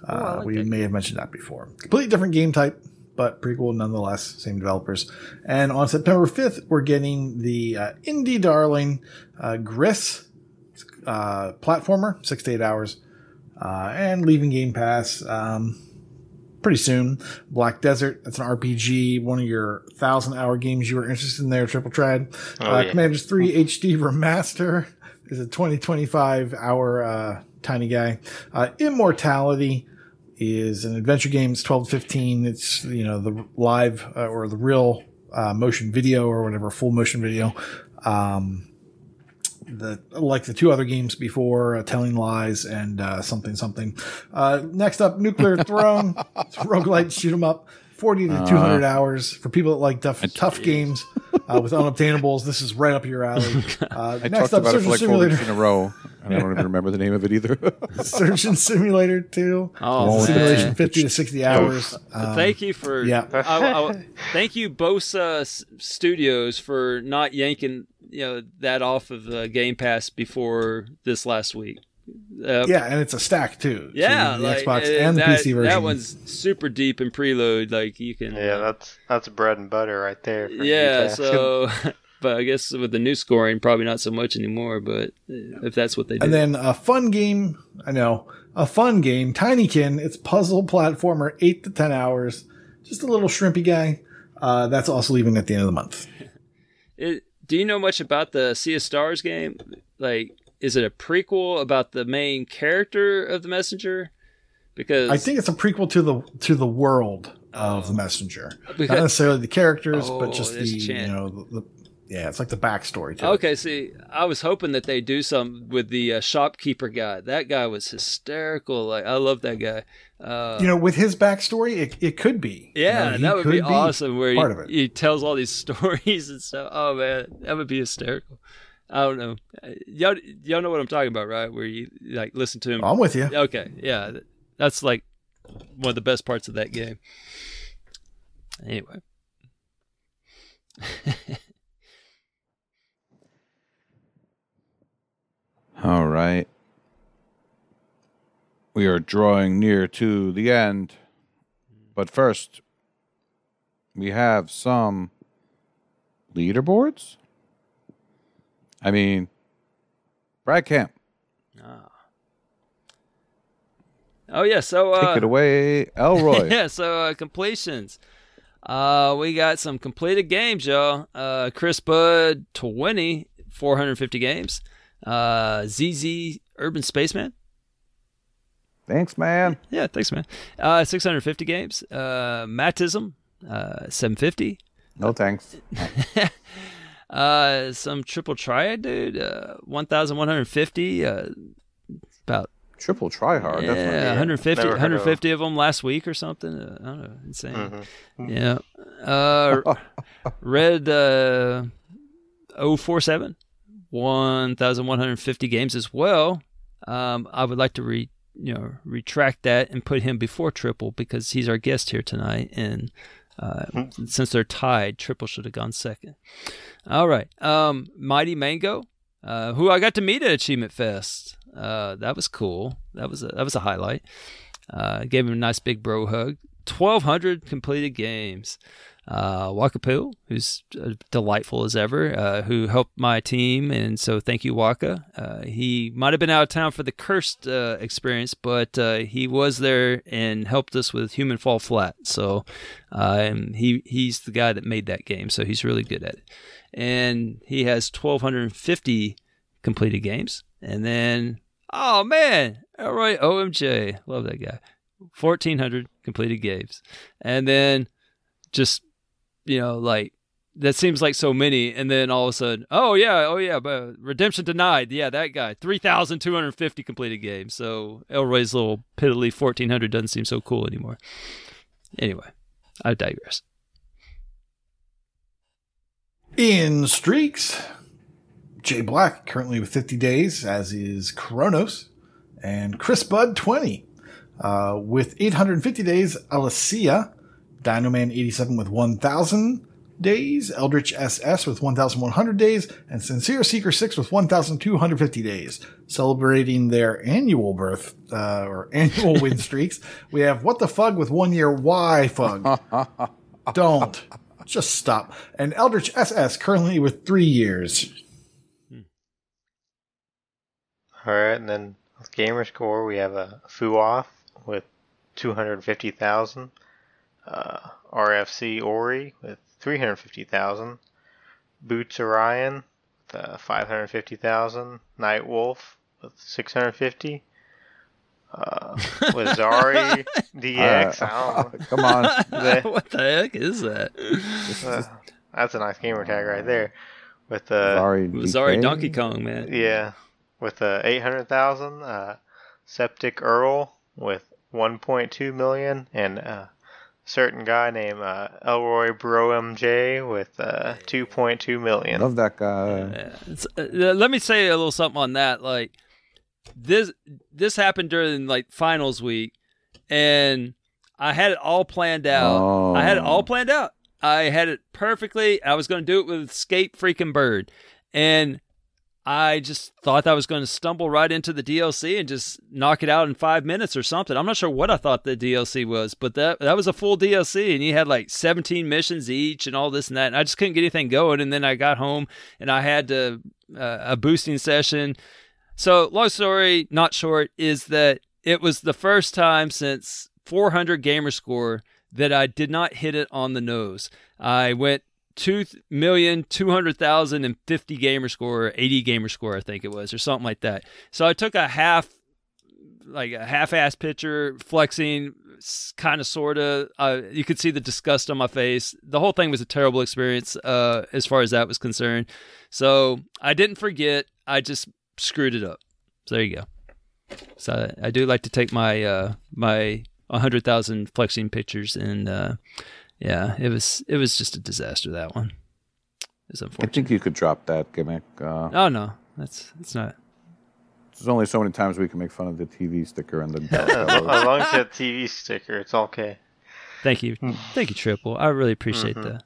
Uh, like we that may have mentioned that before. Completely different game type, but prequel nonetheless. Same developers. And on September 5th, we're getting the uh, indie darling uh, Gris uh, platformer, six to eight hours, uh, and leaving Game Pass um, pretty soon. Black Desert, that's an RPG, one of your thousand hour games you were interested in there, Triple Triad. Oh, uh, yeah. Commandos 3 [LAUGHS] HD Remaster is a 2025 hour uh, tiny guy. Uh, Immortality is an adventure game. It's 12 to 15. It's, you know, the live uh, or the real uh, motion video or whatever, full motion video. Um, the like the two other games before, uh, Telling Lies and uh, something something. Uh, next up, Nuclear [LAUGHS] Throne. it's a roguelite shoot 'em up. 40 to 200 hours for people that like tough, tough games uh, with unobtainables. This is right up your alley. [LAUGHS] Uh, I next talked up, about it Surgeon for like four Simulator. weeks in a row, and I don't even remember the name of it either. [LAUGHS] Surgeon Simulator 2. Oh, man. Simulation 50 to 60 hours. Um, thank you for yeah. I, I, thank you Bossa S- Studios for not yanking you know that off of the Game Pass before this last week. Uh, yeah, and it's a stack too. So yeah, the like, Xbox uh, and the PC version. That one's super deep in preload. Like you can, Yeah, uh, that's that's bread and butter right there. for yeah. [LAUGHS] So, but I guess with the new scoring, probably not so much anymore. But uh, if that's what they do, And then a fun game. I know a fun game. Tinykin. It's puzzle platformer, eight to ten hours. Just a little shrimpy guy. Uh, that's also leaving at the end of the month. [LAUGHS] It, do you know much about the Sea of Stars game? Like, is it a prequel about the main character of the messenger? Because I think it's a prequel to the to the world of the messenger. Because- Not necessarily the characters, Oh, but just the you know the, the yeah, it's like the backstory to it. Okay, see, I was hoping that they do something with the uh, shopkeeper guy. That guy was hysterical. Like, I love that guy. Uh, You know, with his backstory, it, it could be. You yeah, know, that would be could awesome. Where part he, of it. he tells all these [LAUGHS] stories and stuff. Oh man, that would be hysterical. I don't know. Uh, Y'all, y'all know what I'm talking about, right? Where you like listen to him. I'm with you. Okay, yeah, that's like one of the best parts of that game. Anyway, [LAUGHS] All right. We are drawing near to the end. But first, we have some leaderboards. I mean, Brad Camp, Ah. oh yeah, so uh, take it away, Elroy. [LAUGHS] yeah, so uh, completions. Uh, we got some completed games, y'all. Uh, Chris Bud, 20, 450 games. Uh, ZZ Urban Spaceman. Thanks, man. Yeah, thanks, man. Uh, 650 games. Uh, Mattism, uh, 750. No thanks. [LAUGHS] Uh, some triple triad, dude. Uh, 1,150. Uh, about Triple try hard. yeah, That's not 150, Never of 150 of them last week or something. Uh, I don't know, insane. Mhm. Yeah. Uh, [LAUGHS] Red uh, 047, 1,150 games as well. Um, I would like to re, you know, retract that and put him before Triple because he's our guest here tonight, and uh, since they're tied, Triple should have gone second. All right, um, Mighty Mango, uh, who I got to meet at Achievement Fest. Uh, that was cool. That was a, that was a highlight. Uh, gave him a nice big bro hug. 1,200 completed games. Uh, Wakapu, who's uh, delightful as ever, uh, who helped my team, and so thank you, Waka. Uh, he might have been out of town for the cursed uh, experience, but uh, he was there and helped us with Human Fall Flat. So he he's the guy that made that game, so he's really good at it. And he has 1,250 completed games, and then oh man, Elroy OMJ, love that guy. 1,400 completed games, and then just you know, like that seems like so many, and then all of a sudden, oh yeah, oh yeah, but redemption denied. Yeah, that guy, three thousand two hundred fifty completed games. So Elroy's little piddly fourteen hundred doesn't seem so cool anymore. Anyway, I digress. In streaks, Jay Black currently with 50 days, as is Kronos, and Chris Bud 20. Uh, with 850 days, Alicia Dinoman 87 with 1,000 days, Eldritch SS with 1,100 days, and Sincere Seeker 6 with 1,250 days. Celebrating their annual birth, uh, or [LAUGHS] annual win streaks, we have What the Fug with one year. Why Fug? [LAUGHS] Don't. Just stop. And Eldritch SS currently with three years. All right, and then with gamer score, we have a Fuoth with 250,000 uh, RFC Ori with 350,000, Boots Orion with uh, 550,000, Night Wolf with 650, uh, with Zari DX. Uh, come on. [LAUGHS] what the heck is that? Uh, that's a nice gamer tag right there. With uh, Zari, Zari Donkey Kong, man. Yeah, with uh, 800,000, uh, Septic Earl with 1.2 million, and uh, certain guy named uh, Elroy Bro MJ with uh, 2.2 million. Love that guy. Yeah. Uh, let me say a little something on that. Like this, this happened during like finals week, and I had it all planned out. Oh. I had it all planned out. I had it perfectly. I was going to do it with Skate Freaking Bird, and I just thought I was going to stumble right into the DLC and just knock it out in five minutes or something. I'm not sure what I thought the DLC was, but that that was a full DLC, and you had like 17 missions each and all this and that. And I just couldn't get anything going. And then I got home and I had to, uh, a boosting session. So long story, not short, is that it was the first time since 400 gamer score that I did not hit it on the nose. I went two million two hundred thousand and fifty gamer score, eighty gamer score, I think it was, or something like that. So I took a half, like a half-ass picture, flexing, kind of, sorta. Uh, you could see the disgust on my face. The whole thing was a terrible experience, uh, as far as that was concerned. So I didn't forget. I just screwed it up. So there you go. So I do like to take my uh, my hundred thousand flexing pictures and. Yeah, it was it was just a disaster that one. It's unfortunate. I think you could drop that gimmick. Uh, Oh no, that's it's not. There's only so many times we can make fun of the TV sticker and the [LAUGHS] as long as you have TV sticker, it's okay. Thank you, thank you, Triple. I really appreciate Mhm. that.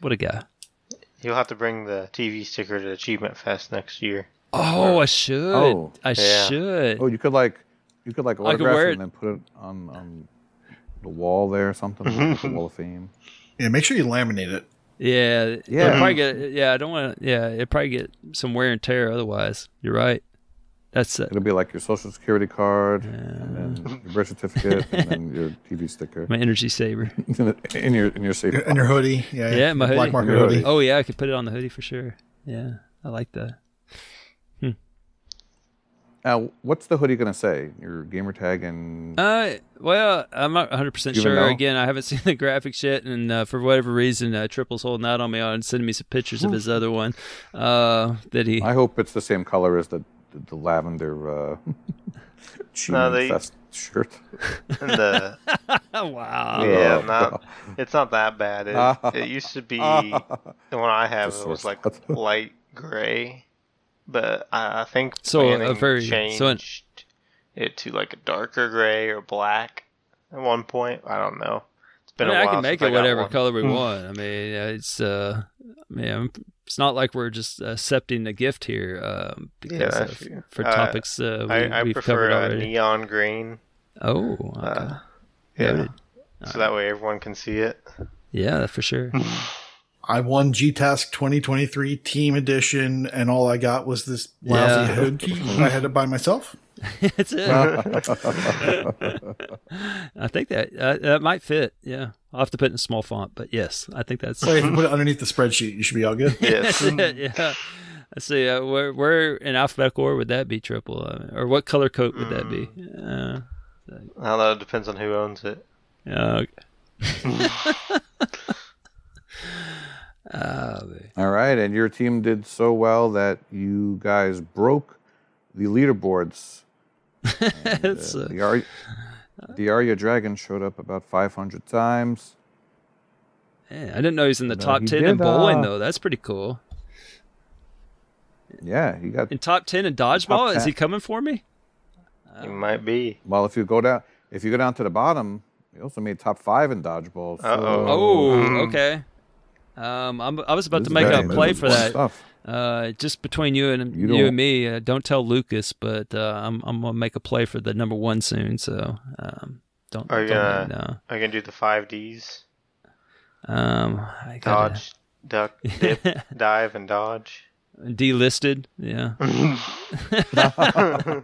What a guy. You'll have to bring the TV sticker to Achievement Fest next year. Oh, I should. Oh. I Yeah. should. Oh, you could like, you could like I could autograph wear it it. and then put it on on the wall there or something, like the mm-hmm. Wall of Fame. Yeah, make sure you laminate it. Yeah, Yeah. it'd probably mm-hmm. get. Yeah, I don't want to. Yeah, it probably get some wear and tear. Otherwise, you're right. That's it. It'll be like your social security card, and then your birth certificate, and then your TV sticker my energy saver. [LAUGHS] in your in your safe. And your hoodie. Yeah, Yeah, my black market hoodie. hoodie. Oh yeah, I could put it on the hoodie for sure. Yeah, I like that. Now, what's the hoodie gonna say? Your gamer tag and Uh, well, I'm not 100 percent sure. know? Again, I haven't [LAUGHS] seen the graphics yet, and uh, for whatever reason, uh, Triple's holding out on me on sending me some pictures of his other one. Uh, that he. I hope it's the same color as the the, the lavender uh, [LAUGHS] No, Achievement they- Fest shirt. [LAUGHS] The wow. yeah, Oh, not it's not that bad. It, it used to be the one I have. Just It was like light gray, but I, I think So, a Manning very- changed so an- it to like a darker gray or black at one point. I don't know. It's I, been mean, a I while can make since it whatever one. color we Hmm. want. I mean, uh, it's uh, I mean, it's not like we're just accepting a gift here um, because Yeah, of, for Uh, topics uh, we, I, I we've prefer covered a already. neon green. oh, okay. Uh, yeah. Noted. So that way everyone can see it. Yeah, for sure. [LAUGHS] I won GTASC 2023 Team Edition, and all I got was this lousy Yeah. hood key. I had it by myself. [LAUGHS] That's it. [LAUGHS] I think that uh, that might fit. Yeah, I'll have to put it in small font, but yes, I think that's. So if you put it underneath the spreadsheet, you should be all good. [LAUGHS] Yes. Yeah. Let's see. Uh, where where in alphabetical order would that be? Triple, uh, or what color code would that be? Uh, I don't know. It depends on who owns it. yeah. okay. Oh. All right, and your team did so well that you guys broke the leaderboards. [LAUGHS] It's, uh, The, Ar- the Arya Dragon showed up about 500 times. man, I didn't know he was in the No, top he ten in bowling uh, though. That's pretty cool. Yeah, he got. In top ten in dodgeball, is he coming for me? It might be. Well, if you go down, if you go down to the bottom, he also made top five in dodgeball. So Uh-oh. Oh, Mm. okay. Um, I'm, I was about this to make guy a play for that. Stuff. Uh, just between you and You you, and me, uh, don't tell Lucas, but uh, I'm I'm gonna make a play for the number one soon. So um, don't. Are you don't gonna- let him know. Are you gonna do the five Ds? Um, I gotta- Dodge, duck, dip, [LAUGHS] dive, and dodge. Delisted. Yeah. [LAUGHS]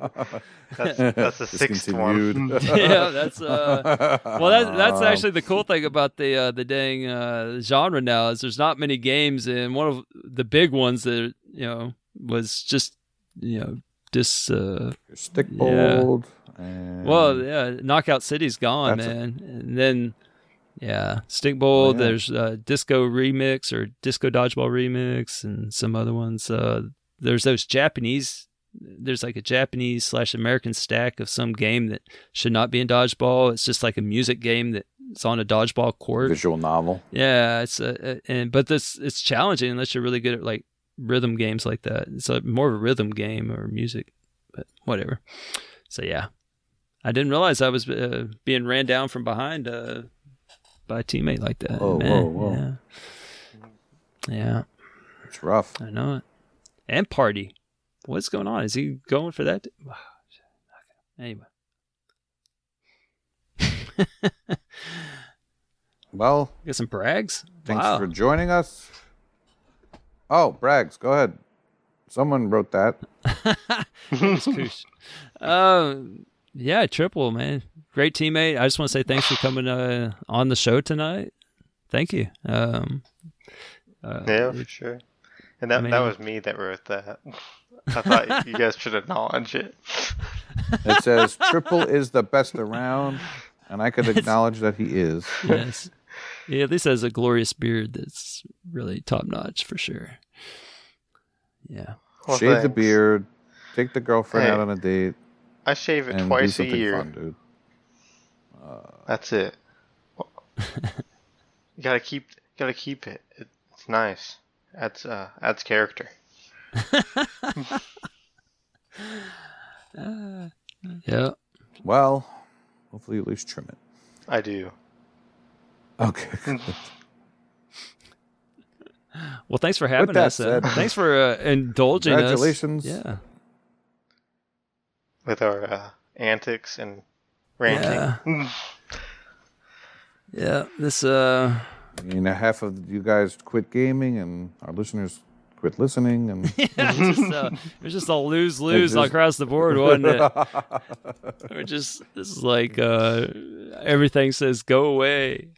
That's, that's the sixth one. [LAUGHS] Yeah, that's uh. Well, that, that's actually the cool thing about the uh, the dang uh, genre now is there's not many games, and one of the big ones that you know was just you know just uh, Stick Yeah. And well, yeah, Knockout City's gone, That's a- man, and then yeah, Stick Bowl. Oh, yeah. There's uh, Disco Remix or Disco Dodgeball Remix, and some other ones. Uh, there's those Japanese. There's like a Japanese slash American stack of some game that should not be in dodgeball. It's just like a music game that's on a dodgeball court. visual novel. Yeah, it's a, and but this it's challenging unless you're really good at like rhythm games like that. It's a, more of a rhythm game or music, but whatever. So yeah, I didn't realize I was uh, being ran down from behind uh, by a teammate like that. Whoa, Man, whoa, whoa. Yeah. yeah, It's rough. I know it. And party, what's going on? Is he going for that? [SIGHS] Anyway. [LAUGHS] Well, get some brags. thanks wow. for joining us. Oh, brags. go ahead. Someone wrote that. [LAUGHS] [LAUGHS] Um, yeah, triple man, great teammate. I just want to say thanks for coming uh, on the show tonight. Thank you. Um, uh, Yeah, for sure. And that I that was me that wrote that. I thought you guys should acknowledge it. It says Triple is the best around, and I could acknowledge that he is. yes, yeah. At least has a glorious beard that's really top notch for sure. Yeah, Well, Shave the beard, take the girlfriend Hey. out on a date, I shave it and do twice a year. fun, dude. That's it. you gotta keep, gotta keep it. it it's nice. Adds uh, adds character. [LAUGHS] yeah. Well, hopefully you at least trim it. I do. Okay. [LAUGHS] Well, thanks for having us. Uh, said- thanks for uh, indulging Congratulations. us. Yeah. With our uh, antics and ranting. Yeah. Yeah. This uh. I mean, half of you guys quit gaming, and our listeners quit listening, and [LAUGHS] Yeah, it's just, uh, it was just a lose lose just- across the board, wasn't it? [LAUGHS] We're just this is like uh, everything says go away.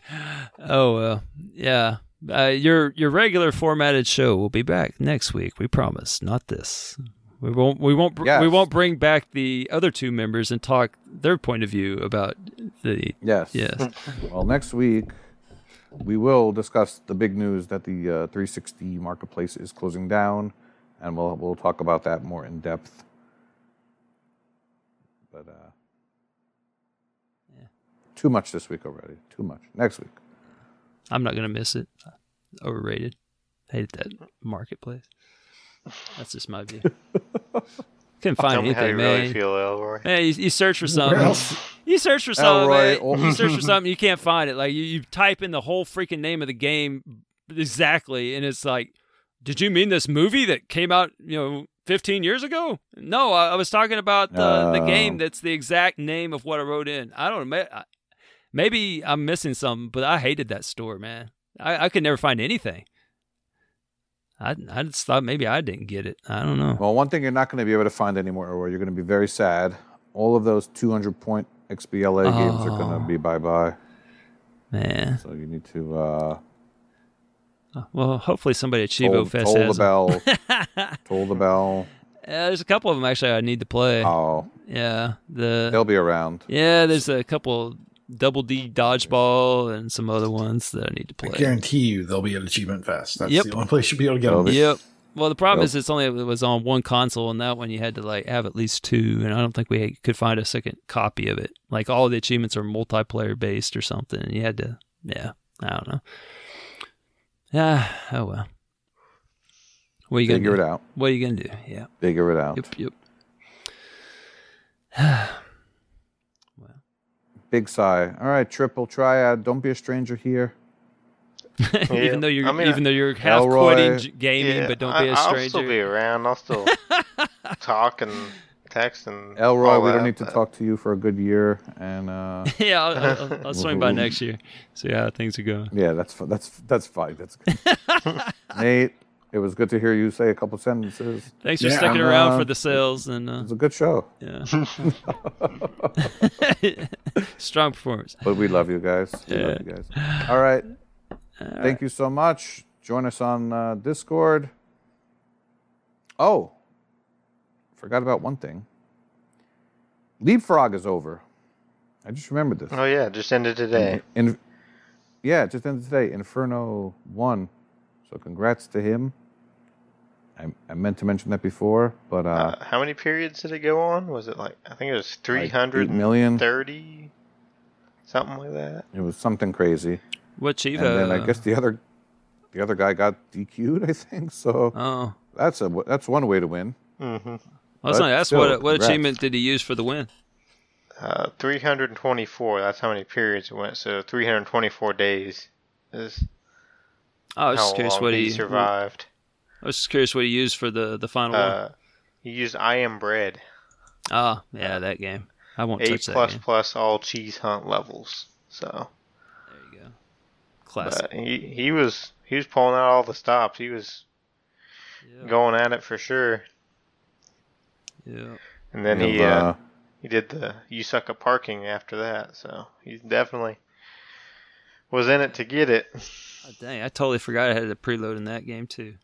Oh well, yeah. Uh, your your regular formatted show will be back next week. We promise. Not this. We won't. We won't. br- Yes. We won't bring back the other two members and talk their point of view about the. yes, Yes. [LAUGHS] Well, next week we will discuss the big news that the uh, 360 marketplace is closing down, and we'll we'll talk about that more in depth. But uh, too much this week already. Too much. Next week. I'm not gonna miss it. Overrated. Hated that marketplace. That's just my view. [LAUGHS] Couldn't find Tell me how you anything, man. really feel, Elroy. Hey, you, you search for something. else? You search for something. Elroy, man. [LAUGHS] You search for something. You can't find it. Like you, you type in the whole freaking name of the game exactly, and it's like, did you mean this movie that came out, you know, 15 years ago? No, I, I was talking about the the Oh. game that's the exact name of what I wrote in. I don't know. Maybe I'm missing something, but I hated that store, man. I, I could never find anything. I I just thought maybe I didn't get it. I don't know. Well, one thing you're not going to be able to find anymore, or you're going to be very sad. All of those 200 point XBLA games are going Oh. to be bye bye. Man. So you need to uh, Well, hopefully somebody at toll, Chivo Fest toll the has. them. bell. [LAUGHS] toll the bell. Yeah, there's a couple of them actually I need to play. Oh, Yeah, the they'll be around. yeah, there's a couple double D dodgeball and some other ones that I need to play. I guarantee you they'll be at Achievement Fest. That's Yep. the only place you'll be able to get them. Yep. Well, the problem Yep. is it's only it was on one console, and that one you had to like have at least two, and I don't think we could find a second copy of it. Like all the achievements are multiplayer based or something, and you had to, yeah, I don't know. Yeah. Oh well. What are you gonna Figure it out. What are you gonna do? Yeah. Figure it out. Yep. Yep. [SIGHS] [SIGHS] Big sigh. All right, triple triad. Don't be a stranger here. [LAUGHS] even though you're I mean, even though you're half Elroy- quitting gaming, Yeah, but don't I, be a I'll stranger. still be around. I'll still [LAUGHS] talk and text and Elroy, we don't that, need to but- talk to you for a good year, and uh, [LAUGHS] yeah, I'll, I'll, I'll- I'll swing by next year. See how things are going. yeah, that's fi- that's that's fine. That's good. Nate, it was good to hear you say a couple sentences. Thanks for Yeah, sticking I'm, around uh, for the sales and It uh, was a good show, yeah, [LAUGHS] strong performance. but we love you guys. We love you guys. All right. Thank you so much. Join us on uh, Discord. Oh, forgot about one thing. Leapfrog is over. I just remembered this. Oh yeah, just ended today. In, yeah, just ended today. Inferno won, so congrats to him. I, I meant to mention that before, but uh, Uh, how many periods did it go on? Was it like I think it was three eight hundred million. thirty, something like that. it was something crazy. What Chiva? And then I guess the other, the other guy got DQ'd. I think [LAUGHS] so. Oh, That's a that's one way to win. Mm-hmm. I was But gonna ask still, what what congrats. achievement did he use for the win? Uh, three hundred and twenty-four. That's how many periods it went. So three hundred twenty-four days is Oh, I was how just curious long what he, he. survived. I was just curious what he used for the the final one. Uh, he used I am bread. Oh, yeah, that game. I won't A touch that plus game. plus all cheese hunt levels. So, There you go. Classic. but he he was he was pulling out all the stops. He was Yeah. going at it for sure. yeah. And then We he have, uh, he did the you suck at parking after that. So he definitely was in it to get it. Oh, dang, I totally forgot I had a preload in that game too.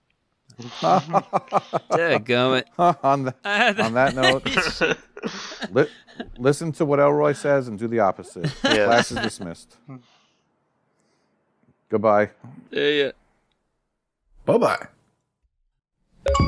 Dadgummit. [LAUGHS] on, the, [LAUGHS] on that note, li- listen to what Elroy says and do the opposite. [LAUGHS] Yes. Class is dismissed. Goodbye. Yeah, yeah. Bye bye.